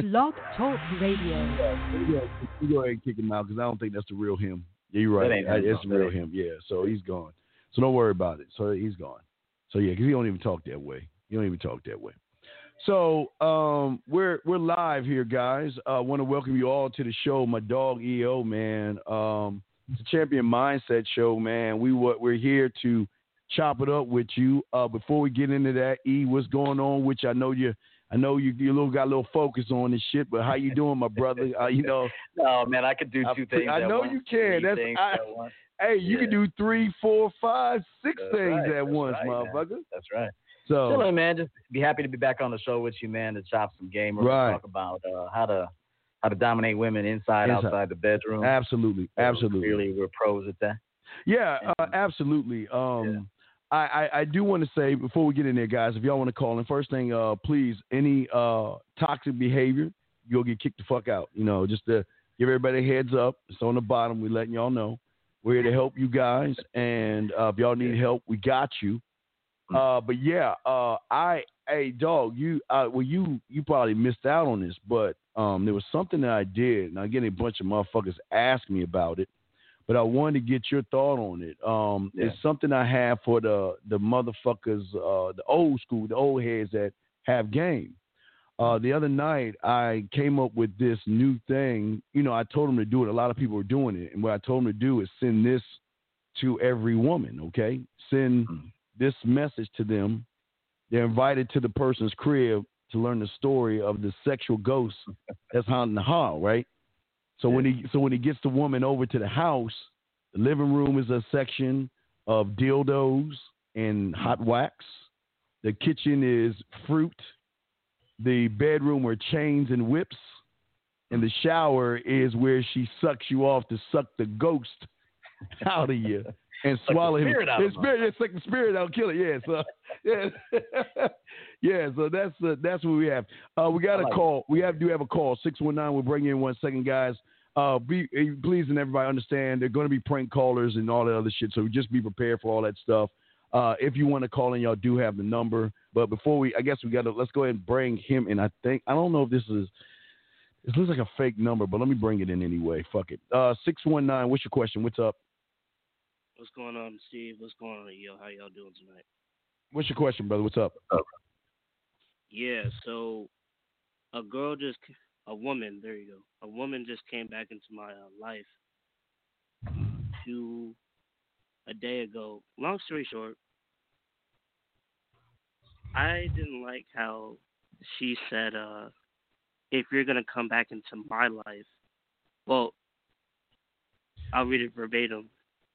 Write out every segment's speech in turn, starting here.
Blog Talk Radio. Yeah, you go ahead and kick him out because I don't think that's the real him. Yeah, you're right. That ain't I- him, It's the real that him. Yeah, so he's gone. So don't worry about it. So he's gone. So yeah, because he don't even talk that way. He don't even talk that way. So um, we're we're live here, guys. I uh, want to welcome you all to the show. My dog EO, man. Um, it's a champion mindset show, man. We wa- we're here to chop it up with you. Uh, before we get into that, E, what's going on? Which I know you, I know you, you little got a little focus on this shit. But how you doing, my brother? Uh, you know, No, man, I could do two pre- things. I know once, you can. That's- I- hey, you can do three, four, five, six That's things right, at that's once, right, man. motherfucker. That's right. So Chilling, man. Just be happy to be back on the show with you, man. To chop some game or Right. talk about uh, how to how to dominate women inside, Inside. outside the bedroom. absolutely, So absolutely. Clearly, we're pros at that. Yeah, uh, absolutely. Um, I, I, I do want to say before we get in there, guys, if y'all want to call in, first thing, uh, please, any uh, toxic behavior, you'll get kicked the fuck out. You know, just to give everybody a heads up. It's on the bottom. We're letting y'all know. We're here to help you guys, and uh, if y'all need help, we got you. Uh, but yeah, uh, I, hey, dog, you, uh, well, you, you probably missed out on this, but um, there was something that I did, and I get a bunch of motherfuckers ask me about it but I wanted to get your thought on it. Um, Yeah. It's something I have for the the motherfuckers, uh, the old school, the old heads that have game. Uh, the other night, I came up with this new thing. You know, I told them to do it. A lot of people are doing it, and what I told them to do is send this to every woman. Okay, send Mhm. this message to them. They're invited to the person's crib to learn the story of the sexual ghost that's haunting the hall, right? So when he so when he gets the woman over to the house, the living room is a section of dildos and hot wax. The kitchen is fruit. The bedroom are chains and whips. And the shower is where she sucks you off to suck the ghost out of you and the swallow him. spirit out of His spirit, it's like the spirit out, kill it. Yeah, so yeah, yeah. So that's uh, that's what we have. Uh, we got a like call. We have do have a call. Six one nine. We'll bring you in one second, guys. Uh, be eh, please and everybody understand they're going to be prank callers and all that other shit. So just be prepared for all that stuff. Uh, if you want to call in, y'all do have the number. But before we, I guess we got to let's go ahead and bring him in. I think I don't know if this is. This looks like a fake number, but let me bring it in anyway. Fuck it. Uh, six one nine. What's your question? What's up? What's going on, Steve? What's going on, yo? How y'all doing tonight? What's your question, brother? What's up? Yeah, so a girl just, a woman, there you go. A woman just came back into my uh, life two, a day ago. Long story short, I didn't like how she said, uh, if you're going to come back into my life, well, I'll read it verbatim.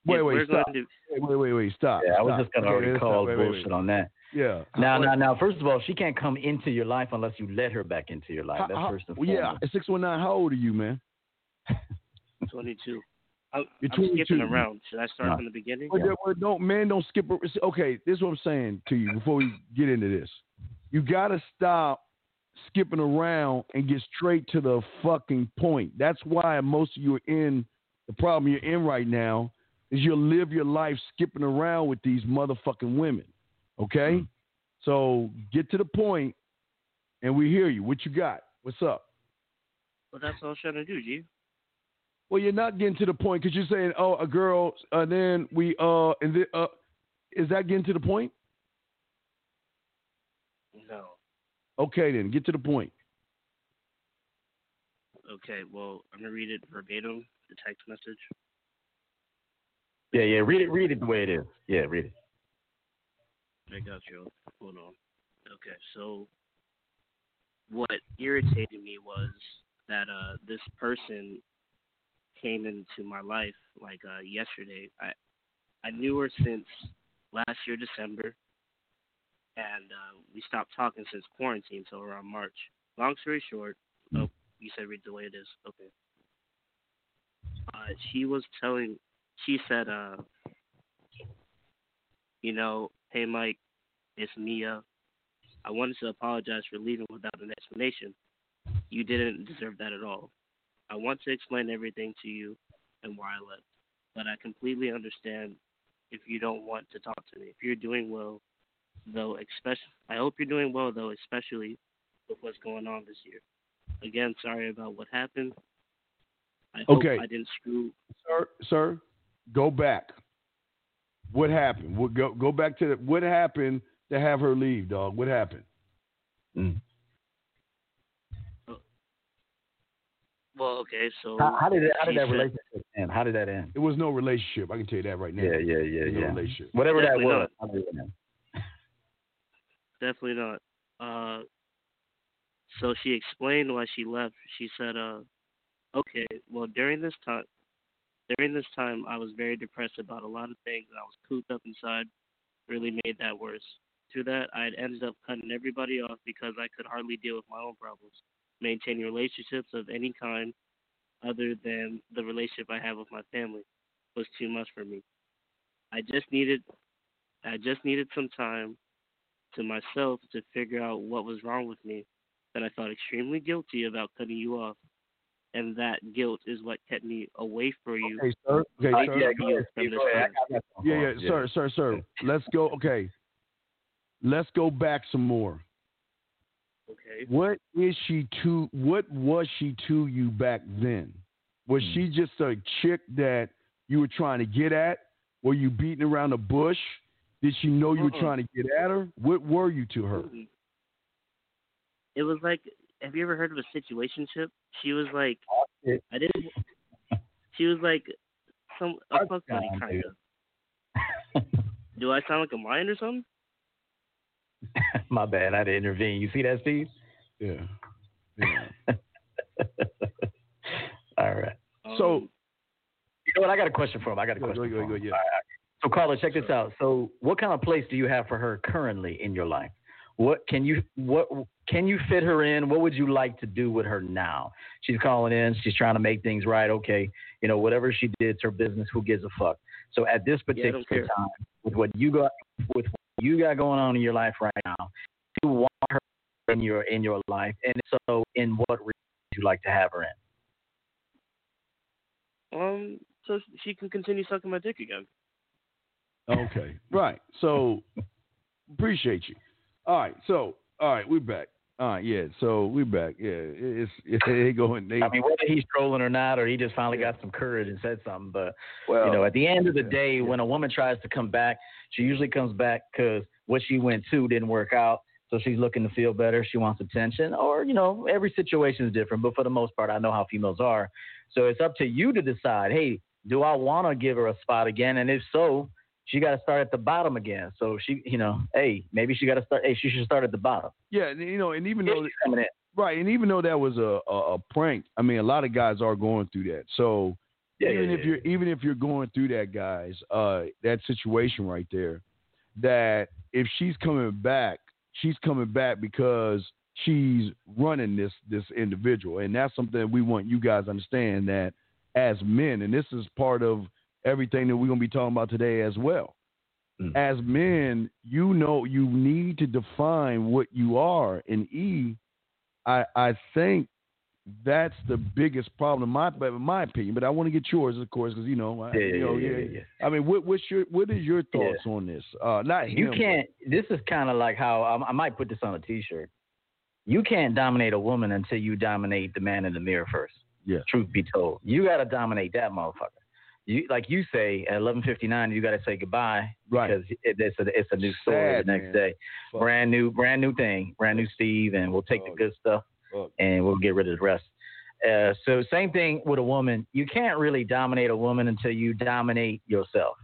Wait, wait, we're stop. going to, Wait, wait, wait, wait. Stop. Yeah, I was stop. just gonna Okay, already call. Wait, wait, bullshit wait. on that. Yeah. Now, now, now. First of all, she can't come into your life unless you let her back into your life. How- That's how- first and well, yeah, six one nine. How old are you, man? 22. I, You're I'm skipping around. Should I start No. from the beginning? Well, there- well, don't man, don't skip. Okay, this is what I'm saying to you before we get into this. You gotta stop skipping around and get straight to the fucking point. That's why most of you are in the problem you're in right now is you'll live your life skipping around with these motherfucking women. Okay, so get to the point, and we hear you. What you got? What's up? Well, that's all I was trying to do, G. Well, you're not getting to the point because you're saying, "Oh, a girl," and then we, uh, and then, uh, is that getting to the point? No. Okay, then get to the point. Okay, well, I'm gonna read it verbatim, the text message. Yeah, yeah. Read it. Read it the way it is. Yeah, read it. I got you. Hold on. Okay, so what irritated me was that uh this person came into my life like uh yesterday. I I knew her since last year December and uh we stopped talking since quarantine so around March. long story short, oh, you said read the way it is. Okay. Uh, she was telling, she said, uh, you know, hey Mike, it's Mia. I wanted to apologize for leaving without an explanation. You didn't deserve that at all. I want to explain everything to you and why I left, but I completely understand if you don't want to talk to me. If you're doing well, though, especially, I hope you're doing well, though, especially with what's going on this year. Again, sorry about what happened. I hope Okay. I didn't screw. sir, sir, go back. What happened? What, go go back to the, what happened to have her leave, dog. What happened? Mm. Well, okay, so How, how did it, how did that said- relationship end? How did that end? It was no relationship. I can tell you that right now. Yeah, yeah, yeah, no yeah. relationship. Whatever that was. how did? Definitely not. Uh, so she explained why she left. She said, uh, okay, well, during this time, during this time, I was very depressed about a lot of things, and I was cooped up inside. Really made that worse. To that, I had ended up cutting everybody off because I could hardly deal with my own problems. Maintaining relationships of any kind, other than the relationship I have with my family, was too much for me. I just needed, I just needed some time to myself to figure out what was wrong with me. That I felt extremely guilty about cutting you off, and that guilt is what kept me away from you. Okay, sir. Okay, Uh, sir. yeah, go ahead. Steve, this go ahead. I time. got that phone Yeah, yeah, sir, sir, sir. Let's go. Okay, let's go back some more. Okay. What is she to? What was she to you back then? Was Hmm. she just a chick that you were trying to get at? Were you beating around the bush? Did she know you were trying to get at her? What were you to her? It was like, have you ever heard of a situationship? She was like, shit. I didn't. She was like, some a Fuck fuck buddy kind of. Do I sound like a lion or something? My bad. I didn't intervene. You see that, Steve? Yeah. yeah. All right. So- Um, You know what? I got a question for him. I got a Go, question. go, for go, go, him. yeah. All right. So, Carla, check this out. So, what kind of place do you have for her currently in your life? What can you what can you fit her in? What would you like to do with her now? She's calling in. She's trying to make things right. Okay, you know whatever she did, it's her business. Who gives a fuck? So at this particular don't time, with what you got with what you got going on in your life right now, do you want her in your in your life, and so in what region would you like to have her in? um, so she can continue sucking my dick again. Okay. Right. So appreciate you. All right. So all right, we're back. All right. Yeah. So we're back. Yeah. It's it's they going. They, I mean, whether he's trolling or not, or he just finally got some courage and said something. But well, you know, at the end of the yeah, day, when a woman tries to come back, she usually comes back because what she went to didn't work out. So she's looking to feel better. She wants attention, or you know, every situation is different. But for the most part, I know how females are. So it's up to you to decide. Hey, do I want to give her a spot again? And if so, she got to start at the bottom again. So she, you know, hey, maybe she got to start. Hey, she should start at the bottom. yeah. and, You know, and even though coming in. right, and even though that was a, a a prank, I mean, a lot of guys are going through that. So Yeah, even yeah, if yeah, you're even if you're going through that, guys, uh, that situation right there, that if she's coming back, she's coming back because she's running this this individual, and that's something that we want you guys to understand that as men, and this is part of everything that we're gonna be talking about today as well. Mm. As men, you know you need to define what you are. And E, I I think that's the biggest problem, in my in my opinion. But I want to get yours, of course, because you know, I, yeah, yeah, you know, yeah, yeah, yeah. I mean, what, what's your what is your thoughts on this? Uh, not You can't. This is kind of like how I, I might put this on a T-shirt. You can't dominate a woman until you dominate the man in the mirror first. Yeah. Truth be told, you got to dominate that motherfucker. You like you say at eleven fifty nine, you got to say goodbye Right. because it, it's a it's a new story Sad, the next man. day. Fuck. Brand new, brand new thing, brand new Steve, and we'll take the good stuff Fuck. and we'll get rid of the rest. Uh, so same thing with a woman. You can't really dominate a woman until you dominate yourself.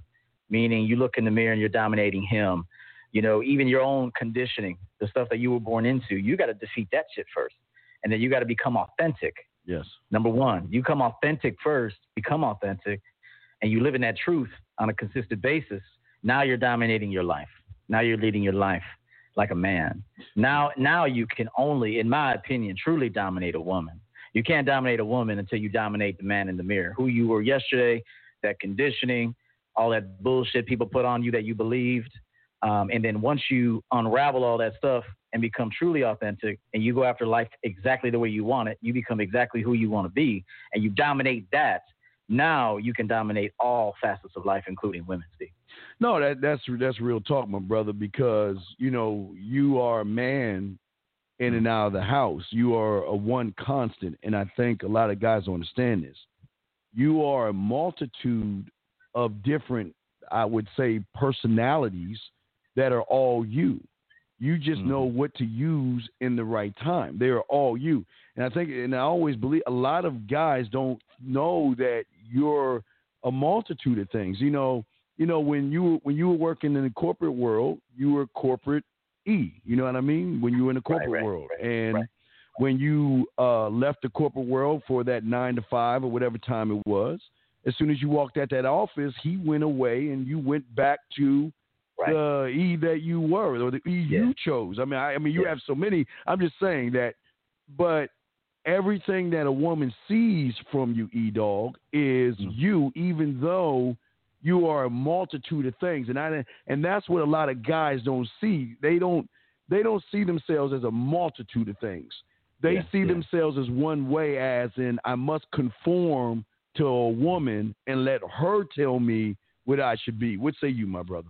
Meaning you look in the mirror and you're dominating him. You know, even your own conditioning, the stuff that you were born into, you got to defeat that shit first, and then you got to become authentic. Yes. Number one, you come authentic first, become authentic, and you live in that truth on a consistent basis. Now you're dominating your life. Now you're leading your life. like a man. Now, now you can only, in my opinion, truly dominate a woman. You can't dominate a woman until you dominate the man in the mirror, who you were yesterday, that conditioning, all that bullshit people put on you that you believed. Um, and then once you unravel all that stuff and become truly authentic and you go after life exactly the way you want it, you become exactly who you want to be and you dominate that. Now you can dominate all facets of life, including women, Steve. No, that that's that's real talk, my brother, because you know you are a man in and out of the house. You are a one constant, and I think a lot of guys don't understand this. You are a multitude of different, I would say, personalities that are all you. You just mm-hmm. know what to use in the right time. They are all you. And I think, and I always believe a lot of guys don't know that you're a multitude of things. You know, you know when you when you were working in the corporate world, you were corporate E. You know what I mean? When you were in the corporate right, right, world, right, and when you uh, left the corporate world for that nine to five or whatever time it was, as soon as you walked out that office, he went away and you went back to right. the E that you were or the E yeah. you chose. I mean, I, I mean, you yeah. have so many. I'm just saying that, but everything that a woman sees from you, E Dog, is mm-hmm. you, even though you are a multitude of things, and I and that's what a lot of guys don't see. They don't they don't see themselves as a multitude of things. They yeah, see themselves as one way, as in I must conform to a woman and let her tell me what I should be. What say you, my brother?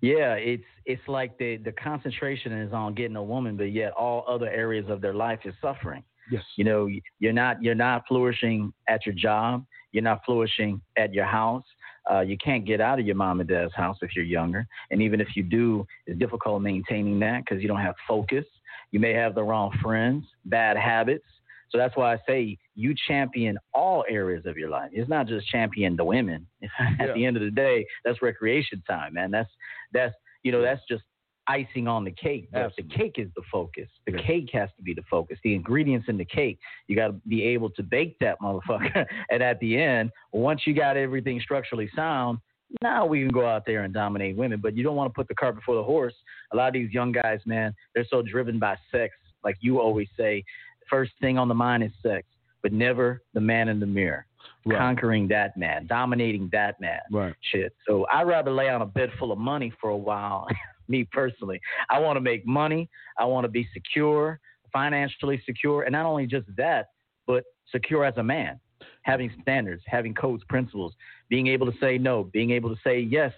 Yeah, it's it's like the the concentration is on getting a woman, but yet all other areas of their life is suffering. Yes. You know, you're not you're not flourishing at your job. You're not flourishing at your house. Uh, you can't get out of your mom and dad's house if you're younger, and even if you do, it's difficult maintaining that because you don't have focus. You may have the wrong friends, bad habits. So that's why I say you champion all areas of your life. It's not just champion the women. At yeah. the end of the day, that's recreation time, man. That's that's you know that's just icing on the cake. But the cake is the focus. The yeah. cake has to be the focus. The ingredients in the cake, you got to be able to bake that motherfucker. and at the end, once you got everything structurally sound, now we can go out there and dominate women. But you don't want to put the cart before the horse. A lot of these young guys, man, they're so driven by sex. Like you always say, first thing on the mind is sex, but never the man in the mirror. Right. Conquering that man, dominating that man. Right. Shit. So I'd rather lay on a bed full of money for a while me personally. I want to make money. I want to be secure, financially secure, and not only just that, but secure as a man, having standards, having codes, principles, being able to say no, being able to say yes.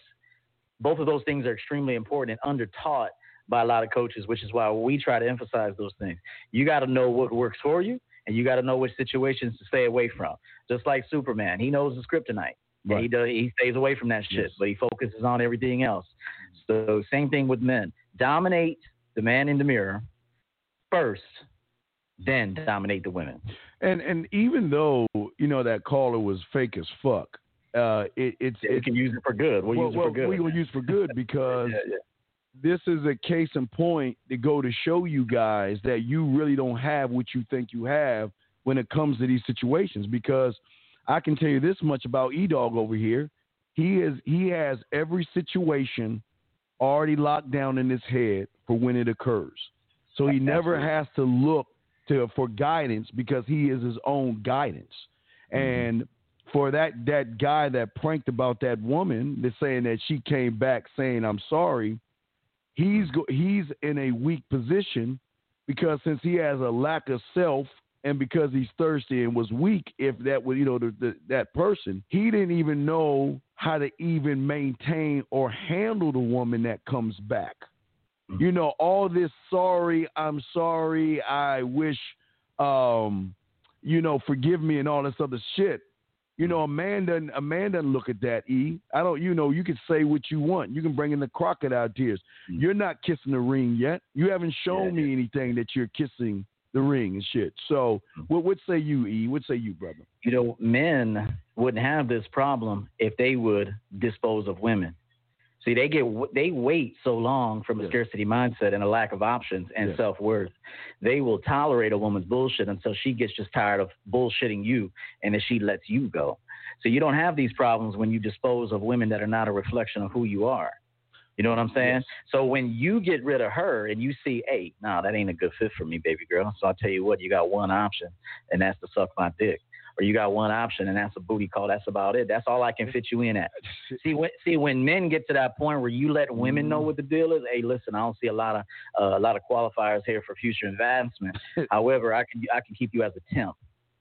Both of those things are extremely important and under taught by a lot of coaches, which is why we try to emphasize those things. You got to know what works for you, and you got to know which situations to stay away from. Just like Superman, he knows the kryptonite. Right. He does, he stays away from that shit, yes. but he focuses on everything else. So same thing with men. Dominate the man in the mirror first, then dominate the women. And and even though you know that caller was fake as fuck, uh, it, it's yeah, it can use it for good. We'll, well, use it for good. We will use for good because. yeah, yeah. This is a case in point to go to show you guys that you really don't have what you think you have when it comes to these situations. Because I can tell you this much about E Dog over here. He is he has every situation already locked down in his head for when it occurs. So he never has to look to for guidance because he is his own guidance. Mm-hmm. And for that that guy that pranked about that woman, that's saying that she came back saying I'm sorry, he's go, he's in a weak position because since he has a lack of self and because he's thirsty and was weak, if that was you know the, the, that person, he didn't even know how to even maintain or handle the woman that comes back. Mm-hmm. You know, all this sorry, I'm sorry, I wish, um, you know, forgive me and all this other shit. You know, a man doesn't a man doesn't look at that. E, I don't. You know, you can say what you want. You can bring in the crocodile tears. Mm-hmm. You're not kissing the ring yet. You haven't shown yeah, me anything that you're kissing the ring and shit. So, mm-hmm. what would say you, E? What say you, brother? You know, men wouldn't have this problem if they would dispose of women. See, they get they wait so long from a yes. scarcity mindset and a lack of options and yes. self worth. They will tolerate a woman's bullshit until she gets just tired of bullshitting you, and then she lets you go. So you don't have these problems when you dispose of women that are not a reflection of who you are. You know what I'm saying? Yes. So when you get rid of her and you see, hey, nah, that ain't a good fit for me, baby girl. So I'll tell you what, you got one option, and that's to suck my dick. Or you got one option, and that's a booty call. That's about it. That's all I can fit you in at. See, when, see, when men get to that point where you let women know mm. what the deal is, hey, listen, I don't see a lot of uh, a lot of qualifiers here for future advancement. However, I can I can keep you as a temp.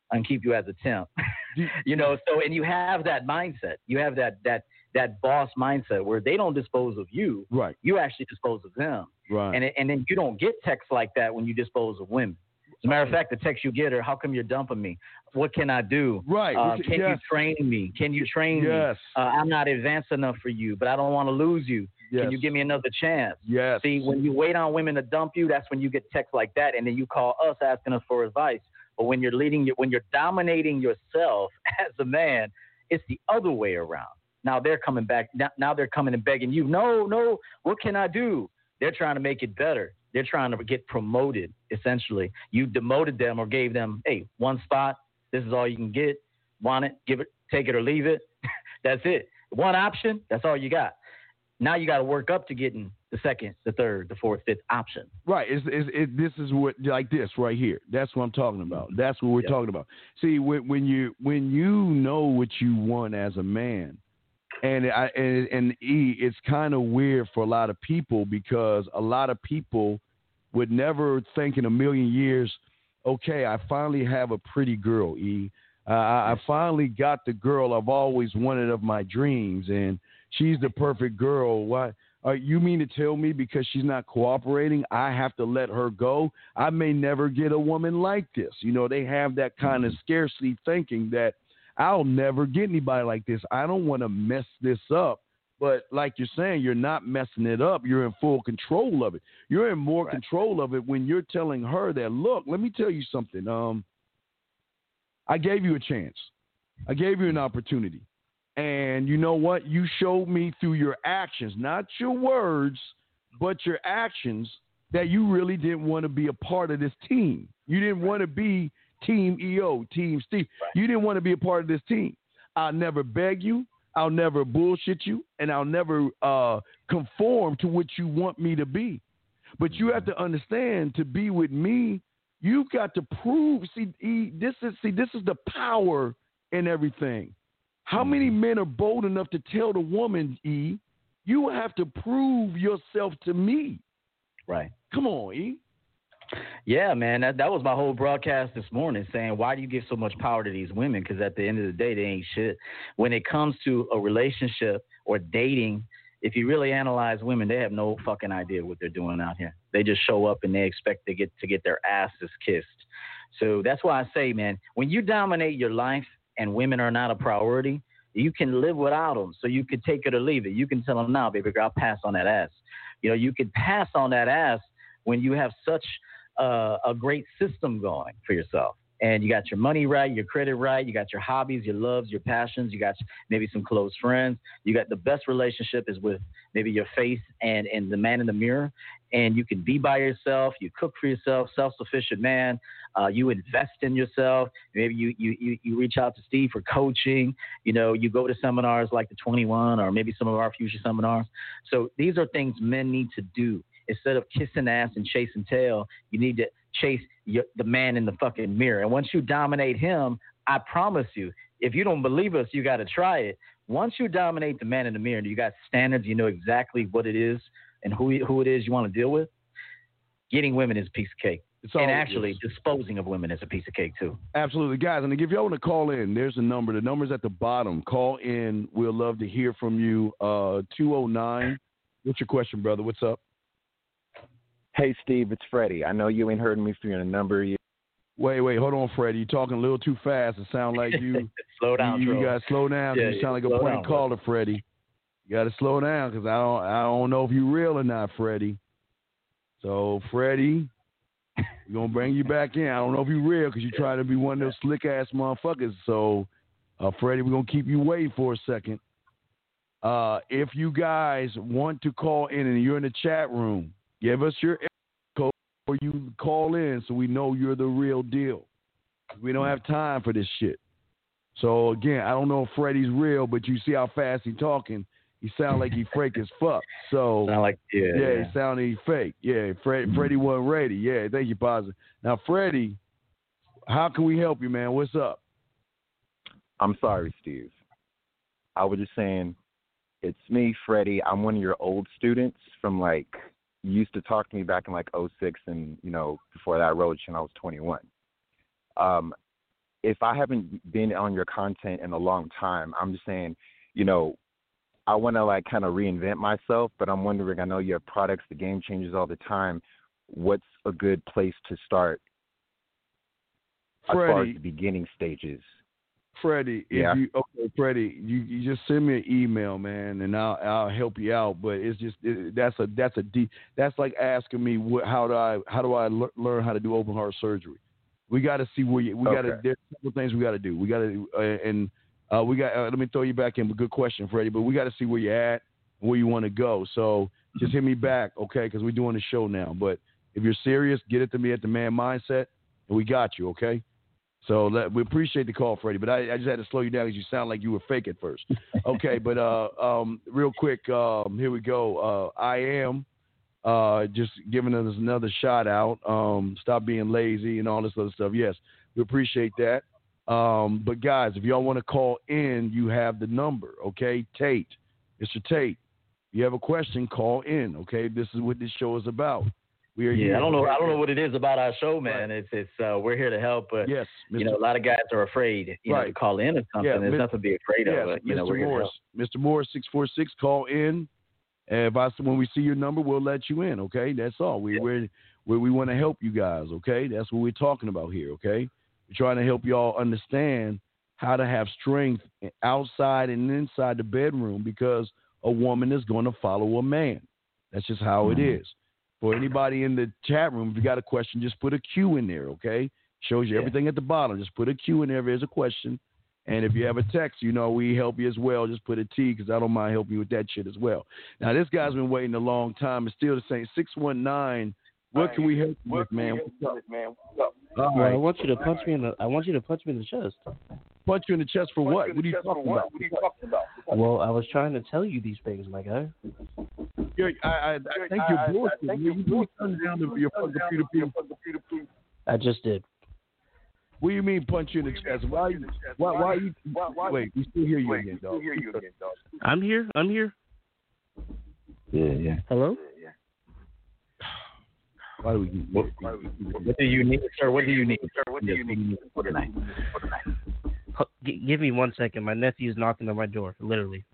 I can keep you as a temp. you know, so and you have that mindset. You have that that that boss mindset where they don't dispose of you. Right. You actually dispose of them. Right. And and then you don't get texts like that when you dispose of women. As a matter of fact, the text you get are, "How come you're dumping me? What can I do? Right? Um, can yes. you train me? Can you train yes. me? Uh, I'm not advanced enough for you, but I don't want to lose you. Yes. Can you give me another chance? Yes. See, when you wait on women to dump you, that's when you get texts like that, and then you call us asking us for advice. But when you're leading, when you're dominating yourself as a man, it's the other way around. Now they're coming back. Now they're coming and begging you. No, no. What can I do? They're trying to make it better. They're trying to get promoted. Essentially, you demoted them or gave them, hey, one spot. This is all you can get. Want it? Give it. Take it or leave it. that's it. One option. That's all you got. Now you got to work up to getting the second, the third, the fourth, fifth option. Right. It's, it's, it, this is what like this right here. That's what I'm talking about. That's what we're yep. talking about. See, when, when you when you know what you want as a man, and I and, and E, it's kind of weird for a lot of people because a lot of people would never think in a million years, okay, I finally have a pretty girl, E. Uh, I finally got the girl I've always wanted of my dreams, and she's the perfect girl. Why? Uh, you mean to tell me because she's not cooperating, I have to let her go? I may never get a woman like this. You know, they have that kind of scarcity thinking that I'll never get anybody like this. I don't want to mess this up. But like you're saying, you're not messing it up. You're in full control of it. You're in more right. control of it when you're telling her that, look, let me tell you something. Um, I gave you a chance. I gave you an opportunity. And you know what? You showed me through your actions, not your words, but your actions, that you really didn't want to be a part of this team. You didn't want to be Team EO, Team Steve. Right. You didn't want to be a part of this team. I'll never beg you. I'll never bullshit you, and I'll never uh, conform to what you want me to be. But you have to understand to be with me, you've got to prove. See, this is see, this is the power in everything. How many mm-hmm. men are bold enough to tell the woman, E, you have to prove yourself to me? Right. Come on, E. Yeah, man, that, that was my whole broadcast this morning saying, why do you give so much power to these women? Because at the end of the day, they ain't shit. When it comes to a relationship or dating, if you really analyze women, they have no fucking idea what they're doing out here. They just show up and they expect to get to get their asses kissed. So that's why I say, man, when you dominate your life and women are not a priority, you can live without them. So you can take it or leave it. You can tell them now, baby girl, I'll pass on that ass. You know, you can pass on that ass when you have such uh, a great system going for yourself and you got your money right, your credit right, you got your hobbies, your loves, your passions, you got maybe some close friends. You got the best relationship is with maybe your face and and the man in the mirror, and you can be by yourself. You cook for yourself, self-sufficient man. Uh, you invest in yourself. Maybe you, you you you reach out to Steve for coaching. You know, you go to seminars like the 21 or maybe some of our future seminars. So these are things men need to do instead of kissing ass and chasing tail. You need to chase your, the man in the fucking mirror. And once you dominate him, I promise you, if you don't believe us, you got to try it. Once you dominate the man in the mirror, you got standards, you know exactly what it is and who who it is you want to deal with. Getting women is a piece of cake. and actually, disposing of women is a piece of cake too. Absolutely, guys. And if y'all want to call in, there's a number. The number's at the bottom. Call in. We'll love to hear from you. Uh, 209. What's your question, brother? What's up? Hey, Steve, it's Freddie. I know you ain't heard me for a number of years. Wait, wait, hold on, Freddie. You're talking a little too fast. It sounds like you slow down. You, you got to slow down. Yeah, you sound like a point caller, Freddie. You got to slow down because I don't, I don't know if you're real or not, Freddie. So, Freddie, we're gonna bring you back in. I don't know if you're real because you're trying to be one of those slick ass motherfuckers. So, uh, Freddie, we're gonna keep you waiting for a second. Uh, if you guys want to call in and you're in the chat room, give us your or you call in so we know you're the real deal. We don't have time for this shit. So again, I don't know if Freddie's real, but you see how fast he's talking. he sound like he fake as fuck. So Sound like yeah, yeah, yeah. he sound he fake. Yeah, Fred, mm-hmm. Freddie wasn't ready. Yeah, thank you, Positive. Now, Freddie, how can we help you, man? What's up? I'm sorry, Steve. I was just saying, it's me, Freddie. I'm one of your old students from like you used to talk to me back in like '06, and you know before that I wrote you when I was 21. Um, if I haven't been on your content in a long time, I'm just saying, you know, I want to like kind of reinvent myself, but I'm wondering. I know you have products, the game changes all the time. What's a good place to start as far as the beginning stages? Freddie, if Yeah. you okay, Freddie, you, you just send me an email, man, and I'll I'll help you out. But it's just it, that's a that's a deep that's like asking me what how do I how do I lear- learn how to do open heart surgery? We got to see where you, we got to there's a couple things we got to do. We got to uh, and uh, we got uh, let me throw you back in. Good question, Freddie. But we got to see where you're at, where you want to go. So just hit me back, okay? Because we're doing the show now. But if you're serious, get it to me at the man mindset, and we got you, okay? So let, we appreciate the call, Freddie, but I, I just had to slow you down because you sound like you were fake at first. Okay, but uh, um, real quick, um, here we go. Uh, I am uh, just giving us another shout out. Um, stop being lazy and all this other stuff. Yes, we appreciate that. Um, but guys, if y'all want to call in, you have the number. Okay, Tate, Mr. Tate. If You have a question, call in. Okay, this is what this show is about. We are Yeah. I don't know. I don't know what it is about our show, man. It's it's uh, we're here to help, but Yes, Mr. you know, a lot of guys are afraid, you know, to call in or something. Yeah, There's nothing to be afraid Yes, of. But, you know, Mr. we're Morris. Mr. Morris, six four six. Call in. And if I when we see your number, we'll let you in. Okay, that's all. We we're, we we want to help you guys. Okay, that's what we're talking about here. Okay, we're trying to help y'all understand how to have strength outside and inside the bedroom because a woman is going to follow a man. That's just how it is. For anybody in the chat room, if you got a question, just put a Q in there. Okay, shows you Yeah. everything at the bottom. Just put a Q in there if there's a question. And if you have a text, you know, we help you as well. Just put a T because I don't mind helping you with that shit as well. Now, this guy's been waiting a long time. It's still the same. 619. What can we help you with, man? What's up? All Well, I want you to punch me in the. I want you to punch me in the chest. Punch you in the chest for what? What are you talking about? Well, I was trying to tell you these things, my guy. You're, I, I, I think you're bullshit. You, you need turn down the, your computer, please. I just did. What do you mean punch you in the chest? Why? you- Why? Why you? Wait, we still hear you again, dog. I'm here. I'm here. Yeah, yeah. Hello. Why do we? What, what do you need, sir? What do you need? Sir, what do you need for tonight? H- g- give me one second. My nephew's knocking on my door. Literally.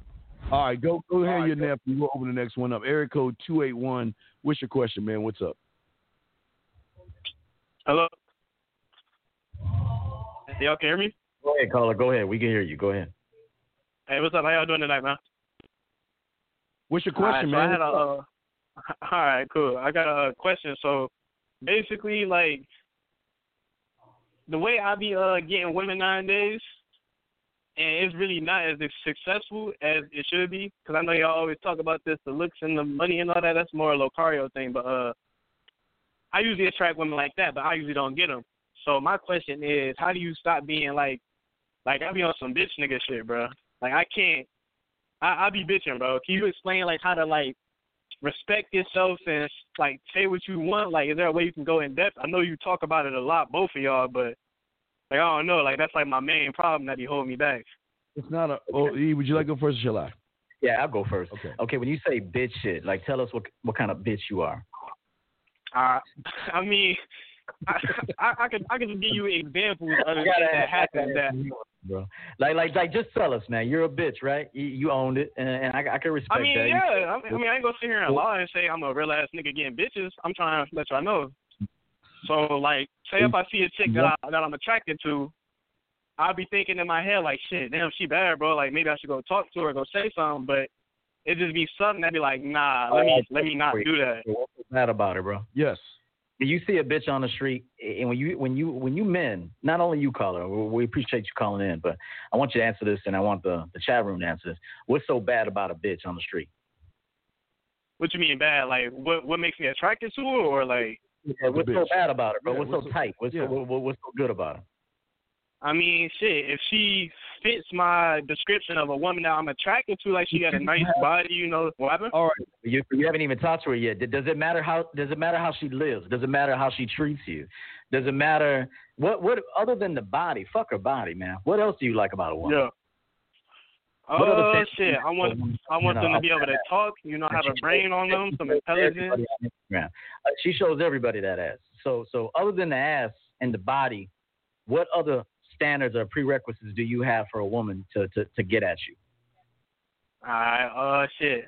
All right, go go ahead, your nephew. We'll open the next one up. Area code two eight one. What's your question, man? What's up? Hello. Y'all can hear me? Go ahead, caller. Go ahead. We can hear you. Go ahead. Hey, what's up? How y'all doing tonight, man? What's your All right, question, so man? I had a, uh, all right, cool. I got a question. So basically, like the way I be uh getting women nowadays, and it's really not as successful as it should be. Because I know y'all always talk about this, the looks and the money and all that. That's more a Lothario thing. But uh, I usually attract women like that, but I usually don't get them. So my question is, how do you stop being like, like I be on some bitch nigga shit, bro? Like I can't. I I be bitching, bro. Can you explain like how to like respect yourself and like say what you want? Like, is there a way you can go in depth? I know you talk about it a lot, both of y'all, but like I don't know. Like that's like my main problem that be holding me back. It's not a. Oh, E, would you like to go first, or shall I? Yeah, I'll go first. Okay. Okay, when you say bitch shit, like tell us what what kind of bitch you are. Uh, I mean, I, I I could I could just give you examples of the gotta shit that ask- happened that. bro. Like like like just tell us, man. You're a bitch, right? You, you owned it, and, and I, I can respect that. I mean, that. yeah. I mean, I mean, I ain't gonna sit here and lie and say I'm a real ass nigga getting bitches. I'm trying to let y'all know. So, like, say if I see a chick that I, that I'm attracted to, I'll be thinking in my head like, shit, damn, she bad, bro. Like, maybe I should go talk to her, go say something. But it just be something that be like, nah, let me oh, let me not do that. What's so bad about it, bro? Yes. You see a bitch on the street, and when you when you when you men, not only you caller, we we appreciate you calling in, but I want you to answer this, and I want the the chat room to answer this. What's so bad about a bitch on the street? What you mean bad? Like, what what makes me attracted to her, or like? Yeah, what's so bad about it, bro? Yeah, what's, what's so so- tight? What's yeah. so what, what's so good about it? I mean, shit. If she fits my description of a woman that I'm attracted to. Like she got a nice body, you know. What happened? All right. You, you haven't even talked to her yet. Does it matter how? Does it matter how she lives? Does it matter how she treats you? Does it matter what? What other than the body? Fuck her body, man. What else do you like about a woman? Yeah. What Oh shit! I want I want them to be able to talk. You know, have a brain on them, some intelligence. Everybody on Instagram. Uh, she shows everybody that ass. So, so other than the ass and the body, what other standards or prerequisites do you have for a woman to to, to get at you? Alright, uh, shit.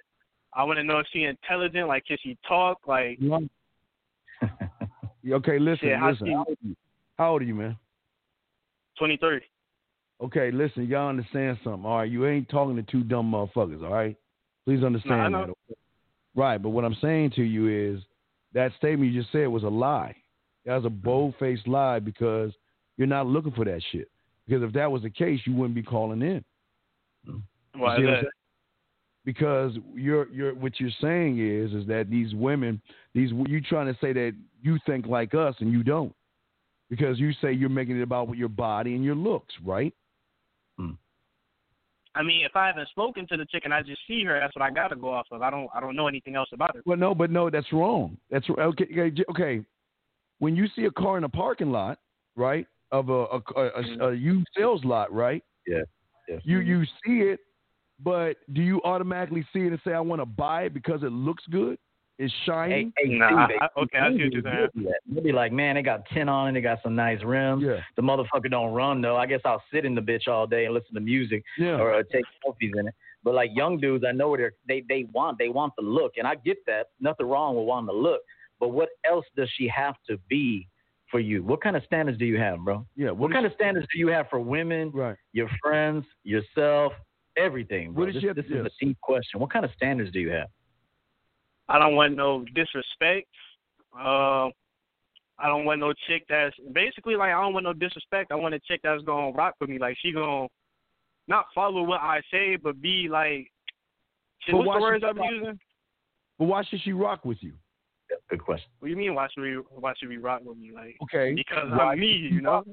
I want to know if she intelligent. Like, can she talk? Like, Okay, listen, Shit, listen. she- How old. How old are you, man? twenty three. Okay, listen, y'all understand something. All right, you ain't talking to two dumb motherfuckers, all right? Please understand know. that. okay? Right, but what I'm saying to you is that statement you just said was a lie. That was a mm-hmm. bold faced lie because you're not looking for that shit. Because if that was the case, you wouldn't be calling in. Why is that? Because you're you're what you're saying is is that these women, these you trying to say that you think like us and you don't. Because you say you're making it about with your body and your looks, right? I mean, if I haven't spoken to the chick and I just see her, that's what I got to go off of. I don't I don't know anything else about her. Well, no, but no, that's wrong. That's okay. Okay, okay. When you see a car in a parking lot, right, of a a, a, a, mm-hmm. a used sales lot, right? Yeah. Yes. You you see it, but do you automatically see it and say I want to buy it because it looks good? It's shiny. Hey, hey, Nah, Steve, I- okay, I see what you're saying. they'll do that. They'll be like, man, they got tin on it. They got some nice rims. Yeah. The motherfucker don't run though. I guess I'll sit in the bitch all day and listen to music Yeah. or uh, take selfies in it. But like young dudes, I know they're they they want they want the look, and I get that. Nothing wrong with wanting the look. But what else does she have to be for you? What kind of standards do you have, bro? Yeah. What kind of standards do you have for women, Right. your friends, yourself, everything, bro? What does this she have this to- is yes. a deep question. What kind of standards do you have? I don't want no disrespect. Uh, I don't want no chick that's basically like I don't want no disrespect. I want a chick that's gonna rock with me. Like she gonna not follow what I say, but be like. Shit, But what's the should words I'm rock- using? But why should she rock with you? Good question. What do you mean? Why should we? Why should we rock with me? Like Okay. because Why I'm me, you know.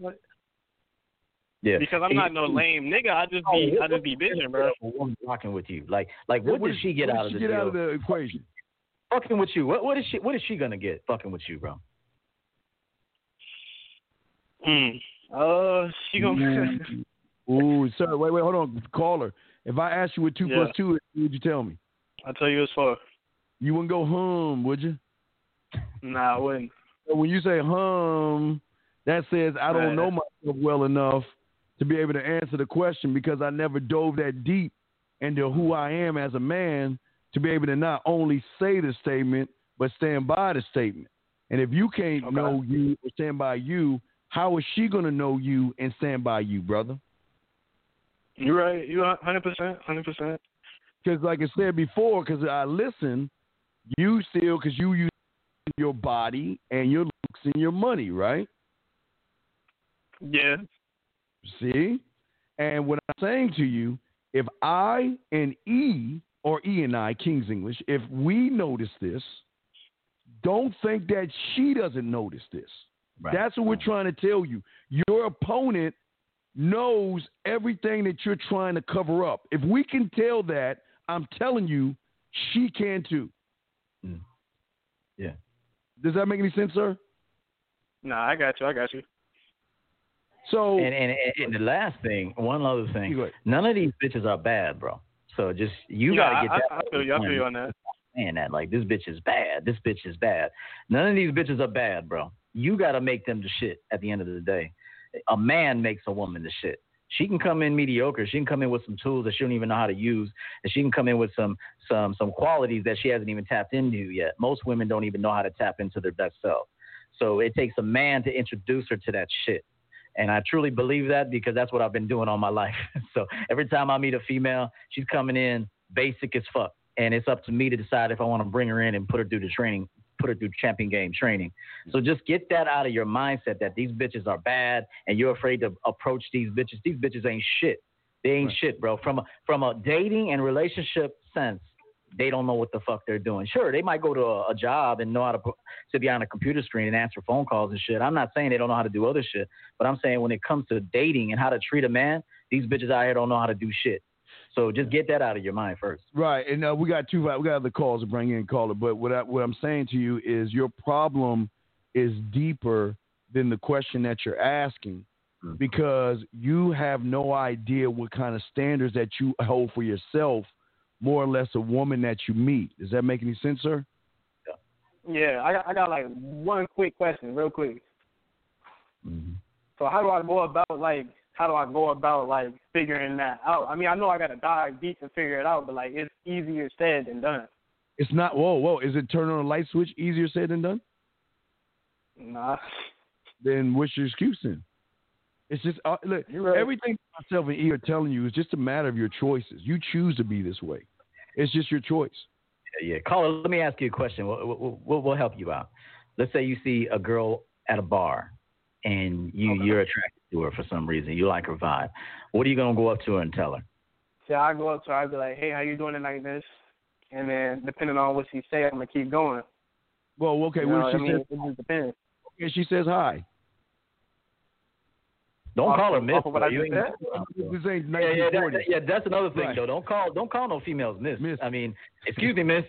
Yeah. Because I'm not no lame nigga. I just be I just be bitching, bro. A woman rocking with you, like like what, what does does- she get out of she the get out of the equation? Fucking with you. What what is she what is she gonna get? Fucking with you, bro. Mm. Uh, she gonna. Ooh, sir, wait, wait, hold on, Call her. If I asked you what two Yeah. plus two is, would you tell me? I'll tell you it's for. You wouldn't go hum, would you? Nah, I wouldn't. So when you say hum, that says I don't Right. know myself well enough to be able to answer the question because I never dove that deep into who I am as a man to be able to not only say the statement but stand by the statement. And if you can't Okay. know you or stand by you, how is she going to know you and stand by you, brother? You're right. You're 100 percent, 100 percent. Because, like I said before, because I listen, you still, because you use your body and your looks and your money, right? Yeah. See? And what I'm saying to you, if I and E, or E and I, King's English, if we notice this, don't think that she doesn't notice this. Right. That's what we're trying to tell you. Your opponent knows everything that you're trying to cover up. If we can tell that, I'm telling you, she can too. Mm. Yeah. Does that make any sense, sir? Nah, I got you. I got you. So, And, and and the last thing, one other thing, none of these bitches are bad, bro. So just you Yeah, gotta get I, that. I, I feel you. I feel you on that. saying that like this bitch is bad. This bitch is bad. None of these bitches are bad, bro. You gotta make them the shit at the end of the day. A man makes a woman the shit. She can come in mediocre. She can come in with some tools that she don't even know how to use, and she can come in with some some some qualities that she hasn't even tapped into yet. Most women don't even know how to tap into their best self. So it takes a man to introduce her to that shit. And I truly believe that because that's what I've been doing all my life. so every time I meet a female, she's coming in basic as fuck. And it's up to me to decide if I want to bring her in and put her through the training, put her through champion game training. So just get that out of your mindset that these bitches are bad and you're afraid to approach these bitches. These bitches ain't shit. They ain't Right. shit, bro. From a from a dating and relationship sense, they don't know what the fuck they're doing. Sure, they might go to a, a job and know how to put, sit behind a computer screen and answer phone calls and shit. I'm not saying they don't know how to do other shit, but I'm saying when it comes to dating and how to treat a man, these bitches out here don't know how to do shit. So just get that out of your mind first. Right, and uh, we got two. We got other calls to bring in, caller. But what I, what I'm saying to you is your problem is deeper than the question that you're asking, because you have no idea what kind of standards that you hold for yourself, more or less a woman that you meet. Does that make any sense, sir? Yeah, I got I got like one quick question, real quick. Mm-hmm. So how do I go about like how do I go about like figuring that out? I mean, I know I gotta dive deep and figure it out, but like it's easier said than done. It's not. Whoa, whoa. Is it turn on a light switch easier said than done? Nah. Then what's your excuse then? It's just uh, look. right. Everything myself and E are telling you is just a matter of your choices. You choose to be this way. It's just your choice. Yeah, yeah. Caller, let me ask you a question. We'll, we'll, we'll, we'll help you out. Let's say you see a girl at a bar, and you you're attracted to her for some reason. You like her vibe. What are you gonna go up to her and tell her? So I go up to her, I'd be like, Hey, how you doing tonight this? And then depending on what she say, I'm gonna keep going. Well, okay. You what know if she I mean? says? It just depends. Okay, she says hi. Don't Off call her miss. what bro. I You ain't- said? This ain't Yeah, yeah, that, yeah. That's another thing Right. though. Don't call don't call no females miss. Miss. I mean, excuse me, miss.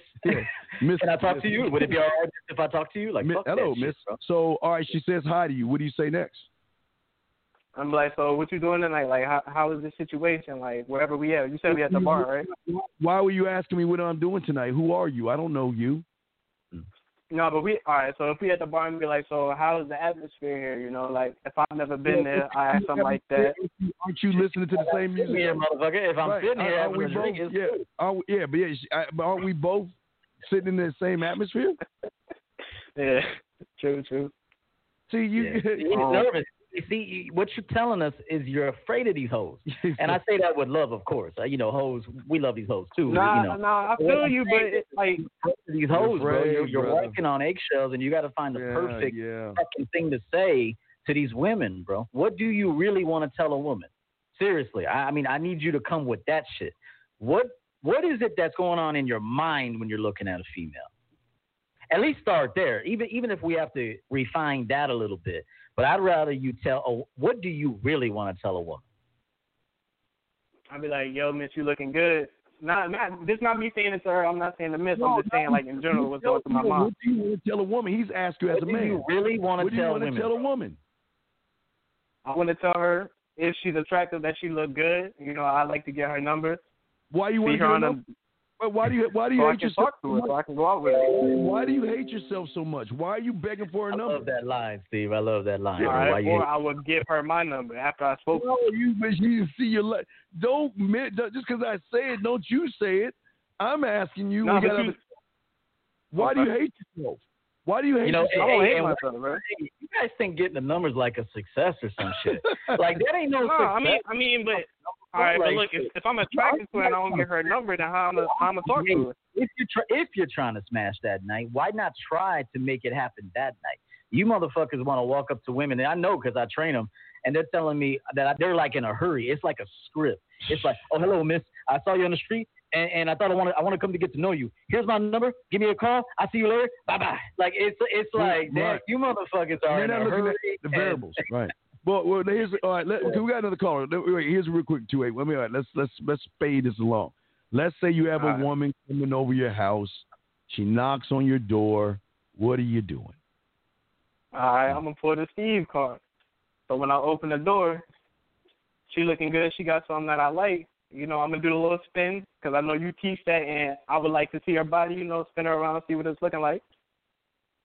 Miss- Can I talk miss- to you? Would it be all right if I talk to you? Like, Mi- fuck that hello, shit, miss. bro. So, all right, she says hi to you. What do you say next? I'm like, so what you doing tonight? Like, how how is the situation? Like, wherever we at? You said we at the bar, right? Why were you asking me what I'm doing tonight? Who are you? I don't know you. No, but we all right. So if we at the bar and be like, so how is the atmosphere here? You know, like if I've never been there, I ask something like that. Aren't you listening to the same music? Yeah, motherfucker. If I'm Right. sitting here Aren't having we a drink, both, yeah, cool. are we- yeah, but yeah, I- but aren't we both sitting in the same atmosphere? Yeah, true, true. See, you. Yeah. He's um, nervous. You see, what you're telling us is you're afraid of these hoes, and I say that with love, of course. Uh, you know, hoes. We love these hoes too. Nah, you know. nah, I feel you, but it's like these hoes, bro. You're, you're brother. walking on eggshells, and you got to find the Yeah, perfect yeah. fucking thing to say to these women, bro. What do you really want to tell a woman? Seriously, I, I mean, I need you to come with that shit. What What is it that's going on in your mind when you're looking at a female? At least start there. Even even if we have to refine that a little bit, but I'd rather you tell. Oh, what do you really want to tell a woman? I'd be like, yo, miss, you looking good. Not, not. This not me saying it to her. I'm not saying to miss. I'm just saying like in general what's going through my mind. What do you want to tell a woman? He's asked you as What a man. you really want what to do you tell want to women? tell a woman? I want to tell her if she's attractive that she look good. You know, I like to get her number. Why you See want to her get on a a, number? But Why do you Why do you so I hate can yourself? talk to her, so I can go out with her. Why do you hate yourself so much? Why are you begging for a I number? love that line, Steve. I love that line. All bro. Why right, you I would give her my number after I spoke. No, you but you see your li- don't just because I say it, don't you say it. I'm asking you. No, gotta- you- why do you hate yourself? Why do you hate You know, yourself? I don't hate and- myself, bro. Hey, you guys think getting the numbers like a success or some shit. like that ain't no, No, success. I mean, I mean, but all right, but look, if, if I'm attracted to her and I don't get her number, then how I'm gonna I'm gonna talk to her? if you're tr- if you're trying to smash that night, why not try to make it happen that night? You motherfuckers want to walk up to women, and I know because I train them, and they're telling me that I, they're like in a hurry. It's like a script. It's like, oh hello, miss, I saw you on the street, and, and I thought I want to I want to come to get to know you. Here's my number. Give me a call. I see you later. Bye bye. Like it's it's like, damn, Right. you motherfuckers are They're in a looking hurry. at the and- variables, right? Well, well, here's all right. Let, we got another caller. Wait, here's real quick two eight. Let me all right, let's let's let's fade this along. Let's say you have All a right. woman coming over your house. She knocks on your door. What are you doing? All right, I'm gonna pull the Steve card. So when I open the door, she looking good. She got something that I like. You know, I'm gonna do the little spin because I know you teach that, and I would like to see her body. You know, spin her around, see what it's looking like.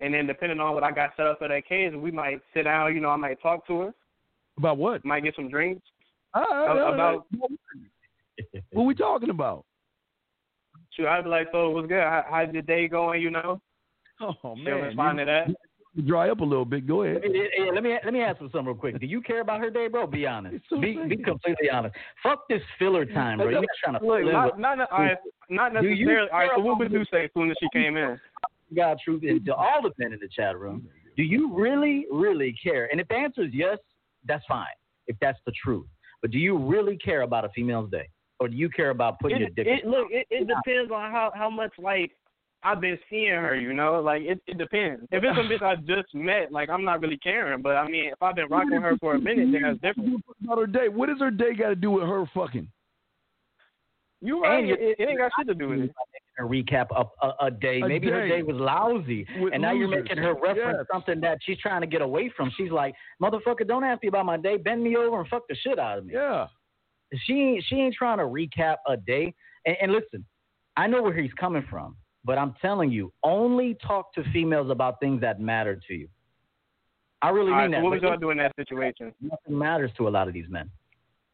And then depending on what I got set up for that case, we might sit down. You know, I might talk to her. About what? Might get some drinks. Ah, ah, ah, About- what we talking about? Shoot, I'd be like, so what's good? How, how's your day going? You know, Oh man, respond to that. dry up a little bit. Go ahead. Hey, hey, let me let me ask you something real quick. Do you care about her day, bro? Be honest. So be be completely honest. Fuck this filler time, bro. You're not trying to Look, fill in not not, all right, not necessarily. All right, so care what would about- you say as soon as she came in? God truth and to all the men in the chat room. Do you really, really care? And if the answer is yes, that's fine. If that's the truth. But do you really care about a female's day? or do you care about putting it, your dick? it look it, it depends on how how much like I've been seeing her, you know, like it it depends. If it's a bitch I just met, like I'm not really caring. But I mean, if I've been rocking her for a minute, then that's different. About her day. What does her day got to do with her fucking? You right? It, it ain't got shit to do with it. A recap of a, a day. A Maybe her day. day was lousy, With and now you're making her reference Yes. something that she's trying to get away from. She's like, "Motherfucker, don't ask me about my day. Bend me over and fuck the shit out of me." Yeah. She ain't she ain't trying to recap a day. And, and listen, I know where he's coming from, but I'm telling you, only talk to females about things that matter to you. I really All mean right, that. so what would Like, y'all do in that situation? nothing matters to a lot of these men.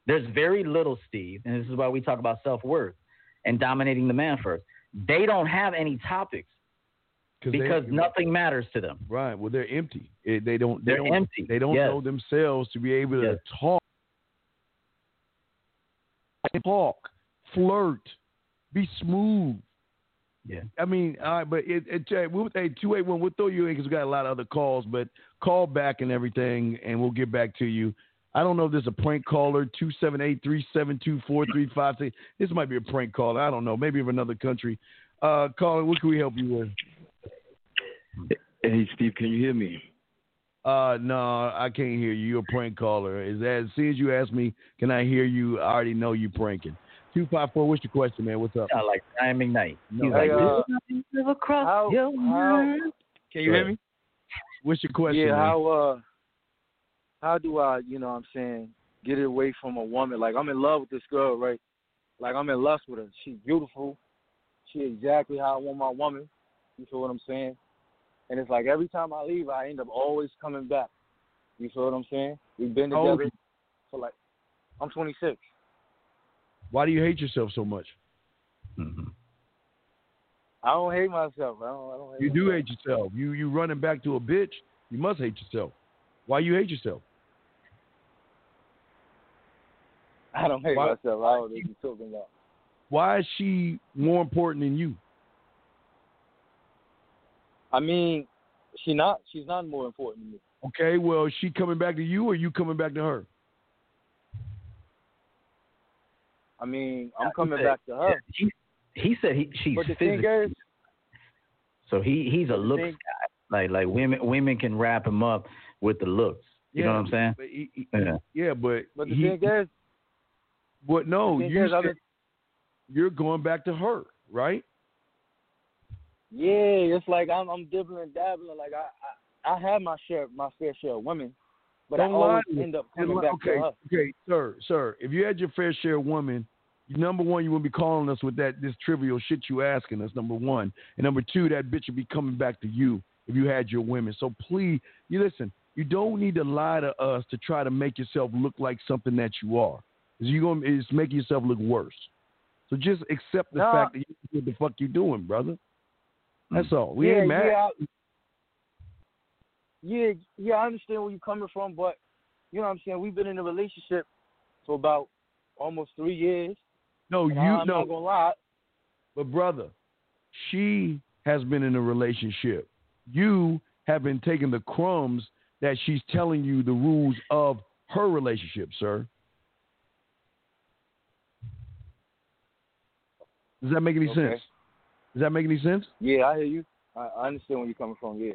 There's very little, Steve, and this is why we talk about self worth and dominating the man first. They don't have any topics they- because nothing matters to them. Right. Well, they're empty. It- they don't. They They're don't, empty. They don't Yes. know themselves to be able to Yes. talk, talk, flirt, be smooth. Yeah. I mean, all right, but it, it, we'll, hey, two eight one. We'll throw you in because we got a lot of other calls, but call back and everything, and we'll get back to you. I don't know if there's a prank caller 278-372-4356. This might be a prank caller. I don't know. Maybe of another country. Uh, caller, what can we help you with? Hey, Steve, can you hear me? Uh, no, I can't hear you. You're a prank caller. Is that as soon as you ask me, can I hear you? I already know you pranking. Two five four. What's your question, man? What's up? Sound like Ryan McKnight. No. He's Hey, like, uh, across how- your how- Can you hear me? What's your question? yeah, man? how uh how do I, you know what I'm saying, get it away from a woman? Like I'm in love with this girl, right? Like I'm in lust with her. She's beautiful. She exactly how I want my woman. You feel what I'm saying? And it's like every time I leave I end up always coming back. You feel what I'm saying? We've been How old together for like I'm twenty six. Why do you hate yourself so much? Mhm. I don't hate myself. I don't I don't hate You do hate yourself. You you running back to a bitch. You must hate yourself. Why you hate yourself? I don't hate Why- myself. I don't know what you're talking about. Why is she more important than you? I mean, she not she's not more important to me. Okay, well, is she coming back to you or you coming back to her? I mean, I'm coming said- back to her. He, he said he she's But the thing physical, is, so he he's a looks thing- guy. Like like women women can wrap him up with the looks. You know what I'm saying? But he, he- Yeah. yeah, but but the he, thing is, but no, you said been, you're going back to her, right? yeah, it's like I'm I'm dibbling and dabbling. Like I, I I have my share my fair share of women, but Don't I always end up coming back okay, to her. okay, sir, sir. If you had your fair share of women, number one, you wouldn't be calling us with that this trivial shit you asking us. Number one, and number two, that bitch would be coming back to you if you had your women. So please, you listen. You don't need to lie to us to try to make yourself look like something that you are. You gonna it's making yourself look worse. So just accept the Nah. fact that you what the fuck you doing, brother. That's all. We yeah, ain't mad. yeah, yeah, yeah. I understand where you're coming from, but you know what I'm saying. We've been in a relationship for about almost three years. No, you I'm no. not gonna lie. But brother, she has been in a relationship. You have been taking the crumbs that she's telling you the rules of her relationship, sir. Does that make any Okay. sense? Does that make any sense? Yeah, I hear you. I, I understand where you're coming from. Yeah.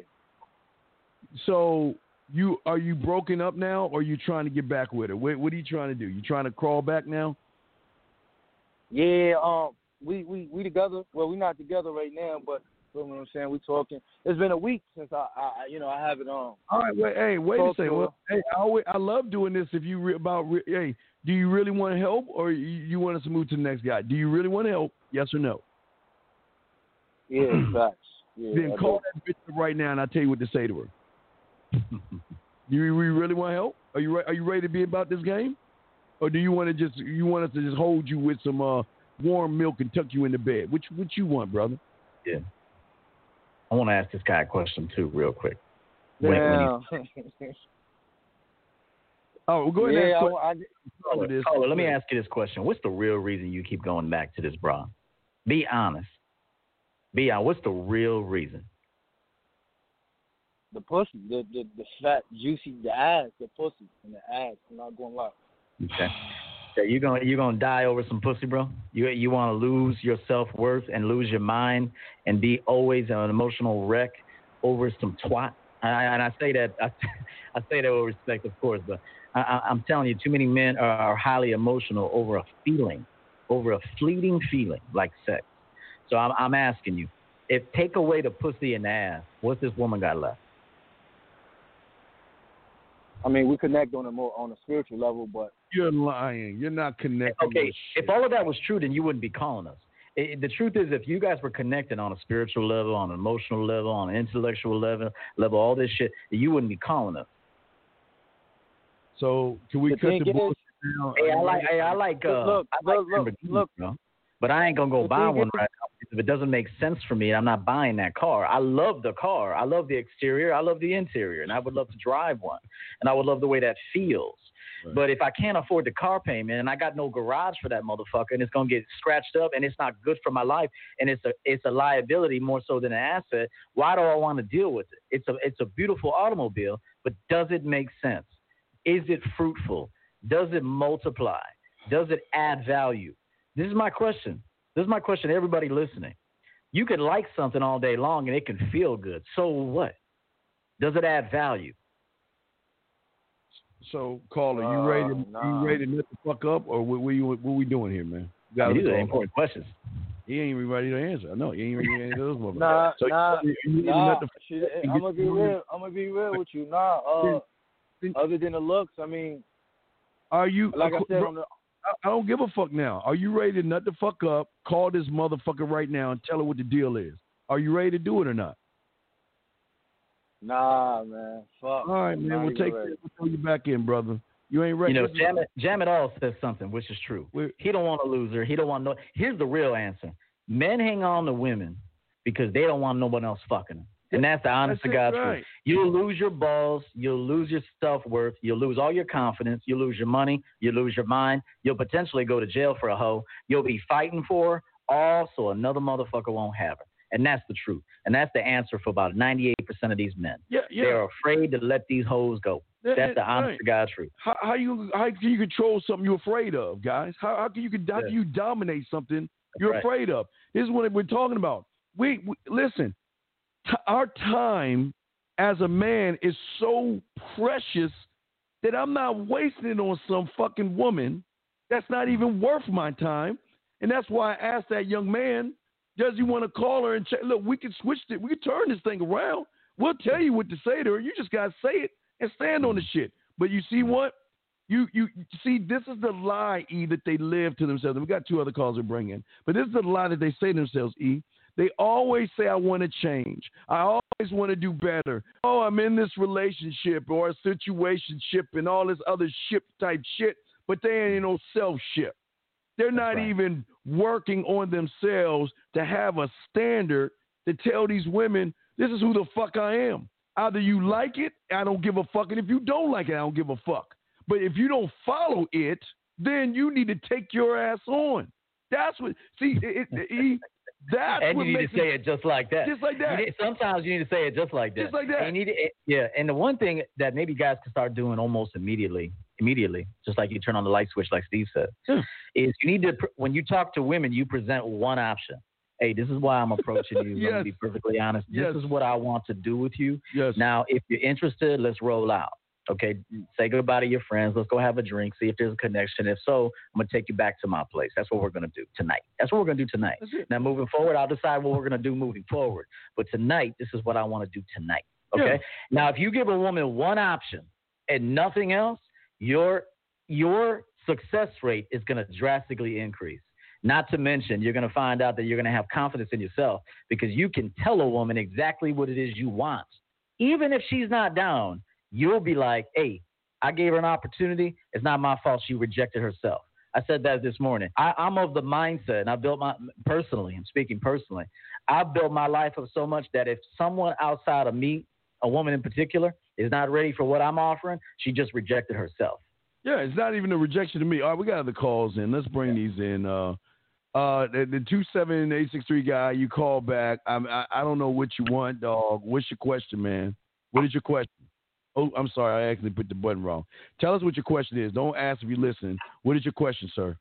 So you are you broken up now, or are you trying to get back with her? What, what are you trying to do? You trying to crawl back now? Yeah, um, we we we together. Well, we're not together right now, but you know what I'm saying. We talking. It's been a week since I, I I- you know, I haven't um. All right, wait, hey, wait a second. Well, hey, I, always, I love doing this. If you re, about, re, hey, do you really want to help, or you, you want us to move to the next guy? Do you really want to help? Yes or no? Yeah, facts. Yeah, then I call do. that bitch right now, and I'll tell you what to say to her. do you, you really want to help? Are you re- are you ready to be about this game, or do you want to just you want us to just hold you with some uh, warm milk and tuck you in the bed? Which which you want, brother? Yeah. I want to ask this guy a question too, real quick. When- when Damn. Oh, well, go ahead. yeah, and ask I, I, caller this. Caller, let me ask you this question. What's the real reason you keep going back to this bra? Be honest. Be honest. What's the real reason? the pussy, the, the the fat, juicy, the ass, the pussy, and the ass. I'm not gonna lie. Okay. Yeah, you gonna you gonna die over some pussy, bro? You you want to lose your self worth and lose your mind and be always an emotional wreck over some twat? And I, and I say that I, I say that with respect, of course, but I, I, I'm telling you, too many men are, are highly emotional over a feeling, over a fleeting feeling like sex. So I'm, I'm asking you, if take away the pussy and the ass, what's this woman got left? I mean, we connect on a more on a spiritual level, but You're lying. You're not connecting. Okay, if all of that was true, then you wouldn't be calling us. It, the truth is, if you guys were connected on a spiritual level, on an emotional level, on an intellectual level, level, all this shit, you wouldn't be calling us. So can we The cut the is- bullshit down? Hey, I like, hey, I like, uh, Look, I like look, look, Lamborghinis, look. bro. But I ain't gonna go The buy one right now if it doesn't make sense for me, I'm not buying that car. I love the car. I love the exterior. I love the interior, and I would love to drive one, and I would love the way that feels. But if I can't afford the car payment and I got no garage for that motherfucker, and it's gonna get scratched up, and it's not good for my life, and it's a it's a liability more so than an asset. Why do I want to deal with it? It's a it's a beautiful automobile, but does it make sense? Is it fruitful? Does it multiply? Does it add value? This is my question. This is my question to everybody listening. You could like something all day long and it can feel good. So what? Does it add value? So, caller, you Uh, ready? To, nah. You ready to nut the fuck up, or what? What, you, what we doing here, man? You gotta These are important questions. He ain't even ready to answer. I know he ain't ready to answer those motherfuckers. Nah, so nah, you, you nah. nut the Shit, and I'm gonna be real. I'm gonna be real with you. Nah, uh, Then- other than the looks, I mean, Are you? like I said, bro, on the, I, I don't give a fuck now. Are you ready to nut the fuck up? Call this motherfucker right now and tell her what the deal is. Are you ready to do it or not? Nah, man, fuck. All right, man. not We'll take ready. We'll throw you back in, brother. You ain't ready. You know, Jam it, Jam it all says something, which is true. We're- He don't want a loser. He don't want no. Here's the real answer: Men hang on to women because they don't want no one else fucking them, and that's the honest That's to it, God right. truth. You'll lose your balls. You'll lose your self worth. You'll lose all your confidence. You'll lose your money. You'll lose your mind. You'll potentially go to jail for a hoe. You'll be fighting for her, all so another motherfucker won't have her. And that's the truth. And that's the answer for about 98% of these men. Yeah, yeah. They're afraid to let these hoes go. Yeah, That's the honest right. to God truth. How, how you how can you control something you're afraid of, guys? How, how can you how Yeah. can you dominate something you're right. afraid of? This is what we're talking about. We, we listen. T- our time as a man is so precious that I'm not wasting it on some fucking woman that's not even worth my time. And that's why I asked that young man, does he want to call her and check? Look, we can switch it. We can turn this thing around. We'll tell you what to say to her. You just gotta say it and stand on the shit. But you see what? You you see, this is the lie, E, that they live to themselves. We got two other calls to bring in. But this is the lie that they say to themselves, E. They always say, I want to change. I always want to do better. Oh, I'm in this relationship or a situationship and all this other ship type shit, but they ain't no self ship. They're not right. even working on themselves to have a standard to tell these women, this is who the fuck I am. Either you like it, I don't give a fuck. And if you don't like it, I don't give a fuck. But if you don't follow it, then you need to take your ass on. That's what, see, it, it, that's and what you need to say it just like that. Just like that. You need- sometimes you need to say it just like that. Just like that. And you need to, eh, yeah. And the one thing that maybe guys can start doing almost immediately, immediately, just like you turn on the light switch, like Steve said, Yeah. is you need to when you talk to women, you present one option. Hey, this is why I'm approaching you. Yes. gonna be perfectly honest. Yes. This is what I want to do with you. Yes. Now, if you're interested, let's roll out. Okay, say goodbye to your friends. Let's go have a drink. See if there's a connection. If so, I'm gonna take you back to my place. That's what we're gonna do tonight. That's what we're gonna do tonight. Now, moving forward, I'll decide what we're gonna do moving forward. But tonight, this is what I want to do tonight. Okay. Now, if you give a woman one option and nothing else, your your success rate is gonna drastically increase. Not to mention, you're gonna find out that you're gonna have confidence in yourself because you can tell a woman exactly what it is you want, even if she's not down you'll be like, hey, I gave her an opportunity. It's not my fault she rejected herself. I said that this morning. I, I'm of the mindset, and I built my personally. I'm speaking personally. I built my life up so much that if someone outside of me, a woman in particular, is not ready for what I'm offering, she just rejected herself. Yeah, it's not even a rejection to me. All right, we got other calls in. Let's bring these in. Uh, uh, the, the two seven eight six three guy, you call back. I, I I don't know what you want, dog. What's your question, man? What is your question? Oh, I'm sorry. I actually put the button wrong. Tell us what your question is. Don't ask if you listen. What is your question, sir?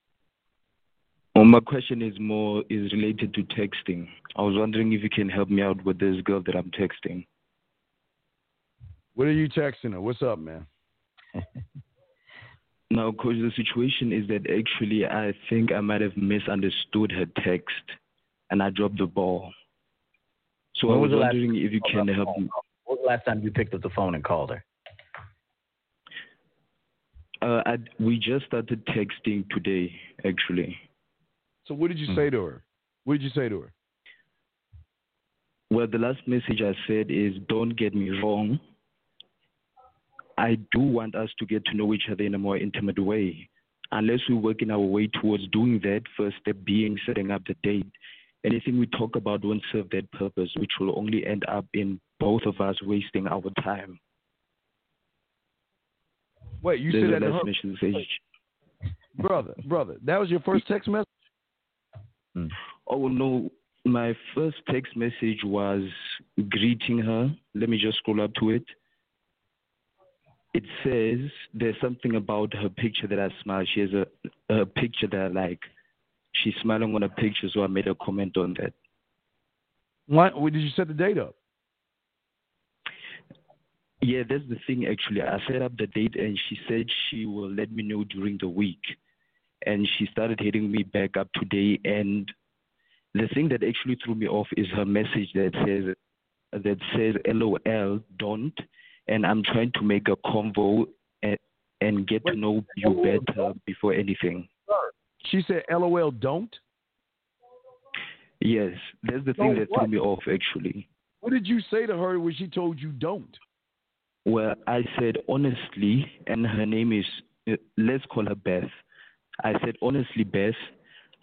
Well, my question is more is related to texting. I was wondering if you can help me out with this girl that I'm texting. What are you texting her? What's up, man? now, because the situation is that actually I think I might have misunderstood her text and I dropped the ball. So When I was was wondering if you you can help me. When was the last time you picked up the phone and called her? Uh, I, we just started texting today, actually. So what did Hmm. you say to her? What did you say to her? Well, the last message I said is don't get me wrong. I do want us to get to know each other in a more intimate way. Unless we're working our way towards doing that, first step being setting up the date. Anything we talk about won't serve that purpose, which will only end up in both of us wasting our time. Wait, you There's said that last her, message. brother, brother. That was your first text message. Hmm. Oh no, my first text message was greeting her. Let me just scroll up to it. It says there's something about her picture that I smile. She has a, a picture that I like. She's smiling on a picture, so I made a comment on that. Why? What, did you set the date up? Yeah, that's the thing actually. I set up the date and she said she will let me know during the week. And she started hitting me back up today and the thing that actually threw me off is her message that says that says LOL don't and I'm trying to make a convo and, and get to know you better before anything. She said, "LOL, don't." Yes, that's the thing Don't that what? threw me off actually. What did you say to her when she told you don't? Well, I said honestly, and her name is uh, let's call her Beth. I said honestly, Beth,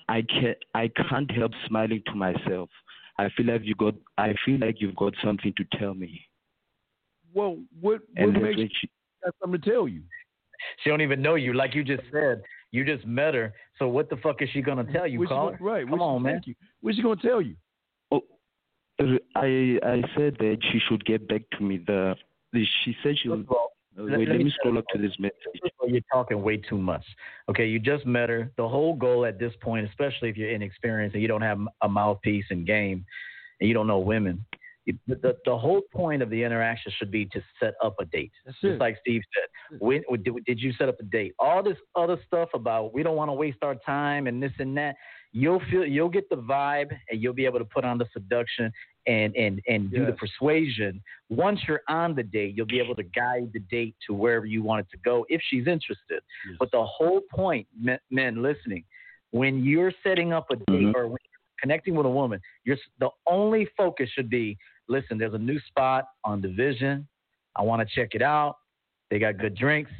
I can't I can't help smiling to myself. I feel like you got I feel like you've got something to tell me. Well, what what makes when she, got something to tell you? She don't even know you, like you just said. You just met her, so what the fuck is she gonna tell you, What's she caller? gonna- right? Come what's on, man. you. What's she gonna tell you? oh, I I said that she should get back to me. The, the she said she will. First of all, uh, let- wait, let let me me scroll up to this message. First of all, you're talking way too much. Okay, you just met her. The whole goal at this point, especially if you're inexperienced and you don't have a mouthpiece in game and you don't know women, it- the, the, whole point of the interaction should be to set up a date. That's Just it. like Steve said, when did, did you set up a date? All this other stuff about we don't want to waste our time and this and that. You'll feel you'll get the vibe and you'll be able to put on the seduction and and and do the persuasion. Once you're on the date, you'll be able to guide the date to wherever you want it to go if she's interested. But the whole point, men, men listening, when you're setting up a date Mhm. or when connecting with a woman, you're the only focus should be listen. There's a new spot on Division. I want to check it out. They got good drinks.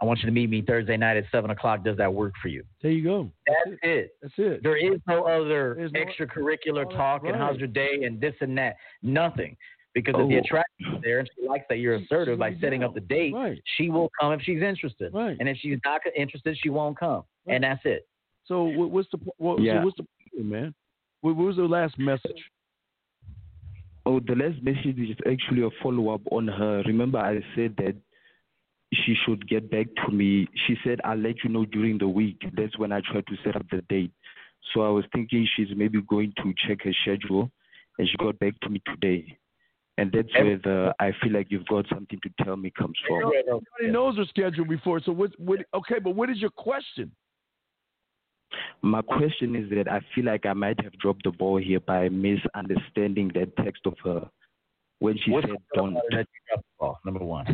I want you to meet me Thursday night at seven o'clock. Does that work for you? There you go. That's it. That's it. There is no other There's no- extracurricular all that- talk and how's your day and this and that. Nothing. Because if the Oh. attraction is there and she likes that you're assertive by setting go. up the date, Right. she will come if she's interested. Right. And if she's not interested, she won't come. Right. And that's it. So what's the what, Yeah. so what's the man? What, what was the last message? Oh, the last message is actually a follow up on her. Remember, I said that she should get back to me. She said, I'll let you know during the week. That's when I tried to set up the date. So I was thinking she's maybe going to check her schedule, and she got back to me today. And that's where the I feel like you've got something to tell me comes from. Everybody knows her schedule before. So what? What? Okay, but what is your question? My question is that I feel like I might have dropped the ball here by misunderstanding that text of her when she What's said so don't. about her that you dropped the ball? Number one.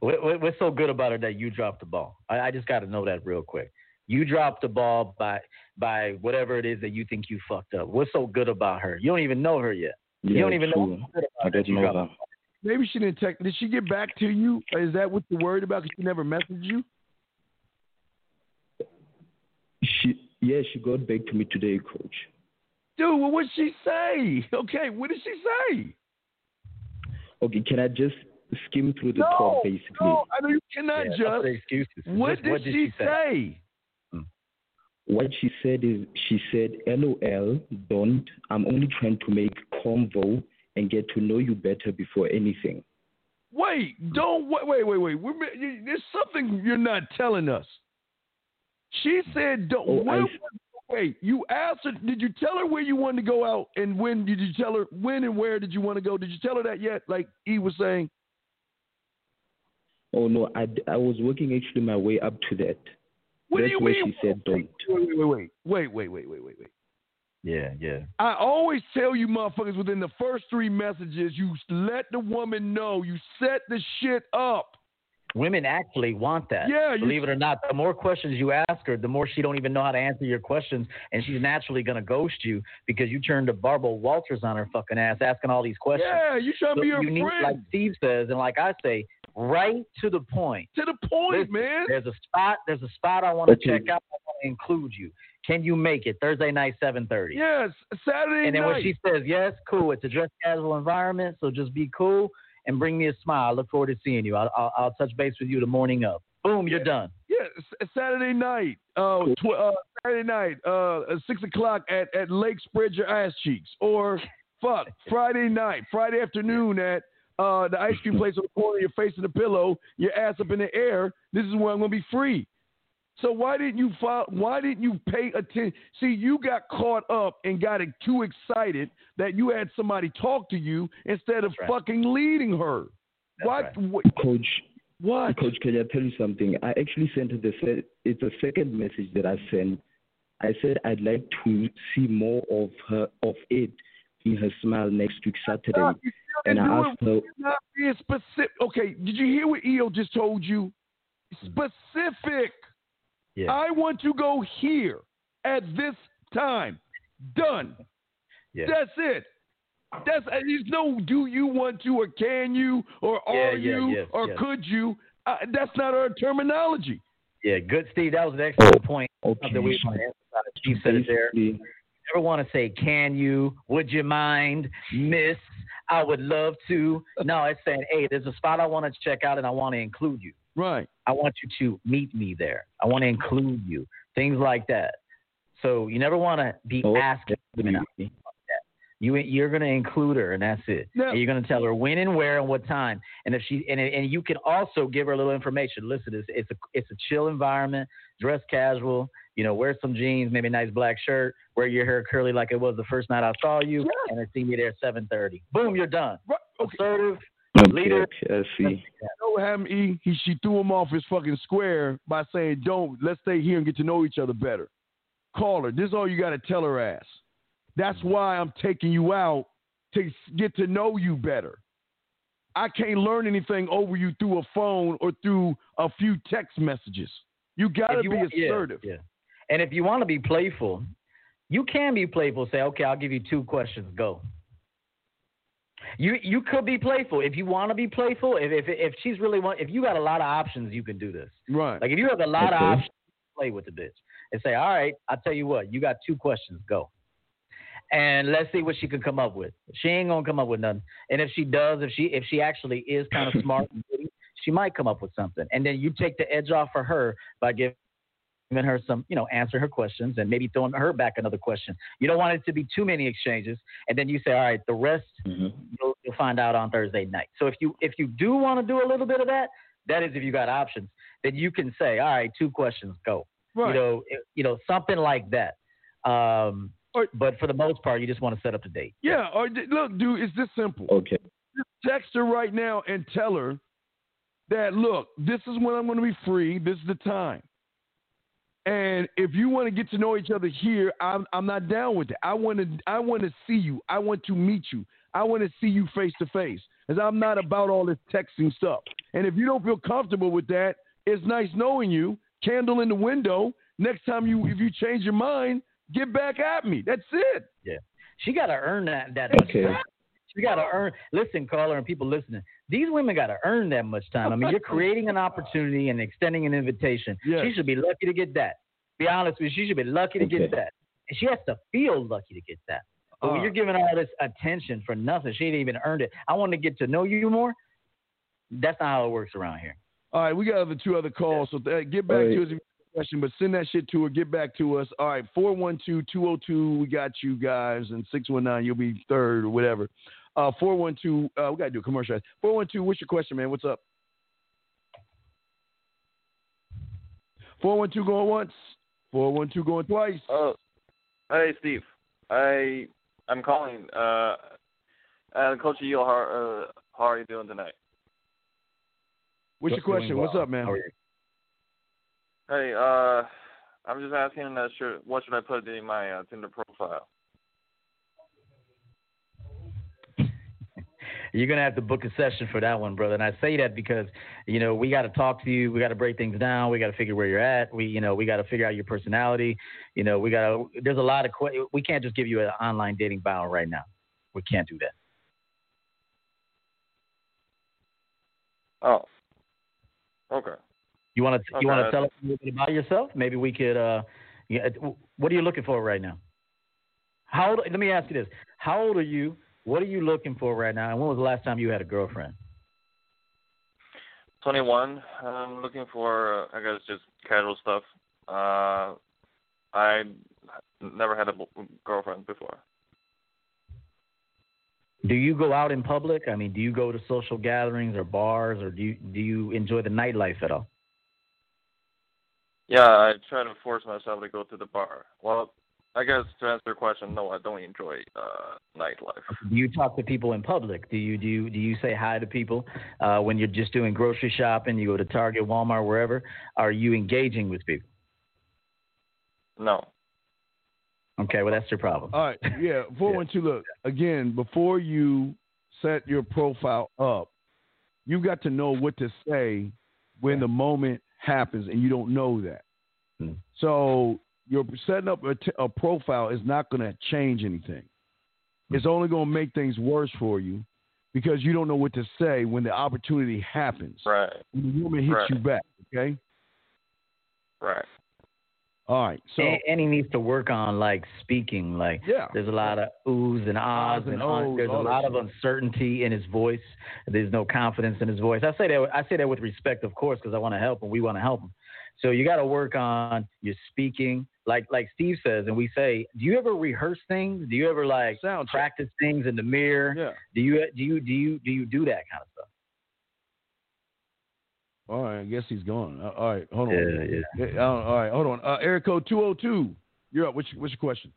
What, what, what's so good about her that you dropped the ball? I, I just got to know that real quick. You dropped the ball by by whatever it is that you think you fucked up. What's so good about her? You don't even know her yet. you don't even know true. what's good I her didn't you know dropped that. Maybe she didn't text. Did she get back to you? Is that what you're worried about? Because she never messaged you. She yeah, she got back to me today, coach. Dude, well, what'd she say? Okay, what did she say? Okay, can I just skim through the No, talk basically? no, I know you cannot Yeah, just. excuses. What Just did what did she she say? say? Hmm. What she said is she said, LOL, don't. I'm only trying to make convo and get to know you better before anything. Wait, don't wait, wait, wait, wait. We're, there's something you're not telling us. She said, "Don't." Oh, where- I- wait, you asked her. Did you tell her where you wanted to go out, and when did you tell her when and where did you want to go? Did you tell her that yet? Like he was saying. Oh no, I, I was working actually my way up to that. What That's do you where mean? she said don't. Wait, wait, wait, wait, wait, wait, wait, wait, wait. Yeah, yeah. I always tell you motherfuckers within the first three messages, you let the woman know. You set the shit up. Women actually want that. Yeah, you- believe it or not, the more questions you ask her, the more she don't even know how to answer your questions, and she's naturally gonna ghost you because you turned to Barbara Walters on her fucking ass, asking all these questions. Yeah, you trying to So be her you need, friend. like Steve says, and like I say, right to the point. To the point, Listen, man. There's a spot. There's a spot I want to Okay. check out. I want to include you. Can you make it Thursday night, seven thirty? Yes, Saturday And then night. when she says yes, cool. It's a dress casual environment, so just be cool and bring me a smile. I look forward to seeing you. I'll, I'll, I'll touch base with you the morning of. Boom, you're done. Yeah, Saturday night. Uh, tw- uh Saturday night. Uh, six o'clock at at Lake Spread Your Ass Cheeks. Or fuck Friday night, Friday afternoon at uh the ice cream place on the corner. You're facing the pillow, your ass up in the air. This is where I'm gonna be free. So why didn't you fo- why didn't you pay attention? See, you got caught up and got it too excited that you had somebody talk to you instead of right. fucking leading her. What? right. what? Coach, What? Coach, can I tell you something? I actually sent her the se- it's a second message that I sent. I said I'd like to see more of her of it in her smile next week Saturday, Stop. And I asked her. Not being specific. Okay, did you hear what EO just told you? Hmm. Specific. Yeah. I want to go here at this time. Done. Yeah. That's it. That's there's no do you want to or can you or are yeah, you yes, or yes. could you? Uh, that's not our terminology. Yeah, good, Steve. That was an excellent point. Oh, Okay, Something we so want to emphasize. Said it there. basically- You ever want to say, "Can you? Would you mind, Miss? I would love to." No, it's saying, "Hey, there's a spot I want to check out, and I want to include you. Right. I want you to meet me there. I want to include you. Things like that." So you never want to be Oh, asking women out like. You you're going to include her, and that's it. Now- and you're going to tell her when and where and what time. And if she and and you can also give her a little information. Listen, it's it's a it's a chill environment. Dress casual. You know, wear some jeans, maybe a nice black shirt. Wear your hair curly like it was the first night I saw you, and then see me there at 7:30. Boom, you're done. Right. Okay. Assertive. Okay, Leader. okay, I see. You know what happened, E? He, she threw him off his fucking square by saying, "Don't let's stay here and get to know each other better." Call her. This is all you got to tell her ass. That's mm-hmm. why I'm taking you out to get to know you better. I can't learn anything over you through a phone or through a few text messages. You got to be want- yeah, assertive. Yeah, And if you want to be playful, you can be playful. Say, okay, I'll give you two questions. Go. You you could be playful if you want to be playful. If if if she's really want, if you got a lot of options, you can do this. Right. Like if you have a lot of Okay. options, play with the bitch and say, all right, I'll tell you what, you got two questions. Go. And let's see what she can come up with. She ain't gonna come up with nothing. And if she does, if she if she actually is kind of smart and witty, she might come up with something. And then you take the edge off for her by giving her some, you know, answer her questions and maybe throwing her back another question. You don't want it to be too many exchanges. And then you say, all right, the rest Mhm. you'll, you'll find out on Thursday night. So if you if you do want to do a little bit of that, that is if you got options. Then you can say, all right, two questions, go. Right. You know, it- you know, something like that. Um, Or- but for the most part, you just want to set up the date. yeah. Or d- look, dude, it's this simple. Okay. Just text her right now and tell her that look, this is when I'm going to be free. This is the time. And if you want to get to know each other here, I'm I'm not down with it. I want to I want to see you. I want to meet you. I want to see you face to face. Because I'm not about all this texting stuff. And if you don't feel comfortable with that, it's nice knowing you. Candle in the window. Next time you if you change your mind, get back at me. That's it. Yeah, she got to earn that. That Okay. She got to earn. Listen, caller, and people listening. These women got to earn that much time. I mean, you're creating an opportunity and extending an invitation. Yes. She should be lucky to get that. Be honest with you, she should be lucky to get Okay. that, and she has to feel lucky to get that. But when Uh. you're giving all this attention for nothing, she ain't even earned it. I want to get to know you more. That's not how it works around here. All right, we got the two other calls. So uh, get back All right. to us if you have a question, but send that shit to her. Get back to us. All right, 412-202, we got you guys, and 619, you'll be third or whatever. Uh, four one two. Uh, we gotta do a commercial. Four one two. What's your question, man? What's up? Four one two going once. Four one two going twice. Oh, hey Steve. I I'm calling. Uh, uh Coach Yale, how uh, how are you doing tonight? What's your question? What's up, man? Hey, uh, I'm just asking uh, should, what should I put in my uh, Tinder profile? You're gonna have to book a session for that one, brother. And I say that because you know we got to talk to you. We got to break things down. We got to figure where you're at. We you know we got to figure out your personality. You know we got to. There's a lot of que- we can't just give you an online dating bio right now. We can't do that. Oh. Okay. You want to Okay. you want to tell us a little bit about yourself? Maybe we could. Uh, yeah, what are you looking for right now? How old? Let me ask you this: How old are you? What are you looking for right now? And when was the last time you had a girlfriend? 21. I'm looking for, uh, I guess, just casual stuff. Uh, I never had a girlfriend before. Do you go out in public? I mean, do you go to social gatherings or bars, or do you do you enjoy the nightlife at all? Yeah, I try to force myself to go to the bar. Well, I guess to answer your question, no, I don't enjoy uh, nightlife. Do you talk to people in public? Do you do you, do you say hi to people uh, when you're just doing grocery shopping? You go to Target, Walmart, wherever. Are you engaging with people? No. Okay, well that's your problem. All right, yeah, four one two. Look again before you set your profile up, you got to know what to say when the moment happens, and you don't know that. Hmm. So you're setting up a, t- a profile is not going to change anything. It's only going to make things worse for you because you don't know what to say when the opportunity happens. Right. When the woman hits Right. you back. Okay. Right. All right. So and, and he needs to work on like speaking. Like Yeah. there's a lot of oohs and ahs Ahs and and ohs, there's a all that lot of uncertainty in his voice. There's no confidence in his voice. I say that I say that with respect, of course, because I want to help him. We want to help him. So you got to work on your speaking. Like like Steve says, and we say, do you ever rehearse things? Do you ever like Sound check. practice things in the mirror? Yeah. Do you do you do you do you do that kind of stuff? all right. I guess he's gone. Uh, All right. Hold on. Yeah, yeah. Yeah, all right. Hold on. Uh, area code two hundred two. You're up. What's your, what's your question?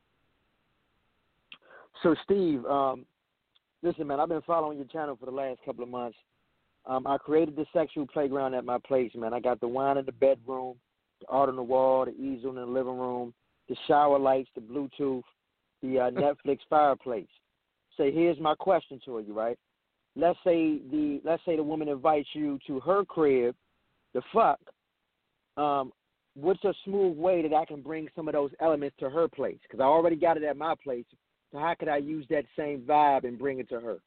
So, Steve, um, listen, man, I've been following your channel for the last couple of months. Um, I created the sexual playground at my place, man. I got the wine in the bedroom, the art on the wall, the easel in the living room, the shower lights, the Bluetooth, the uh, Netflix fireplace. So here's my question to you, right? Let's say the let's say the woman invites you to her crib, the fuck. Um, what's a smooth way that I can bring some of those elements to her place? Because I already got it at my place. So how could I use that same vibe and bring it to her?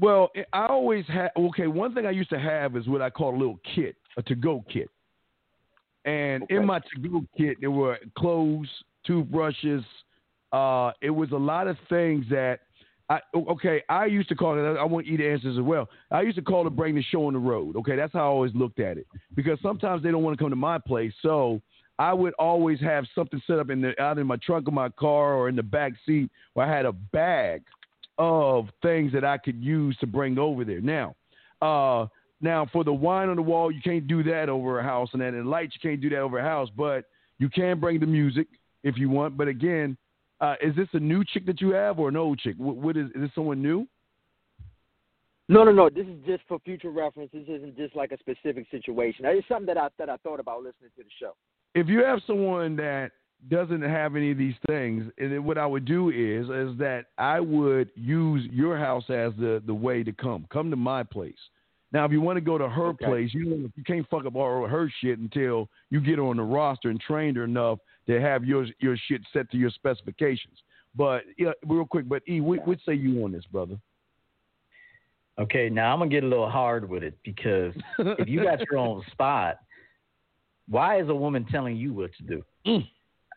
Well, I always had. Okay, one thing I used to have is what I call a little kit, a to-go kit. And in my to-go kit, there were clothes, toothbrushes. Uh, it was a lot of things that I. Okay, I used to call it. I want you to answer as well. I used to call it bring the show on the road. Okay, that's how I always looked at it because sometimes they don't want to come to my place, so. I would always have something set up in the out in my trunk of my car or in the back seat where I had a bag of things that I could use to bring over there. Now, uh, now for the wine on the wall, you can't do that over a house, and then in lights you can't do that over a house, but you can bring the music if you want. But again, uh, is this a new chick that you have or an old chick? What, what is is this someone new? No, no, no. This is just for future reference. This isn't just like a specific situation. It's something that I that I thought about listening to the show. if you have someone that doesn't have any of these things, and then what I would do is is that I would use your house as the the way to come. Come to my place. Now, if you want to go to her Okay. place, you you can't fuck up all her shit until you get her on the roster and trained her enough to have your your shit set to your specifications. But yeah, real quick, but E, what, what say you on this, brother? Okay, now I'm gonna get a little hard with it because if you got your own spot, why is a woman telling you what to do? Mm.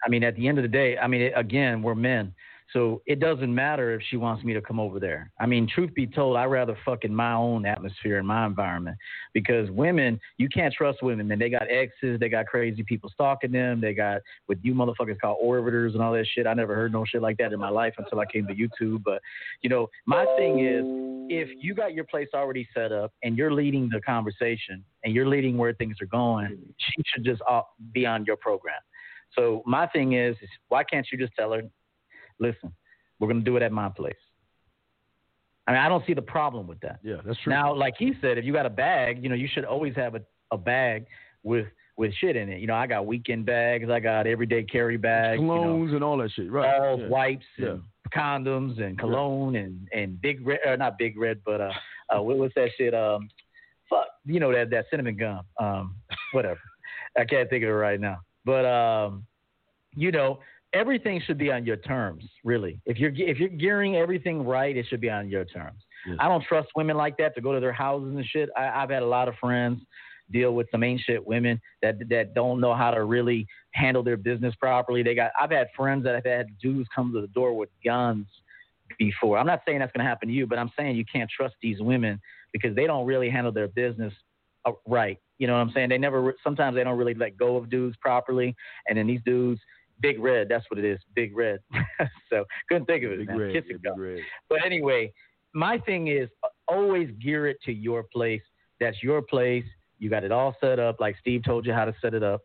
I mean, at the end of the day, I mean, again, we're men, So it doesn't matter if she wants me to come over there. I mean, truth be told, I'd rather fuck in my own atmosphere in my environment because women, you can't trust women, man. They got exes, they got crazy people stalking them, they got what you motherfuckers call orbiters and all that shit. I never heard no shit like that in my life until I came to YouTube. But you know, my thing is, if you got your place already set up and you're leading the conversation and you're leading where things are going, she should just uh, be on your program. So my thing is, is why can't you just tell her, listen, we're going to do it at my place. I mean, I don't see the problem with that. Yeah, that's true. Now, like he said, if you got a bag, you know, you should always have a, a bag with with shit in it. You know, I got weekend bags, I got everyday carry bags, you know, Colognes and all that shit, right? all yeah. wipes Yeah. and condoms and cologne and and big red, uh, not big red, but uh, uh, what, what's that shit? Um, fuck, you know that that cinnamon gum. Um, whatever. I can't think of it right now. But um, you know, everything should be on your terms, really. If you're if you're gearing everything right, it should be on your terms. I don't trust women like that to go to their houses and shit. I, I've had a lot of friends deal with some shit women that that don't know how to really handle their business properly. They got I've had friends that have had dudes come to the door with guns before. I'm not saying that's going to happen to you, but I'm saying you can't trust these women because they don't really handle their business right. You know what I'm saying? They never sometimes they don't really let go of dudes properly, and then these dudes. Big Red, that's what it is. Big Red. so couldn't think of it. Big man. Red, Kiss. Big Red. But anyway, my thing is uh, always gear it to your place. That's your place. You got it all set up, like Steve told you how to set it up.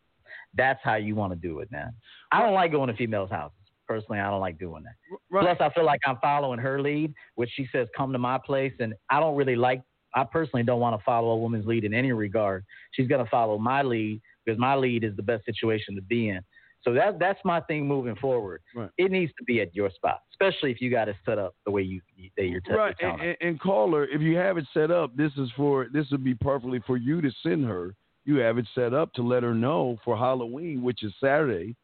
That's how you want to do it, man. I don't like going to females' houses. Personally, I don't like doing that. Plus, I feel like I'm following her lead, which she says, come to my place. And I don't really like, I personally don't want to follow a woman's lead in any regard. She's going to follow my lead because my lead is the best situation to be in. So that that's my thing moving forward. Right. It needs to be at your spot, especially if you got it set up the way you that you're t- right. And, and, and caller, if you have it set up, this is for this would be perfectly for you to send her. You have it set up to let her know for Halloween, which is Saturday,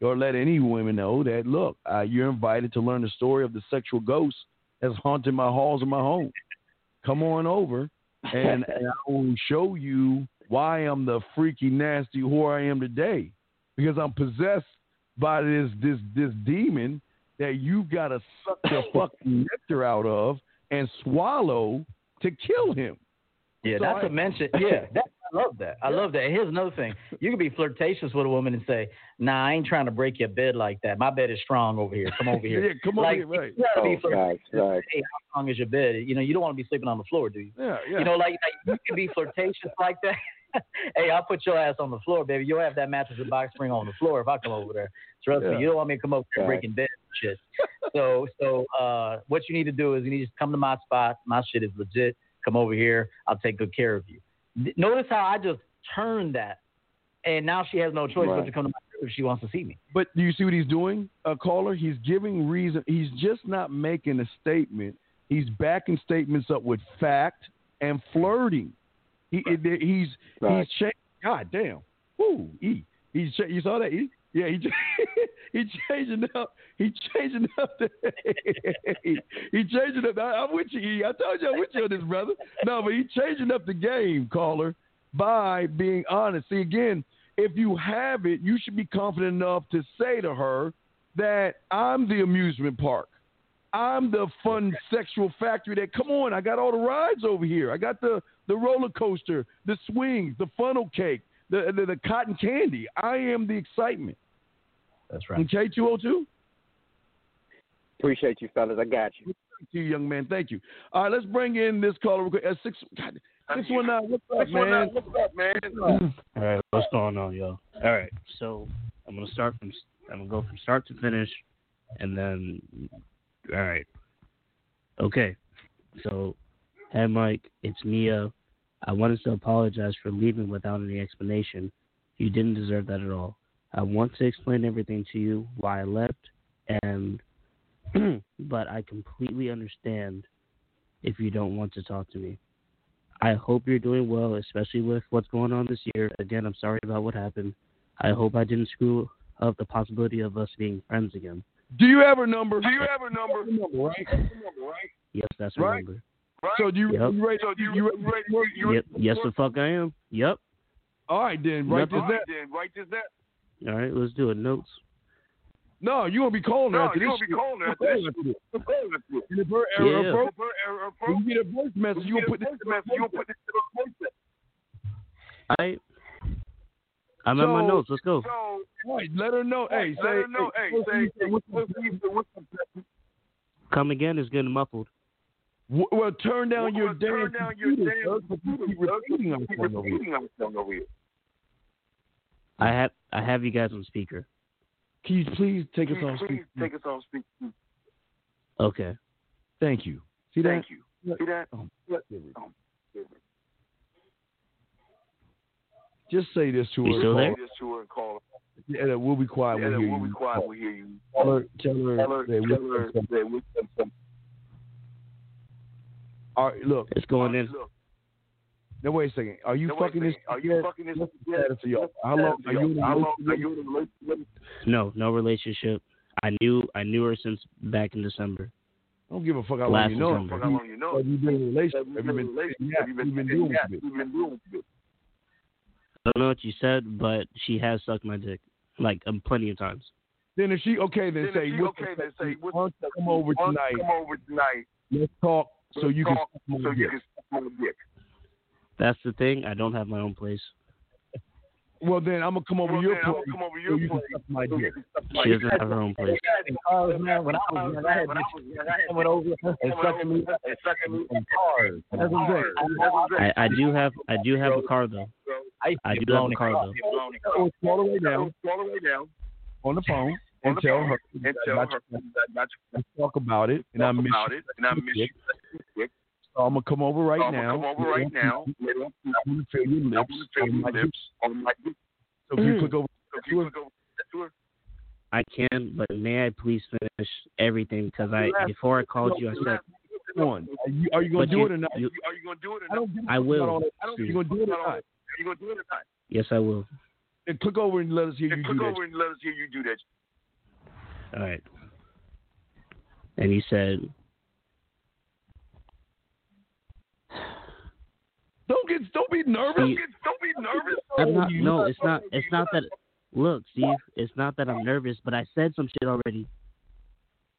or let any women know that look, uh, you're invited to learn the story of the sexual ghost that's haunting my halls of my home. Come on over, and, and I will show you why I'm the freaky, nasty whore I am today, because I'm possessed by this this this demon that you've gotta suck the fucking nectar out of and swallow to kill him. Yeah, So not I- to mention, yeah, that, I love that. I love that. And here's another thing: you can be flirtatious with a woman and say, "Nah, I ain't trying to break your bed like that. My bed is strong over here. Come over here." Yeah, come over here, right. You gotta be Oh, flirtatious. facts, facts. Hey, how strong is your bed? You know, you don't want to be sleeping on the floor, do you? Yeah, yeah. You know, like, like you can be flirtatious like that. hey, I'll put your ass on the floor, baby. You'll have that mattress and box spring on the floor if I come over there. Trust Yeah. me, you don't want me to come over there Right. breaking bed and shit. So, so uh, what you need to do is you need to just come to my spot. My shit is legit. Come over here. I'll take good care of you. Notice how I just turned that, and now she has no choice but to come to my crib if she wants to see me. But do you see what he's doing, uh, caller? He's giving reason. He's just not making a statement. He's backing statements up with fact and flirting. He it- he's Right. he's changing. God damn. Woo. E. He's you saw that E? Yeah. He he changing up. He changing up. The, he changing up. I, I'm with you. E. I told you I'm with you on this, brother. No, but he changing up the game, caller, by being honest. See again if you have it, you should be confident enough to say to her that I'm the amusement park. I'm the fun sexual factory that come on, I got all the rides over here. I got the, the roller coaster, the swings, the funnel cake, the, the the cotton candy. I am the excitement. That's right. Okay, two oh two? Appreciate you, fellas. I got you. Thank you, young man. Thank you. All right, let's bring in this caller. real quick. Uh, six, God, six one nine. What's up, man? What's up, man? All right, what's going on, yo? All right, so I'm gonna start from I'm gonna go from start to finish, and then all right, okay. So, hey Mike, it's Mia. I wanted to apologize for leaving without any explanation. You didn't deserve that at all. I want to explain everything to you why I left, and but I completely understand if you don't want to talk to me. I hope you're doing well, especially with what's going on this year. Again, I'm sorry about what happened. I hope I didn't screw up the possibility of us being friends again. Do you have a number? Do you have a number? number, right? Yes, that's her Right. number. So do you, Yep. you ready? You, you, ready- you, you, Yep, yes, the fuck I am. Yep. All right, then. Write this Nothing. down. Then write this down. All right, let's do it. Notes. No, you gonna be calling her No, after you this gonna be shit. calling You after this calling her shit. You calling after this. And if her Yeah. error, bro, If her error, you get a voice message, you gonna put this voice message, you gonna put this shit on voice message. I I'm at my notes. Let's go. So, Right, let her know. Hey, let say, her know. Hey, what's say, the- what's what's the- what's Come again is getting muffled. well, turn down your Well, damn turn down your computer, damn sir, 'cause you keep computer, sir, repeating you keep ourselves over here. repeating ourselves over here. I have I have you guys on speaker. Can you please take us Please, off please speaker? take us off speaker. Okay. Thank you. See that? Thank you. See that? Oh, Um, Just say this to her. You still call- there? Say this to her and call Yeah, that we'll be quiet. her. We'll hear we'll you. be quiet. We'll hear you. Tell her, tell her, Tell her, that we- tell her that we said something. All right, look. It's going in. Look, Now wait a second. Are you now wait a fucking this? Are you fucking this? What's status of y'all? How long are you How long are you in a relationship? No, no relationship. I knew I knew her since back in December. I don't give a fuck how long you know. her. December. How long you know? Have you been in a relationship? Have Have you you been in a been? relationship? Have you been you've been doing yeah, it. you've been doing it. I don't know what you said, but she has sucked my dick like um, plenty of times. Then if she okay, then Then say if she what's okay, the- then say what's don't come over Why don't you tonight. Come over tonight. Let's talk so you can talk suck my so you can suck my dick. That's the thing. I don't have my own place. Well, then I'm gonna come over Well, your then I'm place gonna come over your place my so you dick. can suck my She doesn't have her own place. cars, man. When I was young, I had When I was young, I had coming over and sucking me and sucking me in cars. That's what I'm saying. I'm. I, I do have I do have a car though. I used to I do have a car though. Blown in So call her right Now, now call her right now on the phone and tell her and tell that her you- that not let's talk about it, and I miss about you. it, and I miss you. Quick. So I'm gonna come over right I'm now. gonna come over right now. I want to feel your I lips want to feel on my your lips on my dick. So if you mm. click over So if you click over to I can, but may I please finish everything? Because I before I called you, I said one, are you, are you gonna do you- it or not? you- are you gonna do it or I not? don't give a I will. about all that. I don't. You gonna do it or not? Are you gonna do it or not? yes, I will. Then click over and let us hear Then you click do that. over and let us hear you do that. All right. And he said, Don't get. Don't be nervous. See, Don't be nervous. I'm oh, not. No, it's not. It's not that. Look, Steve. It's not that I'm nervous, but I said some shit already.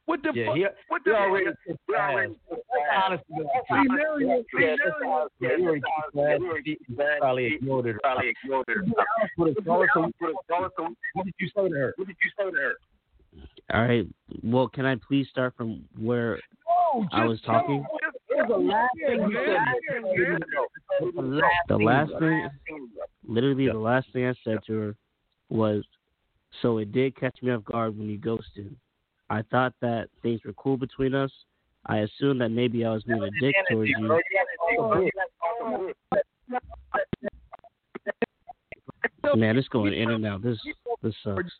What the Yeah, fuck? he, What the already fuck? kissed We ass. already- Honestly, See, Mary, yeah, see, that's Mary, all- yeah, he already kissed ass. He probably ignored it. Probably ignored her. Put a dollar, so Put a dollar, so What did you say to her? What did you say to her? All right. Well, can I please start from where No, I was just tell talking? her. It was the last thing you man. said. The last thing last you thing, literally, the last thing I said to her was, "So it did catch me off guard when you ghosted. I thought that things were cool between us. I assumed that maybe I was being a dick towards you. Man, it's going in and out. This this sucks.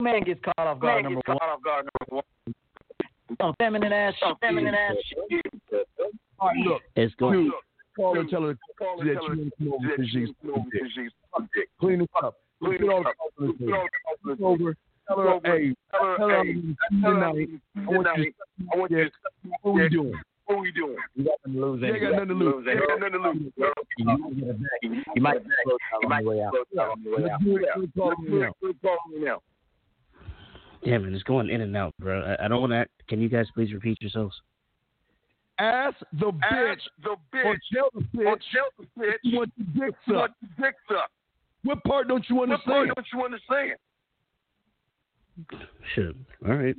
Man gets caught off guard number one. Caught off guard number one. Some feminine ass shit. Feminine ass shit. All right, look. It's going. Dude, call her. Tell her Call her, that tell you her want to come over that because she's she's over because she's sucked dick. clean it up. Clean Put all it the up. calls on the Put table. all the calls on the Come over. Tell her, over. hey, Tell her, tell her I'm hey, gonna see tell you her tonight. I'm I want gonna you see you I want you Yeah, to what we doing? What we doing? You got nothing to lose You ain't got anyway. nothing to lose. You ain't got nothing to lose. girl. You might get it back. You might get close on the way out. on the way Let's out. do it. Yeah. Let's call Let's me do now. it. Let's call me now. Damn it, it's going in and out, bro. I, I don't want to. Can you guys please repeat yourselves? Ask the bitch Ask the or bitch tell the or bitch tell the bitch you want your dick what sucked. the dick suck. What part don't you understand? What part don't you understand? Shit. All right.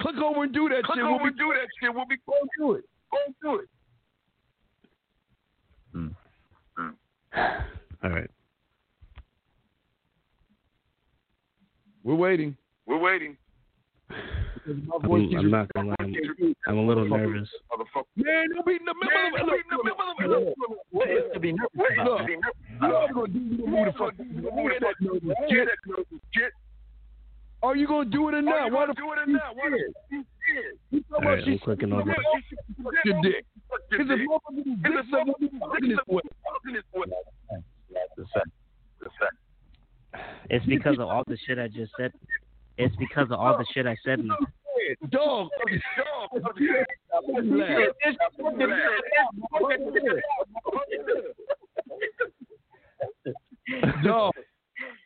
Click over and do that Click shit. over We'll be and do that shit. We'll be going do it. go do it. Hmm. Mm. All right. We're waiting. We're waiting. I'm, I'm not gonna lie. I'm, I'm a little nervous. Man, don't be in the middle of we it. in the middle of it. What is to be nervous What is about? to be nervous You know about? what I'm gonna do? You move the fuck. You You gonna move the fuck. nervous that nervous. Are you gonna do it or not? Why the do it fuck or not? Why the you fuck scared? You talking All about right, she I'm clicking over. suck your dick. Fuck your Because the dick. motherfucker's It's dick a suck when you fucking this way. fucking this way. The fact. The fact. It's because of all the shit I just said. It's because of all the shit I said. in- Dog. Dog. Laugh. Dog.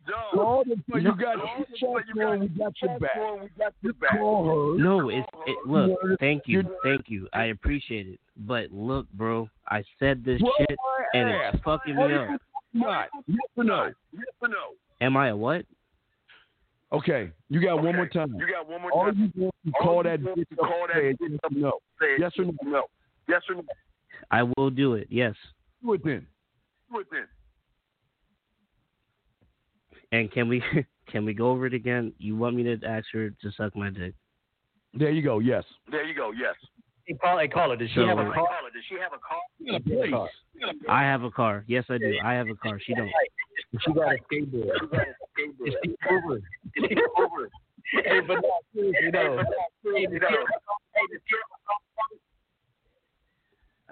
Dog. Call them, you got chat going. We got your back. your Call her. No, it's it, look. Thank you, thank you. I appreciate it. But look, bro, I said this Well, shit and ass. it's fucking me up. Not. Yes or no? Yes or no? Am I a what? Okay, you got one more time. You got one more All time. you want to All call you that want bitch to call that say bitch yes up, or no? Say. Yes or no? No. Yes or no? I will do it. Yes. Do it then. Do it then. And can we can we go over it again? You want me to ask her to suck my dick? There you go. Yes. There you go. Yes. Hey, call, hey, caller, does she So- have a car? Does she have a car? You got a place. I have a car. Yes, I do. I have a car. She don't. She got a skateboard. Is she over? Is she over? Hey, but no, seriously, no. Hey, does she have a car? Hey, does she have a car?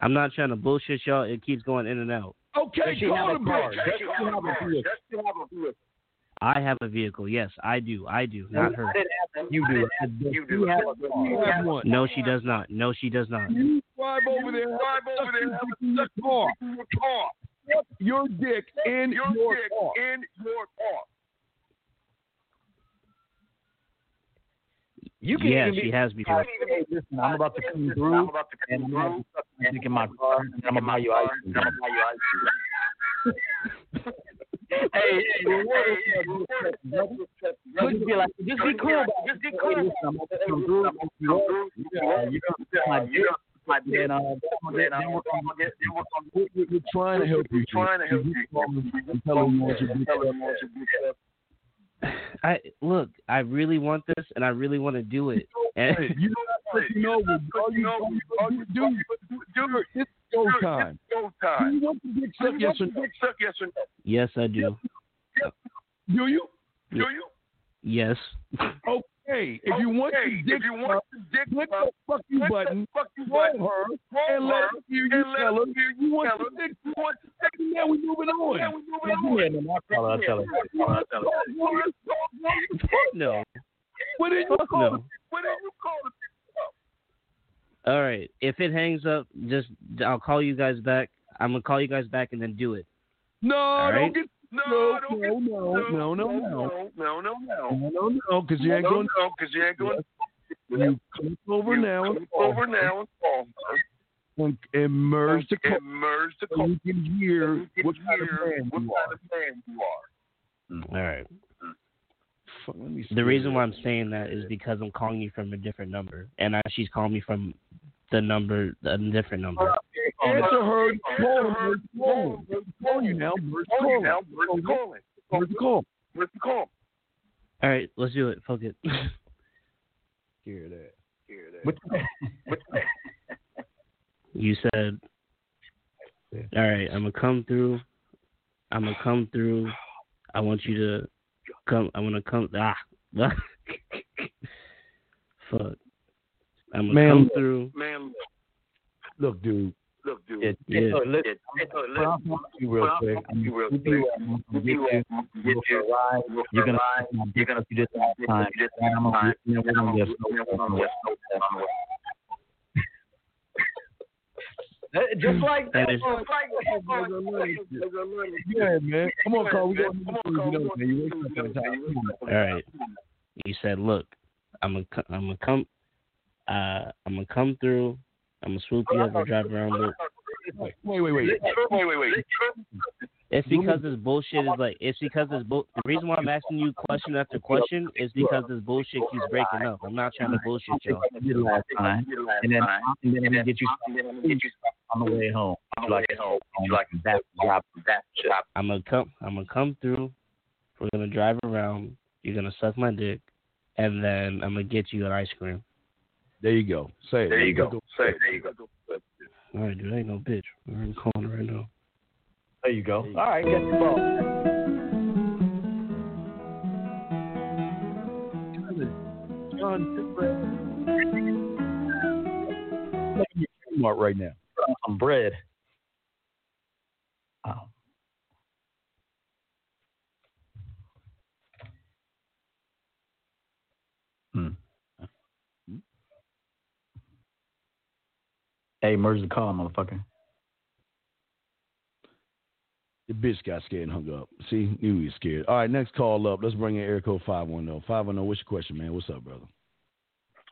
I'm not trying to bullshit y'all. It keeps going in and out. Okay, Does she call have the a car? bitch. Does she have a car? Does she have a vehicle? I have a vehicle. Yes, I do. I do. Not her. I didn't ask if you do. I said, does You do. have a car? You have one. No, she does not. No, she does not. You drive over there. Drive over there. Have in your car. car. Put Your dick in Your your dick car. in your car. You can Yeah, be, she has before. Hey, listen, I'm about to come through, I'm about to and come I'm going through. suck my in my car, and I'm to buy you ice cream. I'm gonna buy you ice cream. Hey, hey, just be like, just be cool. Just be cool. listen, I'm to come through. I'm yeah, you're going to suck my. Then, uh, then we're we're gonna get. Then we're We're, we're- we're trying to help you. We're trying to help You you. call them and tell you want Tell them what you do. I look. I really want this, and I really want to do it. And You know, you know, all you, all you, all you do, do, it's go time. Go Do time. you want to dick sucked? Yes or no? Suck yes or no? yes, I do. Do you? Do you? Yes. Okay. Hey, if you want Okay, your if dick you want sucked, the dick click the fuck you button, fuck you call button, her, call and let her, her hear you tell her her you you want tell your her dick you want sucked. And now we moving on. Yeah, we moving Yeah, on. yeah, man, I'll call her. I'll tell her. I'll tell her. Fuck no. What did you call no. it? What did you call it? All right. If it hangs up, just I'll call you guys back. I'm gonna call you guys back and then do it. No, right. don't get No, no, don't get no, no, no, no, no, no, no, no, no. no, no, no, because you ain't No, going. no, because you ain't going You click over you now and click call over now and call her. and, and merge the call. and merge the So call. you can hear You can what kind of hear man what you kind are. of man you are. Mm, all right. Fuck, let me see. The reason why I'm saying that is because I'm calling you from a different number, and I, she's calling me from the number, a different number. Answer her. Call her. Call her. Call you now. Merge the Call you now. Merge the calling. Merge the call. Merge the call. All right, let's do it. Fuck it. Hear that. Hear that. What- what- You said, all right, I'm gonna come through. I'm gonna come through. I want you to come. I want to come. Ah, fuck. I'm gonna Man, come through. Man, Look, dude. Look, dude. It, it, it, it, it, You're gonna. You're gonna. You just have time. Just like that, just like that. Yeah, man. Come on, Carl. We got to All right. He said, "Look, I'm gonna, I'm gonna come, uh, I'm gonna come through." I'm gonna swoop you up and drive around. But Wait, wait, wait. Wait, wait, wait. it's because this bullshit is like, it's because this bull. The reason why I'm asking you question after question is because this bullshit keeps breaking up. I'm not trying to bullshit y'all. I did last time, and then and then I'm gonna get you on the way home. You like home. You like that job. That job. I'm gonna come, I'm gonna come through. We're gonna drive around. You're gonna suck my dick, and then I'm gonna get you an ice cream. There you go. Say it. There you go. Say, there you go. All right, dude, I ain't no bitch. We're in the corner right now. There you go. All right, get the ball. John Kmart right now. Some bread. Hey, merge the call, motherfucker. The bitch got scared and hung up. See, knew he was scared. All right, next call up. Let's bring in area code 510. 510, what's your question, man? What's up, brother?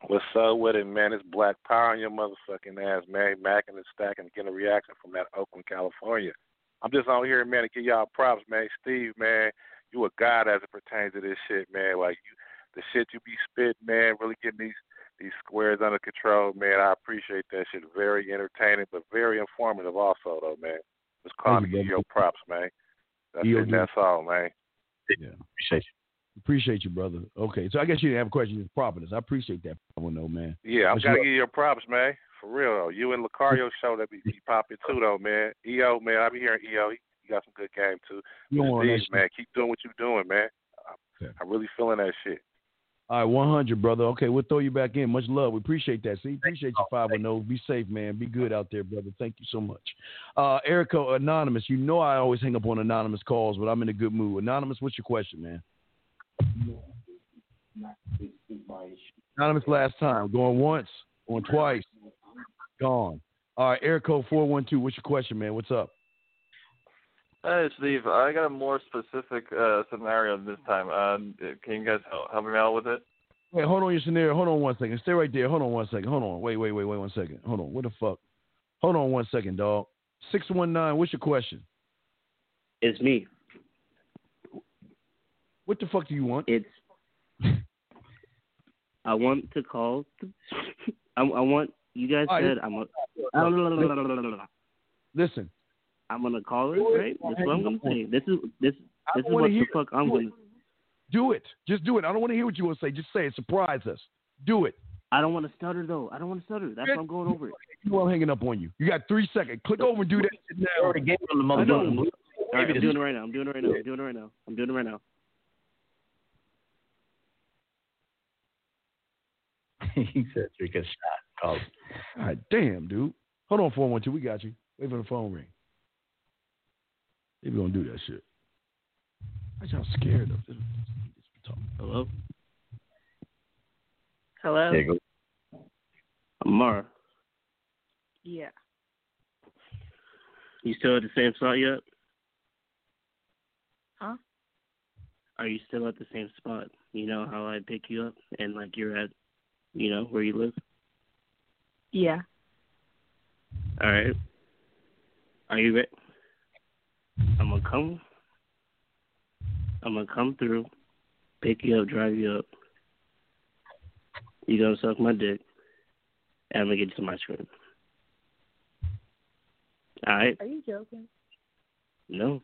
What's up with it, man? It's Black Power on your motherfucking ass, man. Macking and stacking, and getting a reaction from that Oakland, California. I'm just on here, man, to give y'all props, man. Steve, man, you a god as it pertains to this shit, man. Like you, the shit you be spitting, man, really getting these these squares under control, man. I appreciate that shit. Very entertaining, but very informative, also, though, man. Just calling to you, your props, man. That's it. That's all, man. Yeah. Appreciate you. Appreciate you, brother. Okay, so I guess you didn't have a question. It's properness. I appreciate that. I want to know, man. Yeah, I'm gotta your- give you your props, man. For real though. You and Lothario show that be, be popping too though, man. EO, man, I be hearing EO. He, he got some good game too. You But Steve, man, keep doing what you're doing, man. I, I'm really feeling that shit. All right, 100, brother. Okay, we'll throw you back in. Much love. We appreciate that. See, appreciate you, 510. Be safe, man. Be good out there, brother. Thank you so much. Uh, Erica, Anonymous, you know I always hang up on Anonymous calls, but I'm in a good mood. Anonymous, what's your question, man? Anonymous last time. Going once, going twice, gone. All right, Code 412, what's your question, man? What's up? Hey, Steve. I got a more specific uh, scenario this time. Uh, can you guys help, help me out with it? Wait, hold on your scenario. Hold on one second. Stay right there. Hold on one second. Hold on. Wait, wait, wait, wait one second. Hold on. What the fuck? Hold on one second, dog. 619, what's your question? It's me. What the fuck do you want? It's. I want to call. I, I want you guys All right, said I'm. A, Listen. I'm gonna call it Do it. right. That's what I'm gonna say. This is this. I This is wanna what hear the fuck I'm gonna. Do it. Just do it. I don't want to hear what you want to say. Just say it. Surprise us. Do it. I don't want to stutter though. I don't want to stutter. That's why I'm going over it. You know I'm hanging up on you. You got three seconds. Click over and do that shit now. already gave him the I know. motherfucking blue. All right, I'm doing it right now. I'm doing it right now. I'm doing it right now. I'm doing it right now. he said take a shot. Call. All right, damn, dude. Hold on, 412. We got you. Wait for the phone ring. They gonna do that shit. I y'all scared of this. Hello. Hello. There you go. Amara, Yeah. you still at the same spot yet? Huh? Are you still at the same spot? You know how I pick you up and like you're at, you know where you live. Yeah. All right. Are you ready? I'm gonna come. I'm gonna come through, pick you up, drive you up. You gonna suck my dick, and I'm gonna get you some ice cream. All right? Are you joking? No.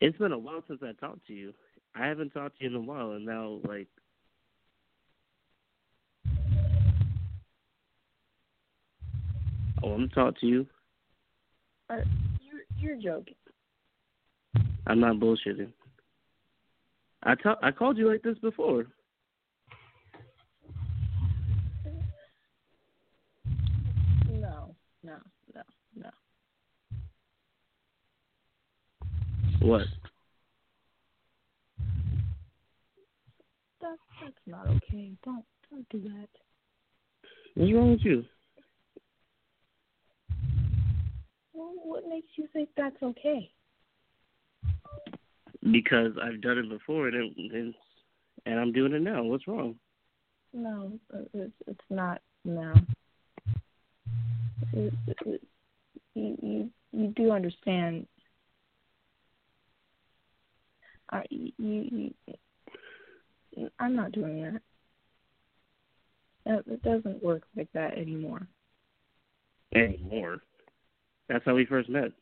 It's been a while since I talked to you. I haven't talked to you in a while, and now like. I want to talk to you. Are, you're you're joking. I'm not bullshitting. I called you like this before. No, no, no, no. What? That's that's not okay. Don't don't do that. What's wrong with you? Well, what makes you think that's okay? Because I've done it before, and it, and, and I'm doing it now. What's wrong? No, uh, it's it's not. No. It, it, it, you you you do understand. I you, you I'm not doing that. That it doesn't work like that anymore. Anymore. That's how we first met.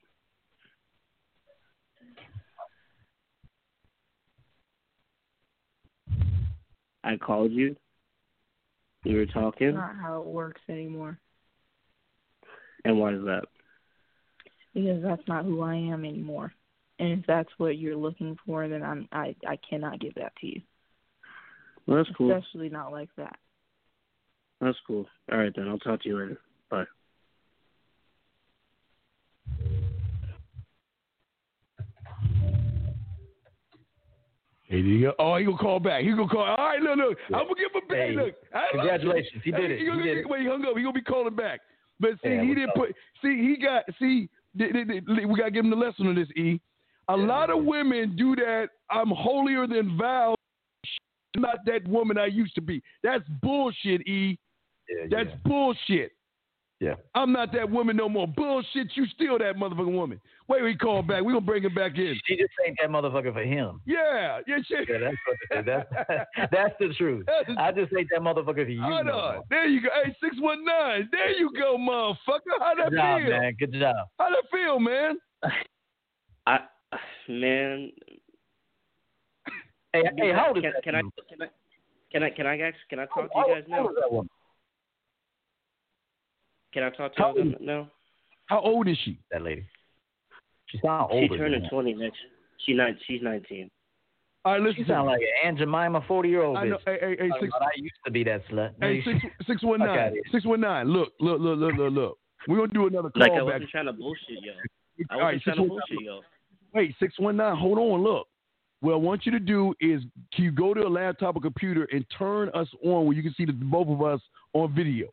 I called you. We were talking. That's not how it works anymore. And why is that? Because that's not who I am anymore. And if that's what you're looking for, then I'm I I cannot give that to you. Well, that's cool. Especially not like that. That's cool. All right, then. I'll talk to you later. Bye. Hey, there you go. Oh, he gonna call back. He gonna call. All right, look, look. I'm gonna give him a Hey, look. Congratulations. He did Hey, it. He gonna, He did it. He hung up. He gonna be calling back. But see, Yeah, he didn't put. See, he got. See, we gotta give him the lesson on this. E. A lot of women do that. I'm holier than thou. Not that woman I used to be. That's bullshit. E. That's bullshit. Yeah. I'm not that woman no more. Bullshit. You still that motherfucking woman. Wait, we call back. We gonna bring him back in. She just ain't that motherfucker for him. Yeah, yeah, shit. Yeah, that's what. That's, that's the truth. I just ain't that motherfucker for you. Hold no on. more. There you go. Hey, six one nine. There you go, motherfucker. How that Good job, feel? man. Good job. How that feel, man? I man. Hey, hey, how old is can, that can I dude? can I can I can I ask, can I talk to you guys how now? old is that woman? Can I talk to How you now? How old is she? That lady. She sounds She older. turning twenty next. She nine. She's nineteen. All right, listen. She sound like an Aunt Jemima, forty year old I know. bitch. Hey, hey, hey, six, I used to be that slut. hey, six, six one Fuck nine. outta here. Six one nine. Look, look, look, look, look, look. We're gonna do another call Like I back. wasn't trying to bullshit yo. I All wasn't right, trying to bullshit yo. Wait, six one nine. Hold on. Look. What I want you to do is, can you go to a laptop or computer and turn us on where you can see the both of us on video,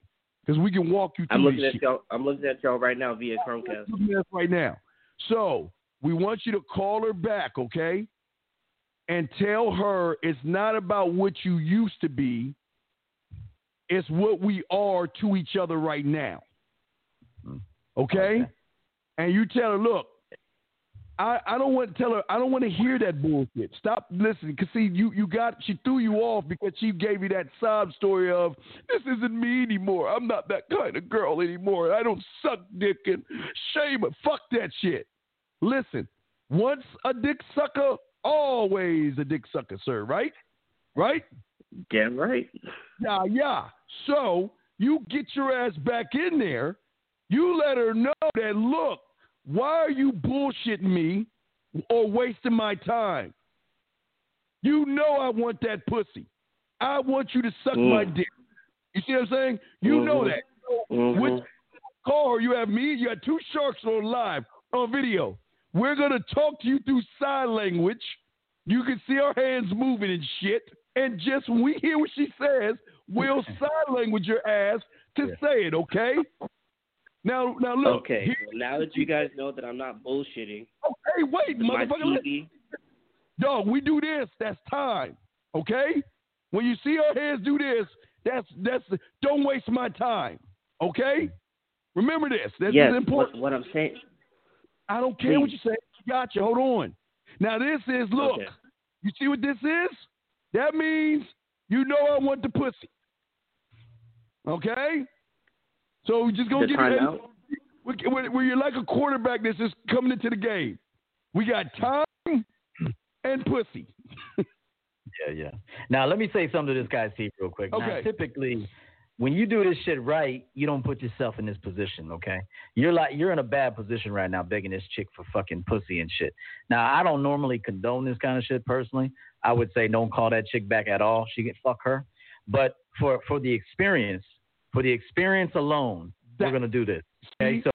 because we can walk you through I'm looking this at shit. y'all. I'm looking at y'all right now via Chromecast. looking at right now. So we want you to call her back, okay? And tell her it's not about what you used to be, it's what we are to each other right now. Hmm. Okay? And you tell her, look, I, I don't want to tell her I don't want to hear that bullshit. Stop listening. Cause see you you got she threw you off because she gave you that sob story of this isn't me anymore. I'm not that kind of girl anymore. I don't suck dick and shame it. Fuck that shit. Listen, once a dick sucker, always a dick sucker, sir, right? Right? Damn right. Yeah, yeah. So you get your ass back in there. You let her know that look, why are you bullshitting me or wasting my time? You know I want that pussy. I want you to suck my Mm. dick. You see what I'm saying? You know Mhm. that. Mhm. with call her, you have me, you got two sharks on live on video. We're gonna talk to you through sign language. You can see our hands moving and shit. And just when we hear what she says, we'll sign language your ass to say it, okay? Now now look. Okay. here- well, now that you guys know that I'm not bullshitting, Okay, wait, my motherfucker. TV. Dog, we do this. That's time. Okay? When you see our hands do this, that's that's don't waste my time. Okay? Remember this. This yes. is important. What, what I'm saying. I don't care what you say. Got you. Hold on. Now this is look. Okay. You see what this is? That means you know I want the pussy. Okay? So we just gonna The give you timeout? we- we- where you're like a quarterback that's just coming into the game. We got time and pussy. Yeah, yeah. Now let me say something to this guy, Steve, real quick. Now, Okay. typically, when you do this shit right, you don't put yourself in this position. Okay, you're like you're in a bad position right now, begging this chick for fucking pussy and shit. Now I don't normally condone this kind of shit personally. I would say don't call that chick back at all. She can fuck her. But for for the experience, for the experience alone, we're gonna do this. Okay, mm-hmm. so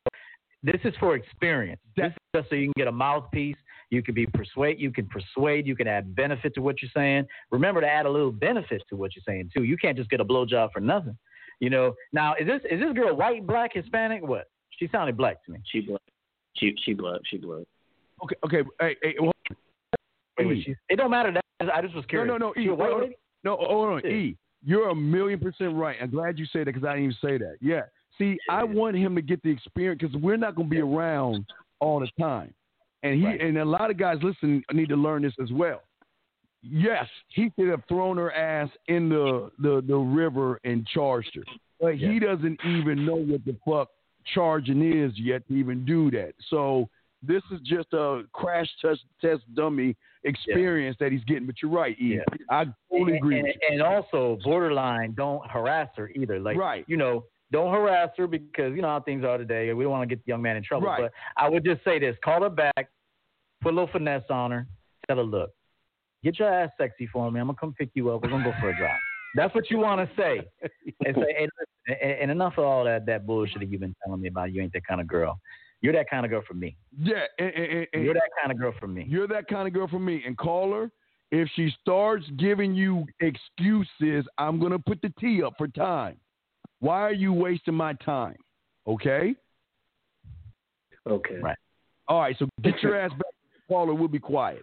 this is for experience. This is just so you can get a mouthpiece. You can be persuade. You can persuade. You can add benefit to what you're saying. Remember to add a little benefit to what you're saying too. You can't just get a blowjob for nothing. You know. Now is this is this girl white, black, Hispanic? What? She sounded black to me. She black. She she black. She black. Okay, okay. Hey, hey, hold on. Wait, wait, E. she- it don't matter. That I just was No, curious. no, no. E, She a white hold on. lady? No, hold on. Yeah. E, you're a million percent right. I'm glad you said that because I didn't even say that. Yeah. See, I want him to get the experience because we're not going to be around all the time, and he and a lot of guys listening need to learn this as well. Yes, he could have thrown her ass in the the, the river and charged her, but he doesn't even know what the fuck charging is yet to even do that. So this is just a crash test test dummy experience that he's getting. But you're right, E. I totally and, agree. and, with you. and also borderline, don't harass her either. Like, Right. you know, don't harass her because you know how things are today. We don't want to get the young man in trouble. Right. But I would just say this: call her back, put a little finesse on her, tell her, look, get your ass sexy for me. I'm gonna come pick you up. We're gonna go for a drive. That's what you want to say, and say, hey, listen, and, and enough of all that that bullshit that you've been telling me about. You ain't that kind of girl. You're that kind of girl for me. Yeah, and, and, and, You're that kind of girl for me. You're that kind of girl for me. And call her. If she starts giving you excuses, I'm gonna put the T up for time. Why are you wasting my time? Okay. Okay. Right. All right, so get your ass back. To caller, we'll be quiet.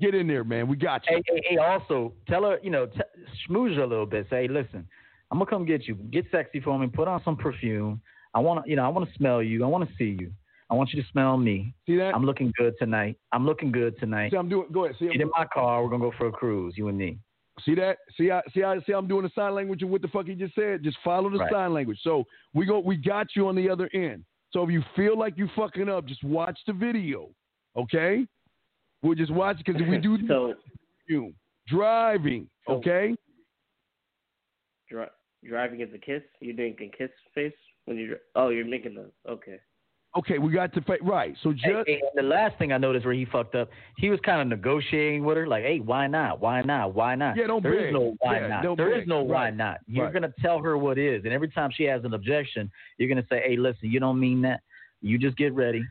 Get in there, man. We got you. Hey, hey, hey, also tell her, you know, t- schmooze her a little bit. Say, listen, I'm gonna come get you. Get sexy for me. Put on some perfume. I want to, you know, I want to smell you. I want to see you. I want you to smell me. See that? I'm looking good tonight. I'm looking good tonight. See, I'm doing. Go ahead. See, Get in my car. We're gonna go for a cruise. You and me. See that? See, I see. I see. I'm doing the sign language of what the fuck he just said. Just follow the Right. sign language. So we go. We got you on the other end. So if you feel like you fucking up, just watch the video. Okay? We'll just watch because if we do So you driving. So- Okay? dri- driving is a kiss. You're doing a kiss face when you. Dri- oh, you're making the. Okay. Okay. We got to fight right. So just Hey, hey, and the last thing I noticed where he fucked up, he was kind of negotiating with her, like, "Hey, why not? Why not? Why not?" Yeah, don't There is beg. no why Yeah, not. There is no why Right. not. You're Right. gonna tell her what is, and every time she has an objection, you're gonna say, "Hey, listen, you don't mean that. You just get ready.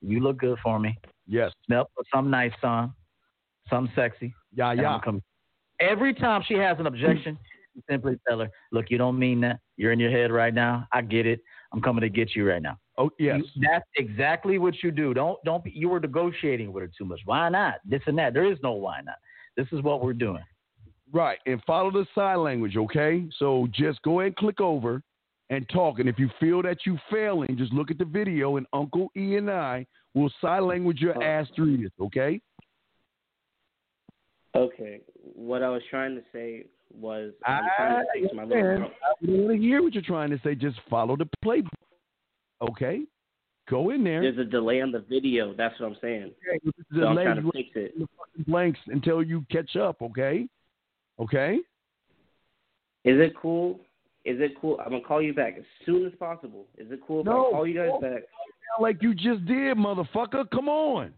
You look good for me. Yes. Smell put something nice on, something sexy. Yeah, yeah. Every time she has an objection, you simply tell her, "Look, you don't mean that. You're in your head right now. I get it. I'm coming to get you right now." Oh yes. You- that's exactly what you do. Don't don't be, you were negotiating with her too much. Why not? This and that. There is no why not. This is what we're doing. Right, and follow the sign language, okay? So just go ahead and click over and talk. And if you feel that you're failing, just look at the video, and Uncle E and I will sign language your uh-huh. ass through this, okay? Okay. What I was trying to say was I'm I trying to fix my little. understand. I want to hear what you're trying to say. Just follow the playbook, okay? Go in there. There's a delay on the video. That's what I'm saying. The So I'm trying to fix it. the blanks until you catch up, okay? Okay? Is it cool? Is it cool? I'm gonna call you back as soon as possible. Is it cool if No. I call you guys back? Like you just did, motherfucker. Come on.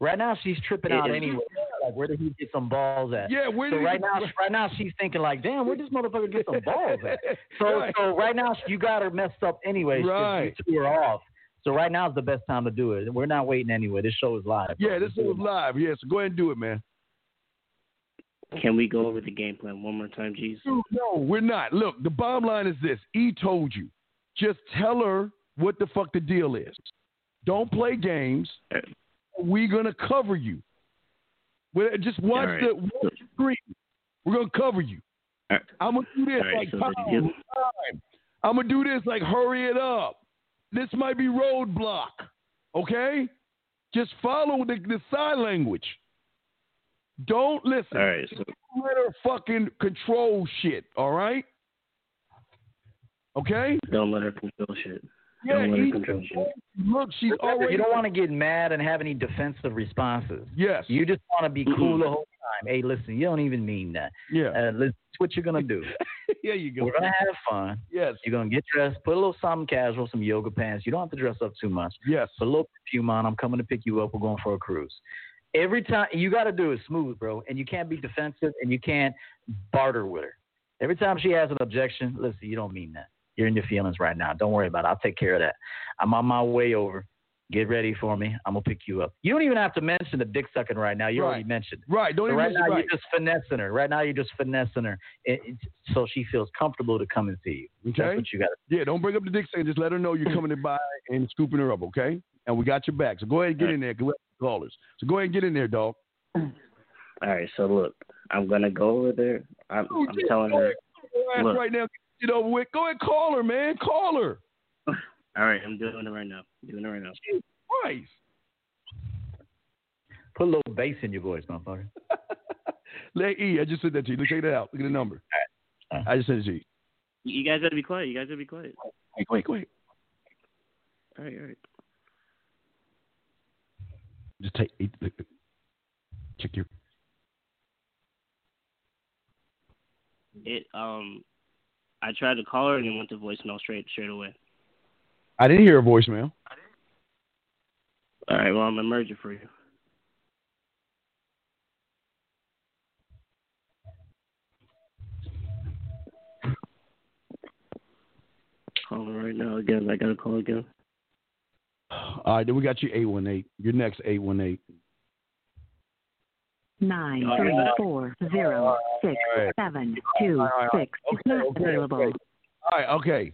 Right now she's tripping out anyway. Like where did he get some balls at? Yeah, where so did he right get- now, right now she's thinking like, damn, where this motherfucker get some balls at? So, Right. so right now you got her messed up anyway. 'cause Right. You threw her off. So right now is the best time to do it. We're not waiting anyway. This show is live. bro. Yeah, this show is live. Yeah, so go ahead and do it, man. Can we go over the game plan one more time, G's? Dude, no, we're not. Look, the bottom line is this. E told you. Just tell her what the fuck the deal is. Don't play games. Uh, We're gonna cover you. Just watch right. the watch the screen. We're gonna cover you. Uh, right. I'm gonna do this right, like so deal- time. I'm gonna do this like hurry it up. This might be roadblock. Okay? Just follow the, the sign language. Don't listen. All right. So Don't let her fucking control shit. All right? Okay? don't let her control shit. Yeah, don't let her control shit. Look, she's Remember, already. you don't want to get mad and have any defensive responses. Yes. You just want to be cool the whole time. Hey, listen, you don't even mean that. Yeah. Uh, listen, it's what you're gonna do. yeah, you go. We're gonna have fun. Yes. You're gonna get dressed, put a little something casual, some yoga pants. You don't have to dress up too much. Yes. Put a little perfume on. I'm coming to pick you up. We're going for a cruise. Every time you got to do it smooth, bro, and you can't be defensive and you can't barter with her. Every time she has an objection, listen, you don't mean that. You're in your feelings right now. Don't worry about it. I'll take care of that. I'm on my way over. Get ready for me. I'm gonna pick you up. You don't even have to mention the dick sucking right now. You Right. already mentioned. it. Right. Don't So even right mention- now right. you're just finessing her. Right now you're just finessing her, it, it, so she feels comfortable to come and see you. Okay. That's what you got. Yeah, don't bring up the dick sucking. Just let her know you're coming to buy and scooping her up, okay? And we got your back. So go ahead and get in there. Go ahead and call. So go ahead and get in there, dog. All right. So look, I'm gonna go over there. I'm, Oh, I'm telling go her. ahead, go ahead Look. right now. Get it over with. Go ahead, and call her, man. Call her. All right. I'm doing it right now. doing it right now. Christ. Put a little bass in your voice, motherfucker. Let E. I just said that to you. Look, check that out. Look at the number. I just sent it to you. You guys gotta be quiet. You guys gotta be quiet. Wait, wait, wait. All right. All right. Just take. look, look. Check your. It um, I tried to call her and it went to voicemail straight straight away. I didn't hear a voicemail. All right. Well, I'm gonna merge it for you. Calling right now again. I gotta call again. All right, then we got you 818. Your next 818. Nine All three right. four zero six All right. seven two All right, all right. six is not okay, available. okay. All right, okay.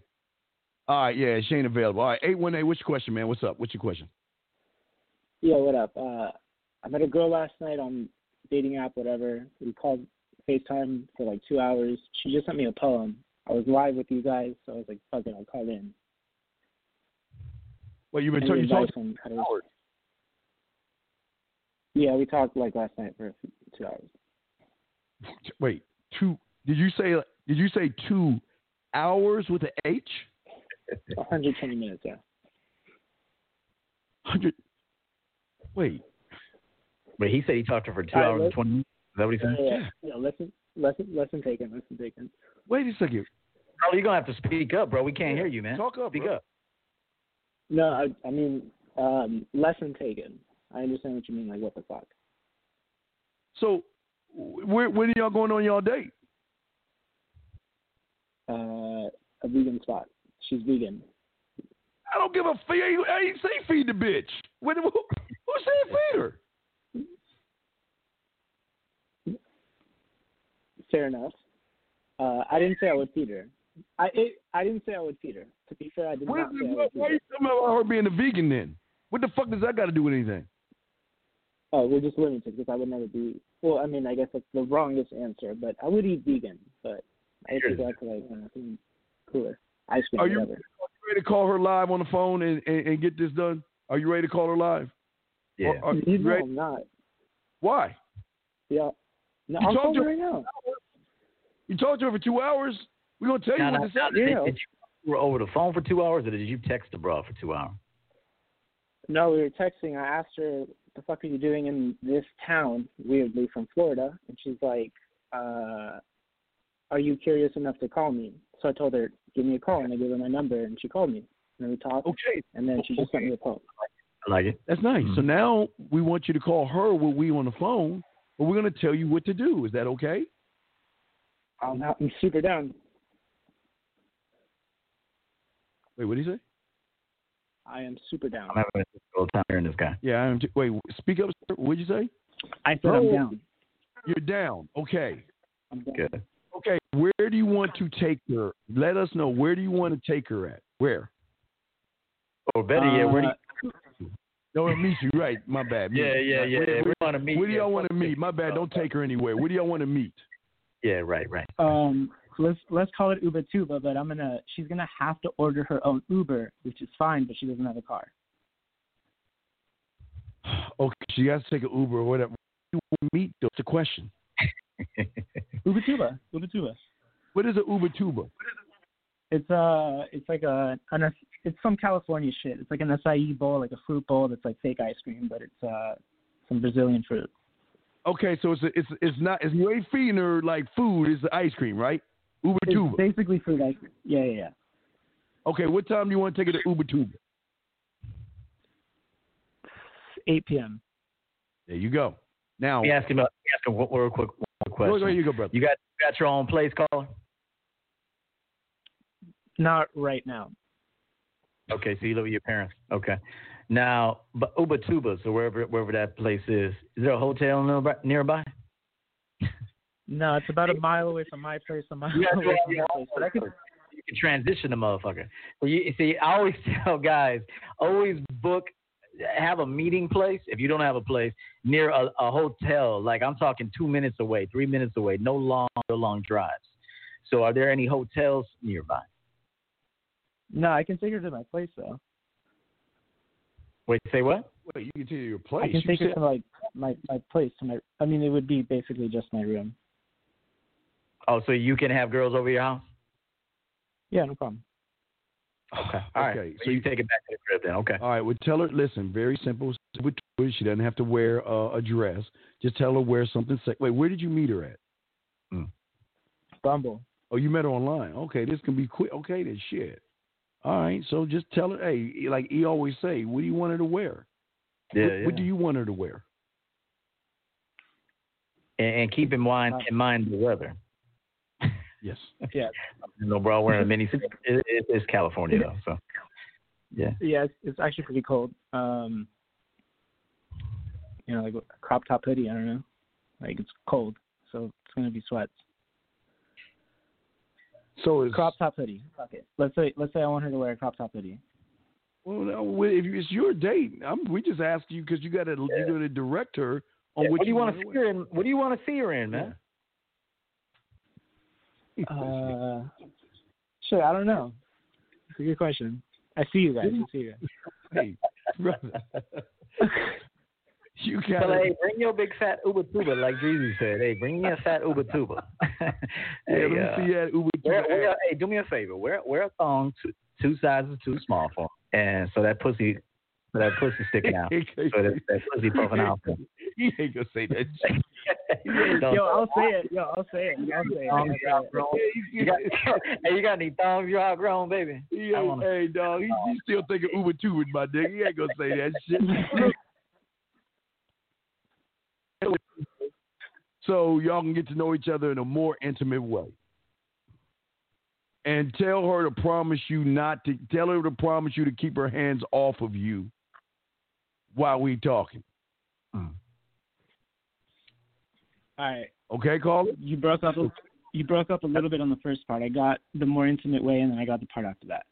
All right, yeah, she ain't available. All right, eight one eight. What's your question, man? What's up? What's your question? Yeah, what up? Uh, I met a girl last night on dating app, whatever. We called FaceTime for like two hours. She just sent me a poem. I was live with you guys, so I was like, fuck it, I'll call in. Well, you've been Any talking. You advice talked on how to- Yeah, we talked like last night for two hours. Wait, two? Did you say? Did you say two hours with an H? 120 minutes, yeah. Hundred. Wait. But he said he talked to her for two All right, hours and twenty minutes. Is that what he Yeah, said? yeah, yeah. Lesson, lesson, lesson taken. Lesson taken. Wait a second. Bro, you're gonna have to speak up, bro. We can't hear you, man. Talk up, Speak bro. up. No, I, I mean, um, lesson taken. I understand what you mean. Like, what the fuck? So, where when are y'all going on y'all date? Uh, a vegan spot. She's vegan. I don't give a f- I ain't, I ain't say feed the bitch. When, who, who said feed her? Fair enough. Uh, I didn't say I would feed her. I it, I didn't say I would feed her. To be fair, I did What not is say I would why, feed her. you talking about her being a vegan then? What the fuck does that got to do with anything? Oh, we're just limited because I would never be. Well, I mean, I guess that's the wrongest answer, but I would eat vegan. But I would go out to like you uh, know, something cooler, ice cream, Are you, whatever. ready to call her live on the phone and, and, and get this done? Are you ready to call her live? Yeah. Or- are You you know ready? I'm not. Why? Yeah. No, You I'm talked to her her right now. You talked to her for two hours. We're gonna tell you Now, what now, to say. now, did, did you were over the phone for two hours, or did you text the bro for two hours? No, we were texting. I asked her, "What the fuck are you doing in this town?" Weirdly from Florida, and she's like, uh, "Are you curious enough to call me?" So I told her, "Give me a call," and I gave her my number, and she called me. And we talked. Okay. And then she just sent me a poem. I like it. That's nice. So now we want you to call her with we on the phone, but we're gonna tell you what to do. Is that okay? I'm, I'm super down. Wait, what did he say? I am super down. I'm having a difficult time hearing this guy. Yeah, I'm t- wait. Speak up. Sir. What'd you say? I said I'm Oh, down. You're down. Okay. I'm down. Good. Okay. Where do you want to take her? Let us know. Where do you want to take her at? Where? Or better yet, where do you, No, it meets you. Right. My bad. Yeah, Meet. yeah, Where- yeah, Where, yeah. We wanna meet, Where do y'all want to meet? My bad. Don't take her anywhere. Where do y'all want to meet? yeah, right, right. Um, let's let's call it Uber Tuba, but I'm gonna she's gonna have to order her own Uber, which is fine, but she doesn't have a car. Okay. She has to take an Uber or whatever. You meet? Though? It's a question. Uber Tuba, Uber Tuba. What is an Uber tuba? It's uh, it's like a an it's some California shit. It's like an acai bowl, like a fruit bowl that's like fake ice cream, but it's uh some Brazilian fruit. Okay, so it's a, it's it's not it's you ain't feeding her like food. It's the ice cream, right? Uber It's tuba. basically fruit ice cream. Yeah, yeah, yeah. Okay, what time do you want to take it to Uber tuba? 8 p.m. There you go. Now, Let me ask him. Let me ask him one real quick one quick Go- question. go, you go, brother. You got you got your own place, caller? Not right now. Okay, so you live with your parents. Okay. Now, but Ubatuba, so wherever wherever that place is, is there a hotel nearby? Nearby? No, it's about a mile away from my place, a mile You got away your- from your your place. But I could You can transition the motherfucker. So you see, I always tell guys, always book, have a meeting place if you don't have a place near a, a hotel. Like I'm talking two minutes away, three minutes away, no long, no long drives. So are there any hotels nearby? no, I can take her to my place though. Wait, say what? Wait, you can take her to your place. I can You take her said- to like my my place to my. I mean, it would be basically just my room. Oh, so you can have girls over your house? Yeah, no problem. Okay. All right. Okay, So you take it back to the crib then. Okay. All right, well, tell her. Listen, very simple. She doesn't have to wear uh, a dress. Just tell her wear something. Sec- Wait, where did you meet her at? Bumble. Oh, you met her online. Okay, this can be quick. Okay, then shit. All right, so just tell her. Hey, like he always say, what do you want her to wear? Yeah, What, what do you want her to wear? And, and keep in mind in mind the weather. Yes. Yeah. No bro wearing a mini. It, it, it's California though, so yeah. Yeah, it's, it's actually pretty cold. Um, you know, like a crop top hoodie. I don't know. Like it's cold, so it's gonna be sweats. So it's crop top hoodie. Fuck it. Let's say let's say I want her to wear a crop top hoodie. Well, no, if it's your date, I'm, we just ask you because you got to you got to direct her on Yeah, what, what do you want wanna to see her in? What do you want to see her in, man? Uh, sure. I don't know. It's a good question. I see you guys. I see you guys. Hey, brother. you So, gotta. hey, bring your big fat Uber Tuba, like Jeezy said. Hey, bring me a fat Uber Tuba. yeah, hey, let me uh, see that Uber Tuba hey, do me a favor. Wear wear a thong two, two sizes too small for and so that pussy, so that pussy sticking out, so that, that pussy puffing out. For. He ain't gonna say that. shit. Don't- Yo, I'll say it. Yo, I'll say it. I'll say it. I'll say you it. You got, hey, you got any thongs you outgrown, baby? He I ain't, wanna- hey, dog, he, he still thinking Uber two with my dick. He ain't gonna say that shit. So y'all can get to know each other in a more intimate way. And tell her to promise you not to tell her to promise you to keep her hands off of you while we talking. Mm. All right. Okay, caller? You broke up. A, you broke up a little bit on the first part. I got the more intimate way, and then I got the part after that.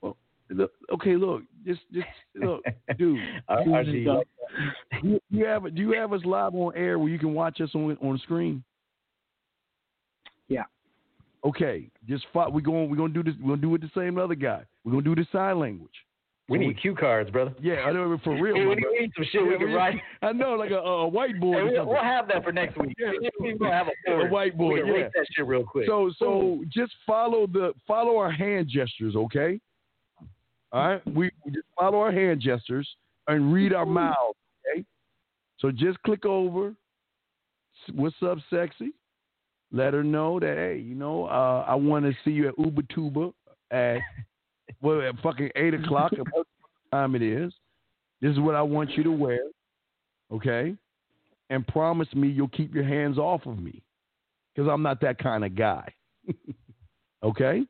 Well, look, okay, look, just just look, dude. I- I see you you, you have do you have us live on air where you can watch us on on screen? Yeah. Okay, just fo- we going we're gonna do this. We're gonna do it the same other guy. We're gonna do the sign language. We need cue cards, brother. Yeah, I know for real. Hey, we need- some shit we can write. I know, like a, a whiteboard. Hey, we'll, we'll have that for next week. We're gonna have a, board. a whiteboard. We yeah. that shit real quick. So so just follow the follow our hand gestures, okay? All right, we, we just follow our hand gestures and read our mouths, okay? So just click over. What's up, sexy? Let her know that hey, you know, uh, I want to see you at Uber Tuba at well at fucking eight o'clock. what time it is? This is what I want you to wear, okay? And promise me you'll keep your hands off of me, because I'm not that kind of guy. okay.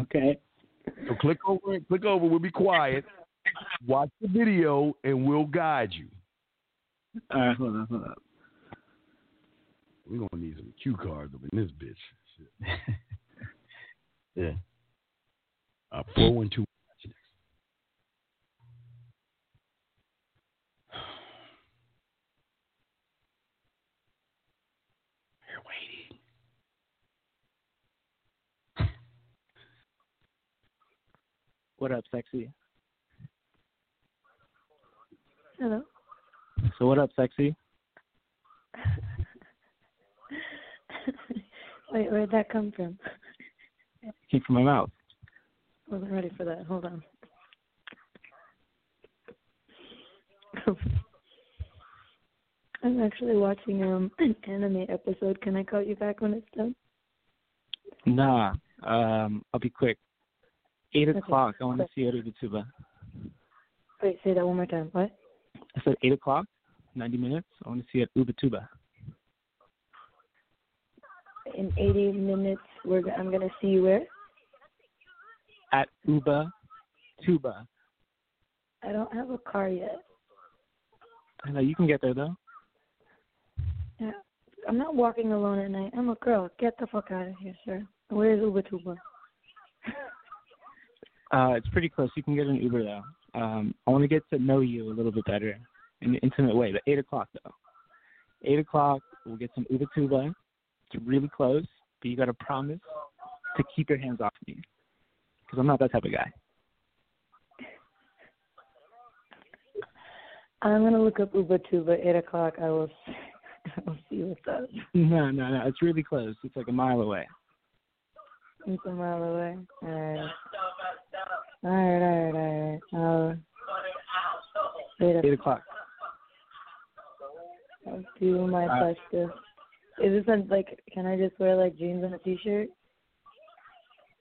Okay. So click over, click over. We'll be quiet. Watch the video, and we'll guide you. All right. Hold on. Hold on. We're gonna need some cue cards up in this bitch. Shit. yeah. Uh, four one two. We're waiting. What up, sexy? Hello. So what up, sexy? Wait, where'd that come from? Came from my mouth. Wasn't ready for that. Hold on. I'm actually watching um an anime episode. Can I call you back when it's done? Nah. Um, I'll be quick. Eight Okay, o'clock. I want to see Ubatuba. Wait, say that one more time. What? I said eight o'clock. Ninety minutes. I want to see you at Ubatuba. In 80 minutes, we're I'm gonna see you where? At Uba Tuba. I don't have a car yet. I know you can get there though. Yeah. I'm not walking alone at night. I'm a girl. Get the fuck out of here, sir. Where's Uba Tuba? Uh, it's pretty close. You can get an Uber though. Um, I want to get to know you a little bit better in an intimate way. But eight o'clock though. Eight o'clock, we'll get some Uba Tuba. It's really close, but you got to promise to keep your hands off me because I'm not that type of guy. I'm gonna look up Ubatuba. Eight o'clock. I will. I will see what's up. No, no, no. It's really close. It's like a mile away. It's a mile away. Alright. Alright, alright, alright. Uh, eight, Eight o'clock. I'll do my Alright. best to. Is this a, like? Can I just wear like jeans and a t-shirt?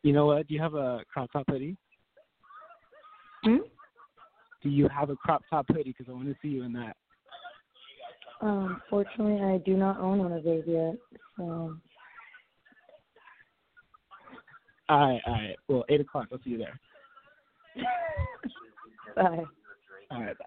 You know what? Do you have a crop top hoodie? Hmm? Do you have a crop top hoodie? Because I want to see you in that. Um, fortunately, I do not own one of those yet. So All right, all right. Well, eight o'clock. I'll see you there. bye. All right, bye.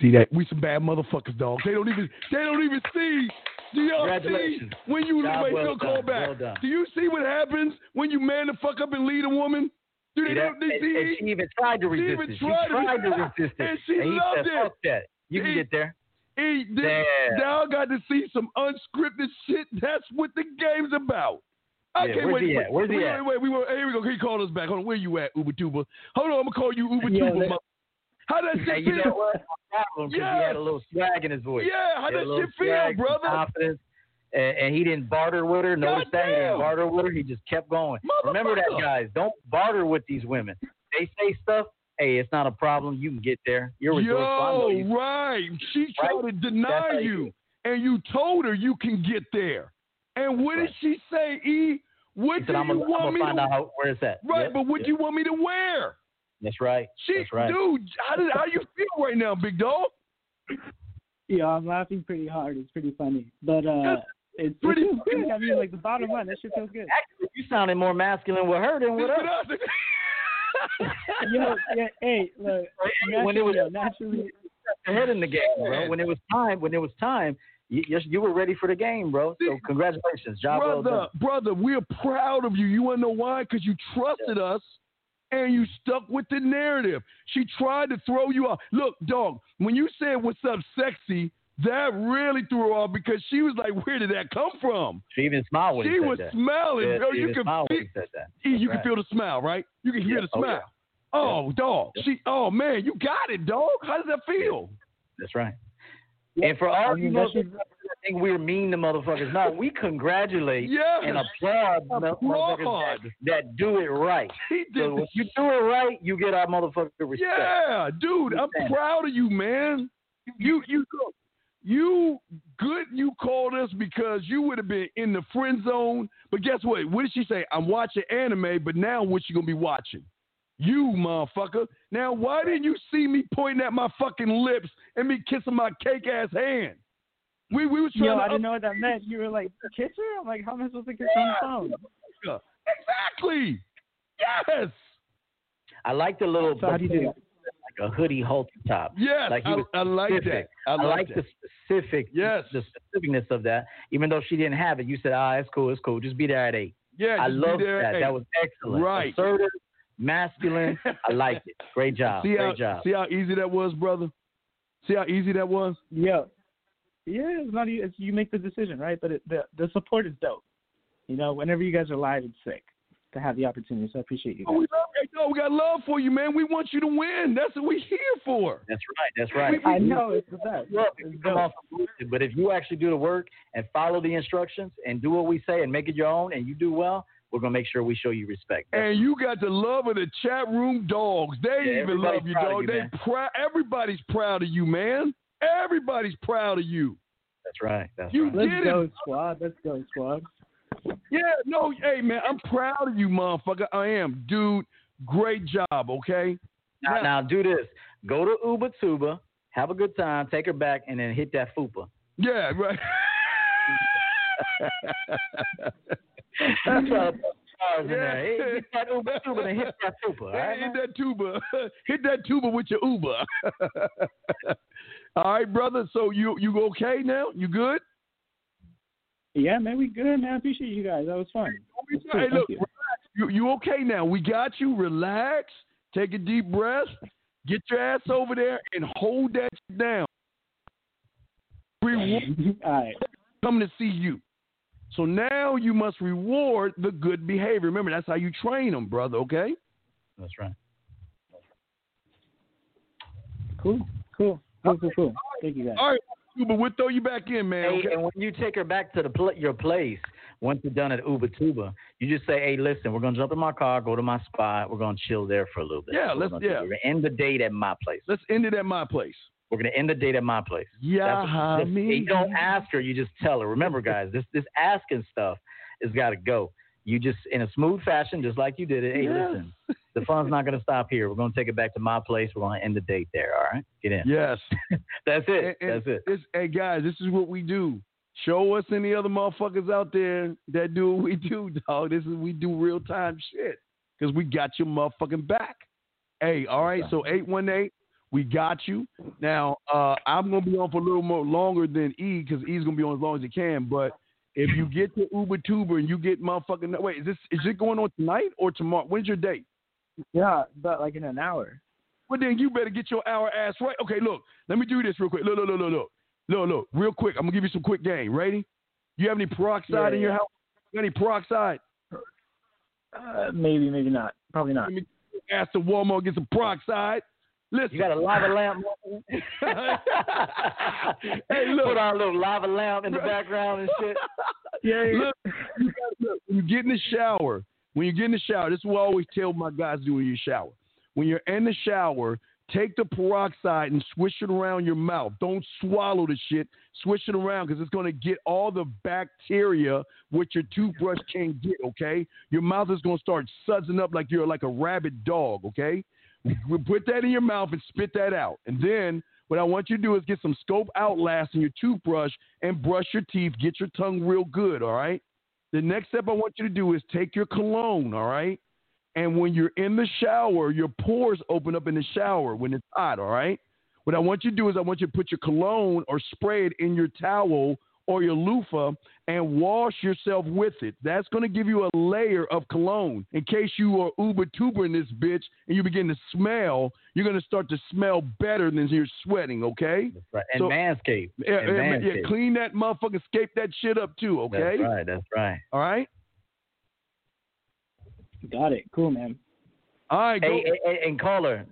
See that? We some bad motherfuckers, dog. They don't even they don't even see Do y'all see when you Job wait well call back? well. Do you see what happens when you man the fuck up and lead a woman? Do they, that? they, And- and she even tried to she resist it. She tried tried to- to resist it. and she he loved said, it. That. You can get there. He, this. Now got to see some unscripted shit. That's what the game's about. I Yeah, can't where's wait. he at? Where's he wait, at? Wait, wait, we were, here we go. He called us back. Hold on, where you at, Uber Tuber? Hold on, I'm gonna call you Uber Tuber. How that shit Hey, you feel? know what? No problem, 'cause he had a little swag in his voice. Yeah, how that shit feel, brother? Confidence. And, and he didn't barter with her. Notice that he didn't barter with her. He just kept going. Remember that, guys. Don't barter with these women. They say stuff. Hey, it's not a problem. You can get there. You're resourceful. Yo, right. She tried Right? to deny you you, and you told her you can get there. And what did she say, E? What He do said, I'm you I'm want me find to out how, where it's at. Right, Yep, but what yep. do you want me to wear? That's right. She, That's right. dude, how did how you feel right now, big dog? Yeah, I'm laughing pretty hard. It's pretty funny, but uh, it's pretty it feels good. I mean, like the bottom line, that shit feels good. Actually, you sounded more masculine with her than with us. Yo, yeah, hey, look, when it was naturally, naturally ahead in the game, bro. When it was time, when it was time, you, you, you were ready for the game, bro. So congratulations, job well brother, done. brother, we're proud of you. You want to know why? Because you trusted us and you stuck with the narrative. She tried to throw you off. Look, dog, when you said "What's up, sexy," that really threw her off because she was like, "Where did that come from?" She even smiled when she said was that. smiling, Yeah, bro. she You even could smiled feel, when said that. You That's can feel the smile, right? You can hear Yeah. the Oh, smile. yeah. Oh, dog. She. Oh man, you got it, dog. How does that feel? That's right. And for all I mean, you motherfuckers that think we're mean to motherfuckers, no, we congratulate Yes. and applaud Applaud. motherfuckers that, that do it right. So if you do it right, you get our motherfucker respect. Yeah, dude, I'm Understand. proud of you, man. You you you good you called us because you would have been in the friend zone. But guess what? What did she say? I'm watching anime, but now what you gonna be watching? You motherfucker. Now why didn't you see me pointing at my fucking lips and me kissing my cake ass hand? We we was trying yo, to I didn't know what that meant. You were like, kiss her? I'm like, how am I supposed to kiss her on the phone? Exactly. Yes. I like the little So how do you do that? like a hoodie halter top. Yes, like he I- was I like specific. that. I like like that. the specific, yes, the specificness of that. Even though she didn't have it, you said, "Ah, it's cool, it's cool. Just be there at eight. Yeah, I love that. eight. That was excellent. Right. Assertive, masculine. I liked it. Great job. See Great how job. see how easy that was, brother. See how easy that was. Yeah, yeah. It's not. It's, you make the decision, right? But it, the the support is dope. You know, whenever you guys are live, it's sick to have the opportunity. So I appreciate you. Oh, we love, hey, no, we got love for you, man. We want you to win. That's what we're here for. That's right. That's right. I know it's the best. Look, if you come off but if you actually do the work and follow the instructions and do what we say and make it your own and you do well, we're gonna make sure we show you respect. And you got the love of the chat room dogs. They Yeah, even love you, proud dog. you, they proud. Everybody's proud of you, man. Everybody's proud of you. That's right. That's You right. Let's did go, it. squad. Let's go, squad. Yeah, no, hey man, I'm proud of you, motherfucker. I am, dude. Great job, okay? Now, now do this. Go to Uber Tuba, have a good time, take her back, and then hit that fupa. Yeah, right. That's what stars in there. Hey, Hit that Uber Tuba and hit that fupa. All right, Hey, hit that tuba. hit that tuba with your Uber. all right, brother. So you you okay now? You good? Yeah, man, we good, man. I appreciate you guys. That was fun. That's cool. Hey, look, you. relax. You, you okay now? We got you. Relax. Take a deep breath. Get your ass over there and hold that shit down. Reward All right. coming to see you. So now you must reward the good behavior. Remember, that's how you train them, brother. Okay? That's right. Cool, cool, cool, cool, cool. Thank you guys. All right, Uber, we'll throw you back in, man. Hey, okay? and when you take her back to the pl- your place, once you're done at Uber Tuba, you just say, "Hey, listen, we're gonna jump in my car, go to my spot. We're gonna chill there for a little bit. Yeah, We're let's- yeah. End the date at my place. Let's end it at my place. We're gonna end the date at my place. Yeah, me. You don't ask her, you just tell her. Remember, guys, this this asking stuff has got to go. You just in a smooth fashion, just like you did it. Hey, Yeah. listen, the fun's not gonna stop here. We're gonna take it back to my place. We're gonna end the date there. All right, get in. Yes. That's it. And- and That's it. This, hey guys, this is what we do. Show us any other motherfuckers out there that do what we do, dog. This is we do real time shit because we got your motherfucking back. Hey, all right. So eight one eight We got you. Now, uh, I'm gonna be on for a little more longer than E because E's gonna be on as long as he can. But if you get to Uber Tuber and you get motherfucking wait, is this is it going on tonight or tomorrow? When's your date? Yeah, but like in an hour. Well, then you better get your hour ass right. Okay, look, let me do this real quick. Look, look, look, look, look, look, look, real quick. I'm gonna give you some quick game. Ready? You have any peroxide Yeah, in your house? You any peroxide? Uh, maybe, maybe not. Probably not. Let me ask the Walmart get some peroxide. Listen, You got a lava lamp. hey, look. Put on a little lava lamp in the background and shit. Yeah, yeah. Look, you gotta, look, when you get in the shower, when you get in the shower, this is what I always tell my guys do when you shower. When you're in the shower, take the peroxide and swish it around your mouth. Don't swallow the shit. Swish it around because it's going to get all the bacteria which your toothbrush can't get, okay? Your mouth is going to start sudsing up like you're like a rabid dog, okay? Put that in your mouth and spit that out. And then what I want you to do is get some scope outlast in your toothbrush and brush your teeth. Get your tongue real good, all right? The next step I want you to do is take your cologne, all right? And when you're in the shower, your pores open up in the shower when it's hot, all right? What I want you to do is I want you to put your cologne or spray it in your towel or your loofah and wash yourself with it. That's going to give you a layer of cologne. In case you are uber tuber in this bitch and you begin to smell, you're going to start to smell better than you're sweating, okay? That's Right. And So- manscape. Yeah, and yeah, yeah, clean that motherfucker, scape that shit up too, okay? That's right. That's right. All right? Got it. Cool, man. All right, go. Hey, hey, hey, and caller,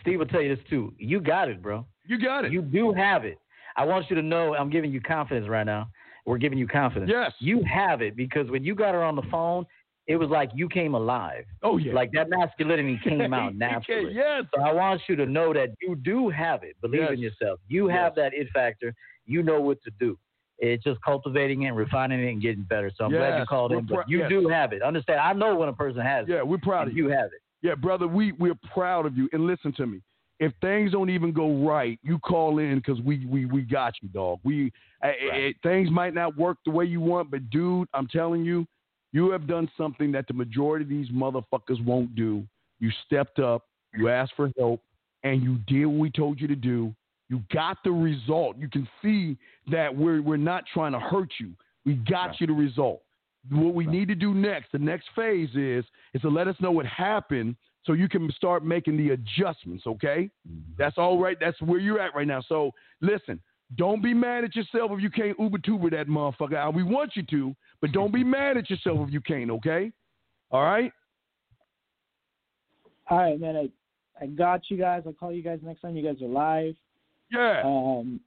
Steve will tell you this too. You got it, bro. You got it. You do have it. I want you to know I'm giving you confidence right now. We're giving you confidence. Yes. You have it because when you got her on the phone, it was like you came alive. Oh yeah. Like that masculinity came out naturally. yes. So I want you to know that you do have it. Believe in yourself. You have that it factor. You know what to do. It's just cultivating it, and refining it, and getting better. So I'm glad you called we're in. But you yes. do have it. Understand? I know when a person has it. Yeah, we're proud of you. You have it. Yeah, brother, we we're proud of you. And listen to me. If things don't even go right, you call in because we, we we got you, dog. We eh, eh, things might not work the way you want, but dude, I'm telling you, you have done something that the majority of these motherfuckers won't do. You stepped up, you asked for help, and you did what we told you to do. You got the result. You can see that we're we're not trying to hurt you. We got you the result. What we need to do next, the next phase is is to let us know what happened so you can start making the adjustments, okay? That's all right. That's where you're at right now. So listen, don't be mad at yourself if you can't Uber Tuber that motherfucker. We want you to, but don't be mad at yourself if you can't, okay? All right? All right, man. I I got you guys. I'll call you guys next time you guys are live. Yeah. Um,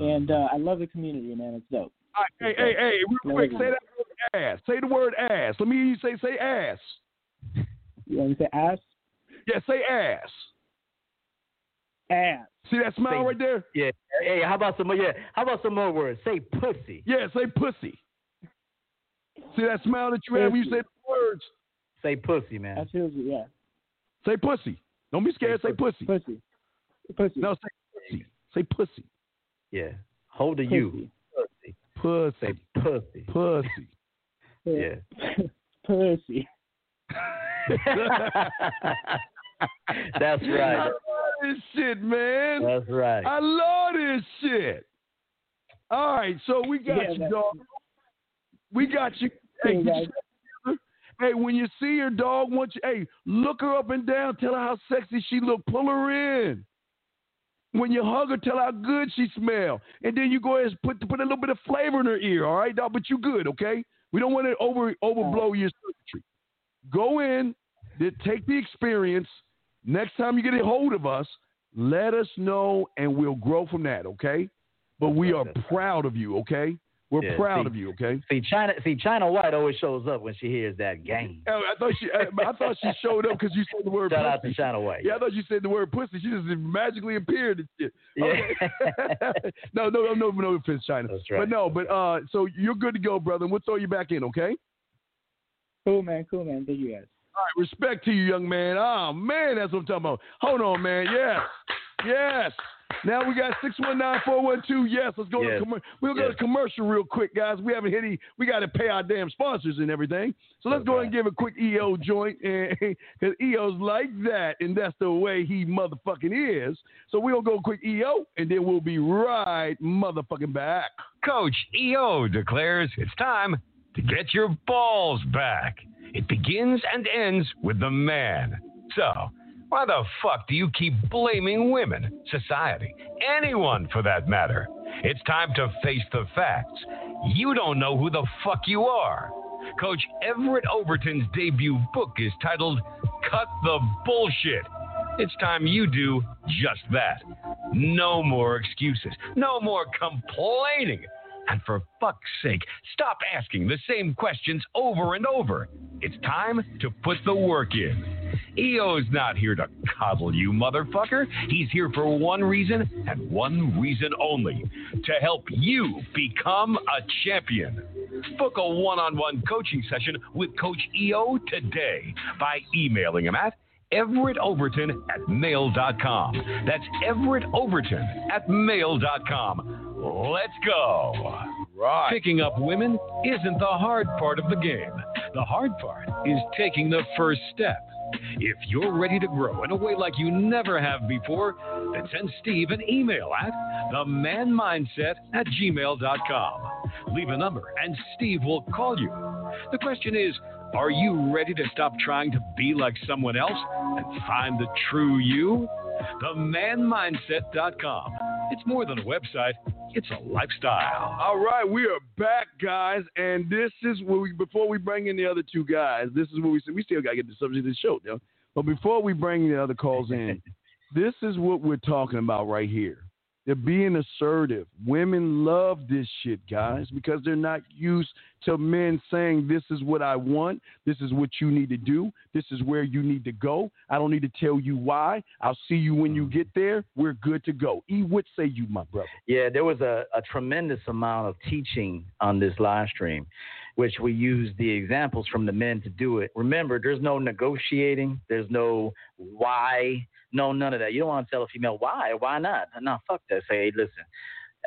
and uh, I love the community, man. It's dope. All right, hey, hey, hey, real quick, say that word ass. Say the word ass. Let me hear you say say ass. You want me to say ass? Yeah, say ass. Ass. See that smile Say- right there? Yeah. Hey, how about some more? Yeah. How about some more words? Say pussy. Yeah, say pussy. See that smile that you have when you say the words? Say pussy, man. That feels it, yeah. Say pussy. Don't be scared. Say pussy. Pussy. Pussy. No, say pussy. Say pussy. Yeah. Hold the you. Pussy. Pussy. Say pussy. Pussy. Yeah. Pussy. That's right. I love this shit, man. That's right. I love this shit. All right, so we got Yeah, you, dog. We got you. Hey, Hey, get guys. your- hey, when you see your dog, want you, hey, look her up and down. Tell her how sexy she look. Pull her in. When you hug her, tell her how good she smell. And then you go ahead and put put a little bit of flavor in her ear. All right, dog. But you good, okay? We don't want to over overblow your circuitry. Go in, take the experience. Next time you get a hold of us, let us know, and we'll grow from that. Okay? But we are proud of you. Okay? We're Yeah, proud see- of you. Okay? See, China. See, China White always shows up when she hears that game. Oh, I thought she. I I thought she showed up because you said the word. Shout out pussy. to China White. Yeah, I thought you said the word pussy. She just magically appeared and shit. Yeah. Okay. no, no, no, no, no offense, China. That's right. But no, but uh, so you're good to go, brother. and We'll throw you back in, okay? Cool, man. Cool, man. Thank you guys. All right, respect to you, young man. Oh man, that's what I'm talking about. Hold on, man. Yes, yes. Now we got six one nine four one two. Yes, let's go Yes. to commer- we'll go Yes. to commercial real quick, guys. We haven't hit any. We got to pay our damn sponsors and everything. So let's go ahead and give a quick EO joint, because EO's like that, and that's the way he motherfucking is. So we'll go quick EO, and then we'll be right motherfucking back. Coach EO declares it's time to get your balls back. It begins and ends with the man. So, why the fuck do you keep blaming women, society, anyone for that matter? It's time to face the facts. You don't know who the fuck you are. Coach Everett Overton's debut book is titled Cut the Bullshit. It's time you do just that. No more excuses. No more complaining. And for fuck's sake, stop asking the same questions over and over. It's time to put the work in. EO's not here to coddle you, motherfucker. He's here for one reason and one reason only to help you become a champion. Book a one on one coaching session with Coach EO today by emailing him at Everett Overton at mail.com. That's Everett Overton at mail.com. Let's go. Right. Picking up women isn't the hard part of the game. The hard part is taking the first step. If you're ready to grow in a way like you never have before, then send Steve an email at themanmindset at gmail.com. Leave a number and Steve will call you. The question is, are you ready to stop trying to be like someone else and find the true you? TheManMindset.com. It's more than a website, it's a lifestyle. All right, we are back, guys, and this is where we before we bring in the other two guys. This is what we said. We still got to get the subject of the show, yo. But before we bring the other calls in, this is what we're talking about right here. They're being assertive. Women love this shit, guys, because they're not used to men saying, This is what I want. This is what you need to do. This is where you need to go. I don't need to tell you why. I'll see you when you mm-hmm. get there. We're good to go. E, what say you, my brother? Yeah, there was a, a tremendous amount of teaching on this live stream, which we used the examples from the men to do it. Remember, there's no negotiating, there's no why, no none of that. You don't want to tell a female why, why not? No, fuck that. Say, hey, listen,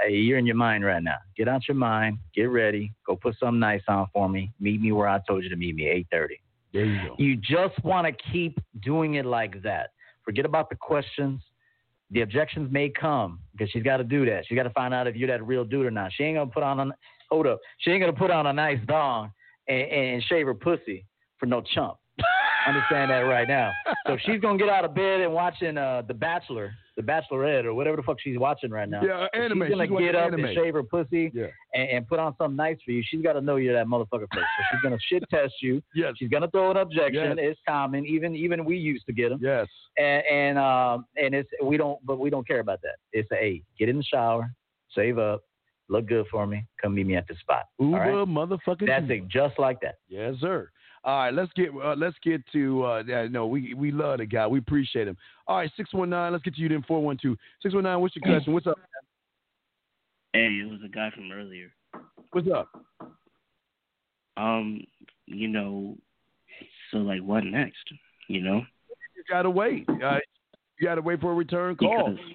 hey, you're in your mind right now. Get out your mind, get ready, go put something nice on for me. Meet me where I told you to meet me, 8:30. There you go. You just want to keep doing it like that. Forget about the questions. The objections may come because she's got to do that. She's got to find out if you're that real dude or not. She ain't gonna put on a hold up. She ain't gonna put on a nice thong and, and shave her pussy for no chump. Understand that right now. So if she's gonna get out of bed and watching uh, The Bachelor, The Bachelorette, or whatever the fuck she's watching right now. Yeah, anime. She's gonna She's get up anime. and shave her pussy Yeah. and, and put on something nice for you. She's got to know you're that motherfucker first. So she's gonna shit test you. Yes. She's gonna throw an objection. Yes. It's common. Even even we used to get them. Yes. And and um and it's we don't but we don't care about that. It's a hey, get in the shower, save up, look good for me, come meet me at the spot. Uber right? motherfucking. That's it, just like that. Yes, sir. All right, let's get uh, let's get to uh, yeah, no, we we love the guy, we appreciate him. All right, six one nine. Let's get to you then. Four one two six one nine. What's your question? What's up? Hey, it was a guy from earlier. What's up? Um, you know, so like what next? You know? You gotta wait. Uh, you gotta wait for a return call. Because-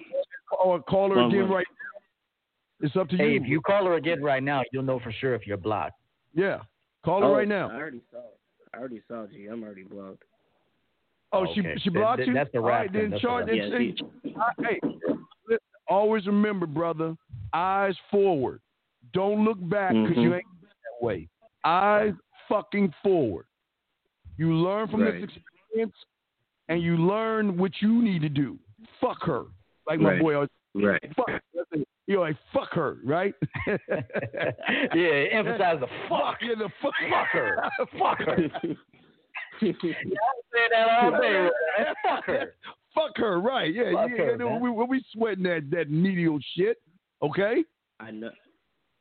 or call her Well, again well- right now. It's up to Hey, you. if you call her again right now, you'll know for sure if you're blocked. Yeah, call her Oh, right now. I already saw it. I already saw G. I'm already blocked. Oh, Okay. she she blocked then you. that's the All right, rap then. then That's the charge. rap. then Yeah, say- hey, listen, always remember, brother. Eyes forward. Don't look back because you Mhm. ain't that way. Eyes fucking forward. You learn from Right. this experience, and you learn what you need to do. Fuck her, like my Right. boy. Always- Right. Fuck. You know, like fuck her, right? yeah, emphasize the fuck. Yeah, the fuck, Fuck her. fuck her. say that all day. man. Fuck her. Fuck her, right? Yeah, Fuck yeah. her, we, we, we sweating that that medial shit, okay? I know.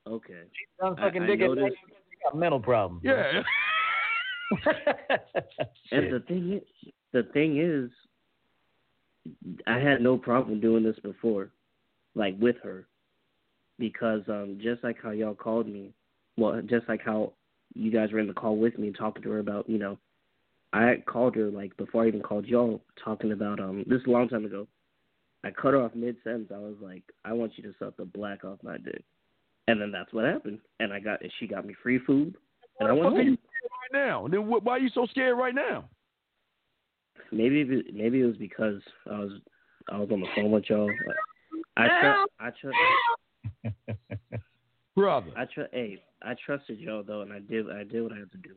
Okay. Young I- fucking I dick noticed- you got mental problems. Yeah. And the thing is, the thing is, I had no problem doing this before, like with her, because um, just like how y'all called me, well, just like how you guys were in the call with me talking to her about, you know, I called her like before I even called y'all, talking about um, this is a long time ago, I cut her off mid sentence. I was like, I want you to suck the black off my dick, and then that's what happened. And I got she got me free food, and I Why went are you scared right now? Then why are you so scared right now? Maybe it- maybe it was because I was I was on the phone with y'all. I tr- I tr- brother. I tr- hey, I trusted y'all though, and I did I did what I had to do.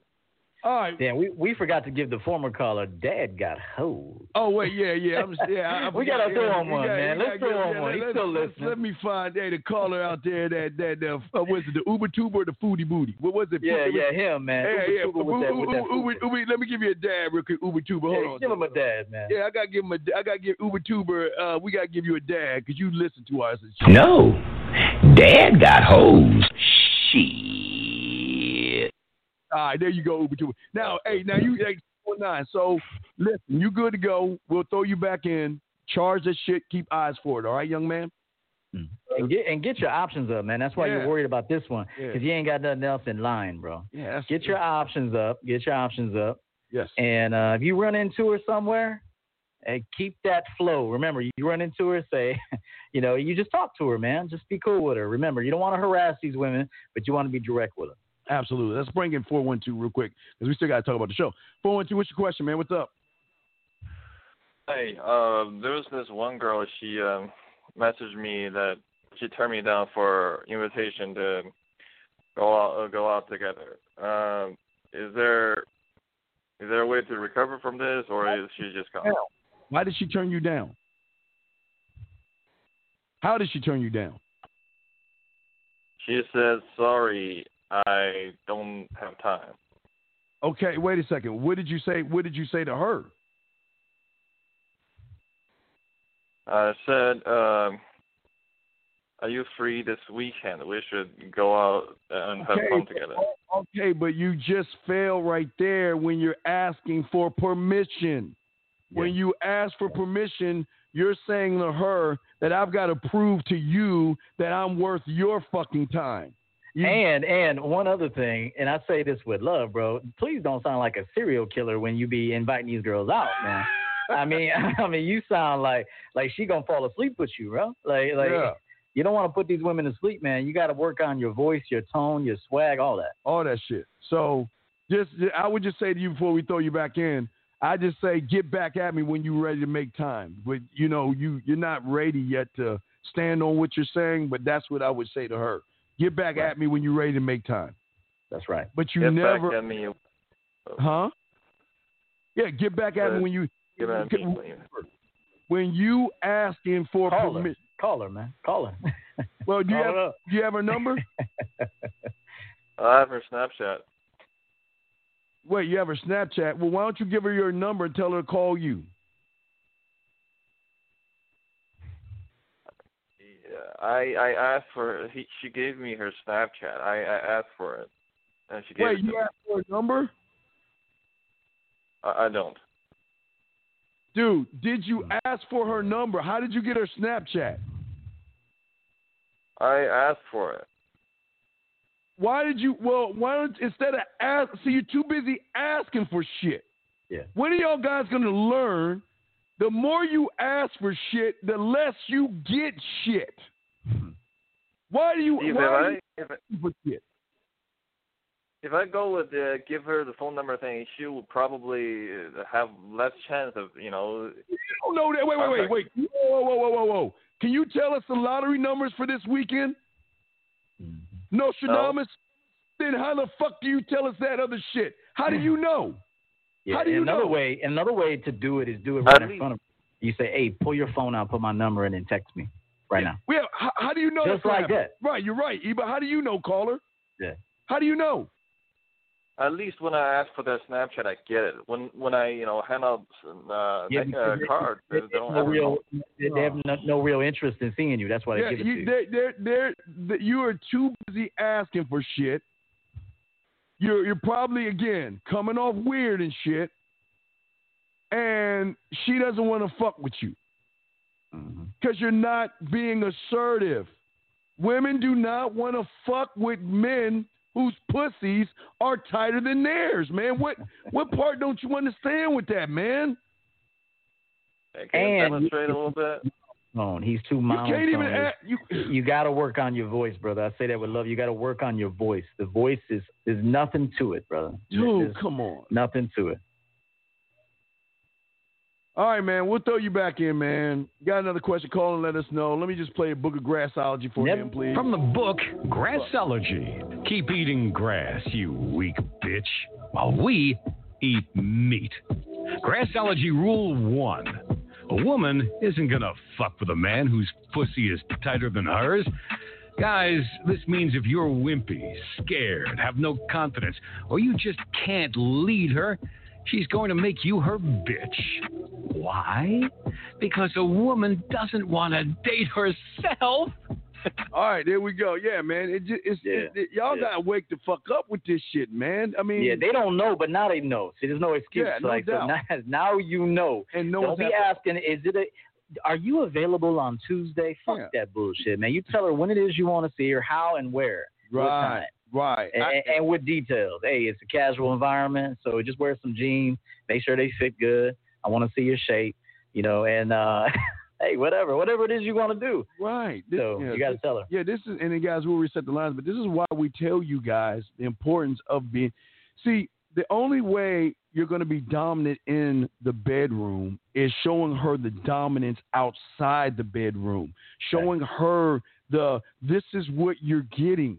All right. Damn, we we forgot to give the former caller Dad got hoed. Oh wait, yeah, yeah. I'm yeah. I, I We gotta throw yeah, him one, gotta- man. Let's gotta throw get- him one. He's let's- still let's- listening. Let me find hey, the caller out there that that the uh, was it the Uber Tuber or the Foodie Booty? What was it? Yeah, It yeah, him, man. Yeah, Uber yeah. Tuber with Uber, that- Uber, Uber, Uber, let me give you a dad real quick. Uber Tuber. Hold Yeah, on. give him a dad, man. Yeah, I gotta give him a. I gotta give Uber Tuber. Uh, we gotta give you a dad because you listen to us. No. Dad got hosed. Shit. All right, there you go, Uber Tuber. Now, hey, now you hey, nine. So listen, you good to go. We'll throw you back in. Charge that shit. Keep eyes for it. All right, young man. And get and get your options up, man. That's why Yeah. you're worried about this one, Yeah. because you ain't got nothing else in line, bro. Yeah, Get your options up. Get your options up. Yes. And uh, if you run into her somewhere, and keep that flow. Remember, you run into her, say, you know, you just talk to her, man. Just be cool with her. Remember, you don't want to harass these women, but you want to be direct with them. Absolutely. Let's bring in 412 real quick because we still got to talk about the show. 412, what's your question, man? What's up? Hey, uh, there was this one girl. She um, messaged me that she turned me down for invitation to go out uh, go out together. Um, is there is there a way to recover from this, or is she just gone? Why did she turn you down? How did she turn you down? She says, "Sorry, I don't have time." Okay, wait a second. What did you say? What did you say to her? I said, um, "Are you free this weekend? We should go out and have fun together." Okay, but you just fail right there when you're asking for permission. When you ask for permission, you're saying to her that I've got to prove to you that I'm worth your fucking time. And and one other thing, and I say this with love, bro. Please don't sound like a serial killer when you be inviting these girls out, man. I mean, I mean, you sound like like she gonna fall asleep with you, bro. Like like Yeah. you don't want to put these women to sleep, man. You got to work on your voice, your tone, your swag, all that. all that shit. So just I would just say to you before we throw you back in, I just say get back at me when you're ready to make time. But you know, you you're not ready yet to stand on what you're saying, but that's what I would say to her. Get back at me when you're ready to make time. That's right. But you Get never back at me. Huh? Yeah, get back at me when you Get at me when you- when you asking for Call her. permission. Call her, man. Call her. Well, do you have up. do you have her number? I have her Snapchat. Wait, you have her Snapchat. Well, why don't you give her your number and tell her to call you? Yeah, I I asked for he she gave me her Snapchat. I I asked for it, and she gave Wait, it to you me. asked for a number? I, I don't. Dude, did you hmm. ask for her number? How did you get her Snapchat? I asked for it. Why did you? Well, why don't instead of ask? See, you're too busy asking for shit. Yeah. When are y'all guys gonna learn? The more you ask for shit, the less you get shit. Why do you? Steve, why if I if I, ask if I go with the give her the phone number thing, she will probably uh, have less chance of you know. Oh no! that- Wait, wait, wait, wait! Whoa, whoa, whoa, whoa, whoa! Can you tell us the lottery numbers for this weekend? Nostradamus. Then how the fuck do you tell us that other shit? How do you know? Yeah, How do you another know? way, another way to do it is do it At right in least- front of. You say, "Hey, pull your phone out, put my number in, and text me right now." Well, how, how do you know? Just that's what like happened? Right, you're right, Eba. How do you know, caller? Yeah. How do you know? At least when I ask for that Snapchat, I get it. When when I you know hand out uh, Yeah, like because a they- card, they, they, don't no have real, no. they, they have no, no real interest in seeing you. That's why they yeah, give it to you, you. they're, they're, they're, that you are too busy asking for shit. You're you're probably again coming off weird and shit, and she doesn't want to fuck with you Mm-hmm. Because you're not being assertive. Women do not want to fuck with men whose pussies are tighter than theirs, man. What what part don't you understand with that, man? Can you And- demonstrate a little bit? monotone. He's too You can't even. act- you, you got to work on your voice, brother. I say that with love. You got to work on your voice. The voice is there's nothing to it, brother. dude, There's come on. nothing to it. All right, man. We'll throw you back in, man. Got another question? Call and let us know. Let me just play a book of grassology for him, please. From the book Grassology. Keep eating grass, you weak bitch, while we eat meat. Grassology Rule 1. A woman isn't gonna fuck with a man whose pussy is tighter than hers. Guys, this means if you're wimpy, scared, have no confidence, or you just can't lead her, she's going to make you her bitch. Why? Because a woman doesn't want to date herself. All right, there we go. Yeah, man. It just, it's, it, it- y'all gotta wake the fuck up with this shit, man. I mean, Yeah, they don't know, but now they know. See, there's no excuse. Yeah, no like so doubt. now, now you know. And no don't one's be have asking, is it a are you available on Tuesday? Fuck that bullshit, man. You tell her when it is you want to see her, how and where. Right, right. And, I- and with details. Hey, it's a casual environment, so just wear some jeans. Make sure they fit good. I want to see your shape, you know, and uh hey, whatever, whatever it is you want to do. Right. So yeah, you got to this- tell her. Yeah, this is, and then guys, we'll reset the lines, but this is why we tell you guys the importance of being. See, the only way you're going to be dominant in the bedroom is showing her the dominance outside the bedroom, showing her the this is what you're getting.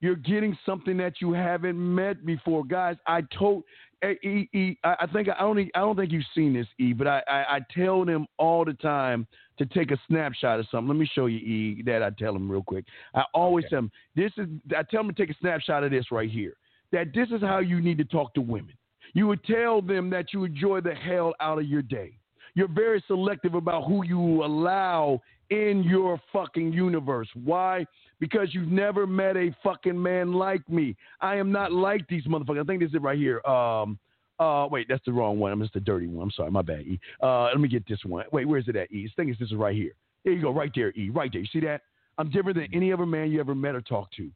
You're getting something that you haven't met before, guys. I told E, E, I I think I don't, I don't think you've seen this, E, but I, I, I tell them all the time to take a snapshot of something. Let me show you, E, that I tell them real quick. I always tell them this is. I tell them to take a snapshot of this right here. That this is how you need to talk to women. You would tell them that you enjoy the hell out of your day. You're very selective about who you allow in your fucking universe. Why? Because you've never met a fucking man like me. I am not like these motherfuckers. I think this is it right here. Um, uh, wait, that's the wrong one. I'm just the dirty one. I'm sorry, my bad. E. Uh, let me get this one. Wait, where's it at? E. I think it's this is right here. There you go, right there. E. Right there. You see that? I'm different than any other man you ever met or talked to.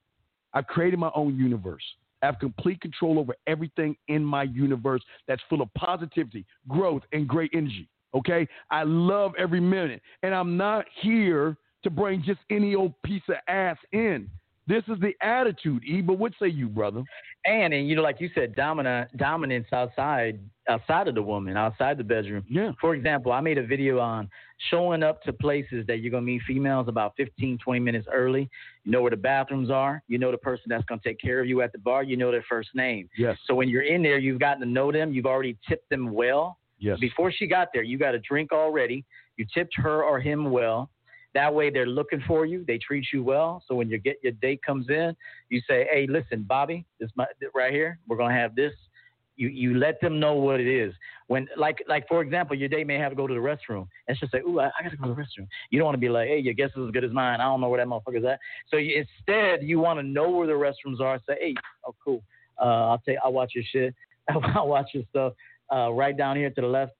I've created my own universe. I have complete control over everything in my universe that's full of positivity, growth, and great energy. Okay? I love every minute. And I'm not here to bring just any old piece of ass in. This is the attitude, E. But what say you, brother? And and you know, like you said, dominant dominance outside outside of the woman, outside the bedroom. Yeah. For example, I made a video on showing up to places that you're gonna meet females about 15, 20 minutes early. You know where the bathrooms are. You know the person that's gonna take care of you at the bar. You know their first name. Yes. So when you're in there, you've gotten to know them. You've already tipped them well. Yes. Before she got there, you got a drink already. You tipped her or him well. That way, they're looking for you. They treat you well. So when you get your date comes in, you say, "Hey, listen, Bobby, this my right here. We're gonna have this." You you let them know what it is. When like like for example, your date may have to go to the restroom, and she'll say, "Ooh, I, I gotta go to the restroom." You don't want to be like, "Hey, your guess is as good as mine. I don't know where that motherfucker's at." So you, instead, you want to know where the restrooms are. Say, "Hey, oh cool. Uh, I'll take I'll watch your shit. I'll watch your stuff. Uh, right down here to the left,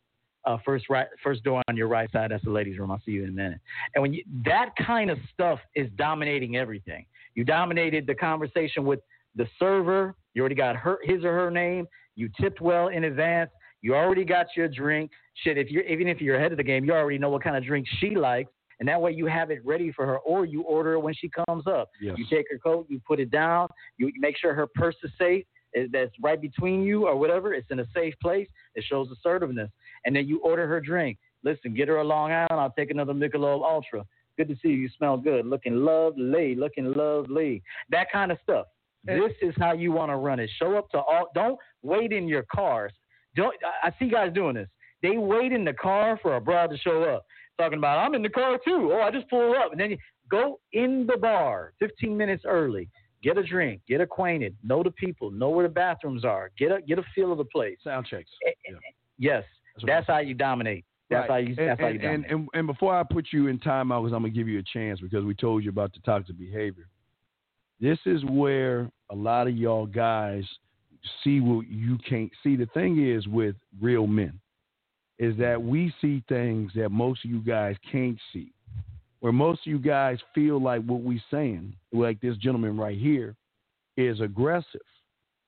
uh, first right, first door on your right side. That's the ladies' room. I'll see you in a minute. And when you, that kind of stuff is dominating everything. You dominated the conversation with the server. You already got her, his or her name. You tipped well in advance. You already got your drink. Shit, if you're even if you're ahead of the game, you already know what kind of drink she likes. And that way you have it ready for her, or you order it when she comes up. Yes. You take her coat, you put it down, you you make sure her purse is safe, that's right between you or whatever. It's in a safe place. It shows assertiveness. And then you order her drink. Listen, get her a Long Island. I'll take another Michelob Ultra. Good to see you. You smell good. Looking lovely. Looking lovely. That kind of stuff. Eh. This is how you want to run it. Show up to all. Don't wait in your cars. Don't. I see guys doing this. They wait in the car for a broad to show up, talking about I'm in the car too. Oh, I just pulled up, and then you go in the bar 15 minutes early. Get a drink. Get acquainted. Know the people. Know where the bathrooms are. Get a get a feel of the place. Sound checks. Eh, eh, yes, that's, how you dominate. That's Right. how you. And, how you dominate. and, and, and before I put you in timeout, because I'm gonna give you a chance because we told you about the toxic behavior. This is where a lot of y'all guys see what you can't see. The thing is with real men, is that we see things that most of you guys can't see. Where most of you guys feel like what we're saying, like this gentleman right here, is aggressive.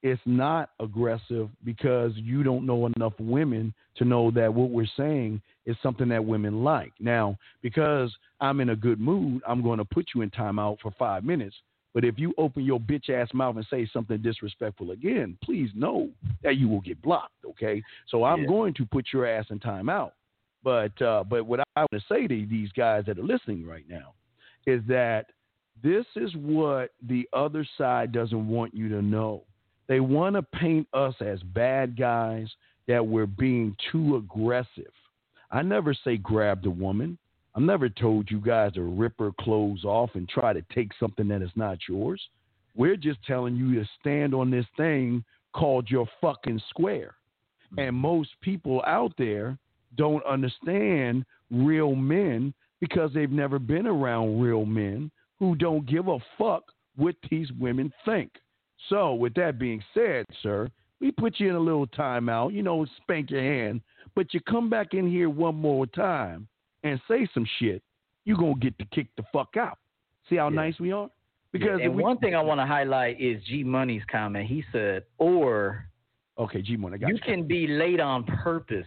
It's not aggressive because you don't know enough women to know that what we're saying is something that women like. Now, because I'm in a good mood, I'm going to put you in timeout for five minutes. But if you open your bitch ass mouth and say something disrespectful again, please know that you will get blocked. Okay, so I'm Yeah. going to put your ass in timeout. But uh, but what I want to say to these guys that are listening right now is that this is what the other side doesn't want you to know. They want to paint us as bad guys that we're being too aggressive. I never say grab the woman. I've never told you guys to rip her clothes off and try to take something that is not yours. We're just telling you to stand on this thing called your fucking square. Hmm. And most people out there don't understand real men because they've never been around real men who don't give a fuck what these women think. So, with that being said, sir, we put you in a little timeout, you know, spank your hand, but you come back in here one more time and say some shit, you're going to get to kick the fuck out. See how nice we are? Because and we- one thing I want to highlight is G Money's comment. He said, "Or okay, G Money, got you can be late on purpose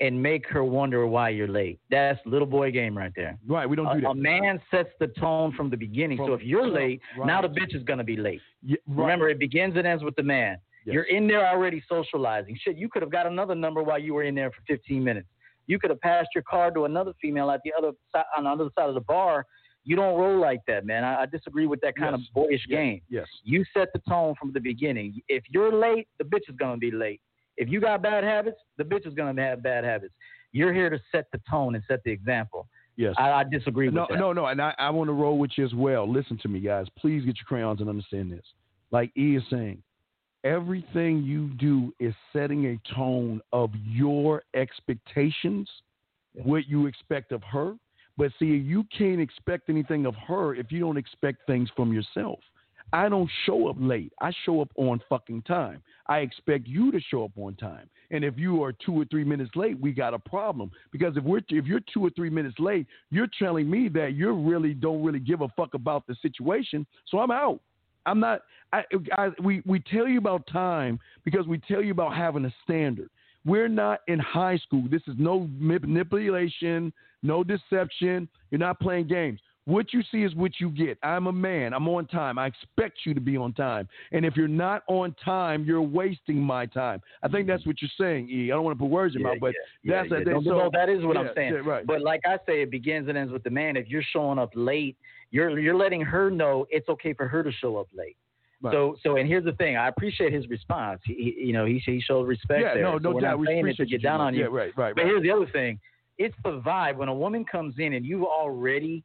and make her wonder why you're late." That's little boy game right there. Right, we don't a, do that. A man sets the tone from the beginning. so if you're late, right. now the bitch is gonna be late. right. Remember, it begins and ends with the man. Yes. You're in there already socializing. Shit, you could have got another number while you were in there for 15 minutes. You could have passed your card to another female at the other side, on the other side of the bar. You don't roll like that, man. I, I disagree with that kind Yes. of boyish Yes. game. Yes. You set the tone from the beginning. If you're late, the bitch is gonna be late. If you got bad habits, the bitch is gonna have bad habits. You're here to set the tone and set the example. Yes. I, I disagree no, with that. No, no, and I, I want to roll with you as well. Listen to me, guys. Please get your crayons and understand this. Like E is saying, everything you do is setting a tone of your expectations, what you expect of her. But see, you can't expect anything of her if you don't expect things from yourself. I don't show up late. I show up on fucking time. I expect you to show up on time. And if you are two or three minutes late, we got a problem. Because if we're if you're two or three minutes late, you're telling me that you really don't really give a fuck about the situation. So I'm out. I'm not. I, I we we tell you about time because we tell you about having a standard. We're not in high school. This is no manipulation, no deception. You're not playing games. What you see is what you get. I'm a man. I'm on time. I expect you to be on time. And if you're not on time, you're wasting my time. I think that's what you're saying, E. I don't want to put words in your mouth, but Yeah, that's yeah. No, thing. no, So- that is what yeah, I'm saying. yeah, right. But like I say, it begins and ends with the man. If you're showing up late, you're you're letting her know it's okay for her to show up late. Right. So so and here's the thing. I appreciate his response. He, he you know he he showed respect Yeah, there. no, no we're doubt. We to appreciate you, get down on Jimmy. you. Yeah, right, right, But right. here's the other thing. It's the vibe when a woman comes in and you've already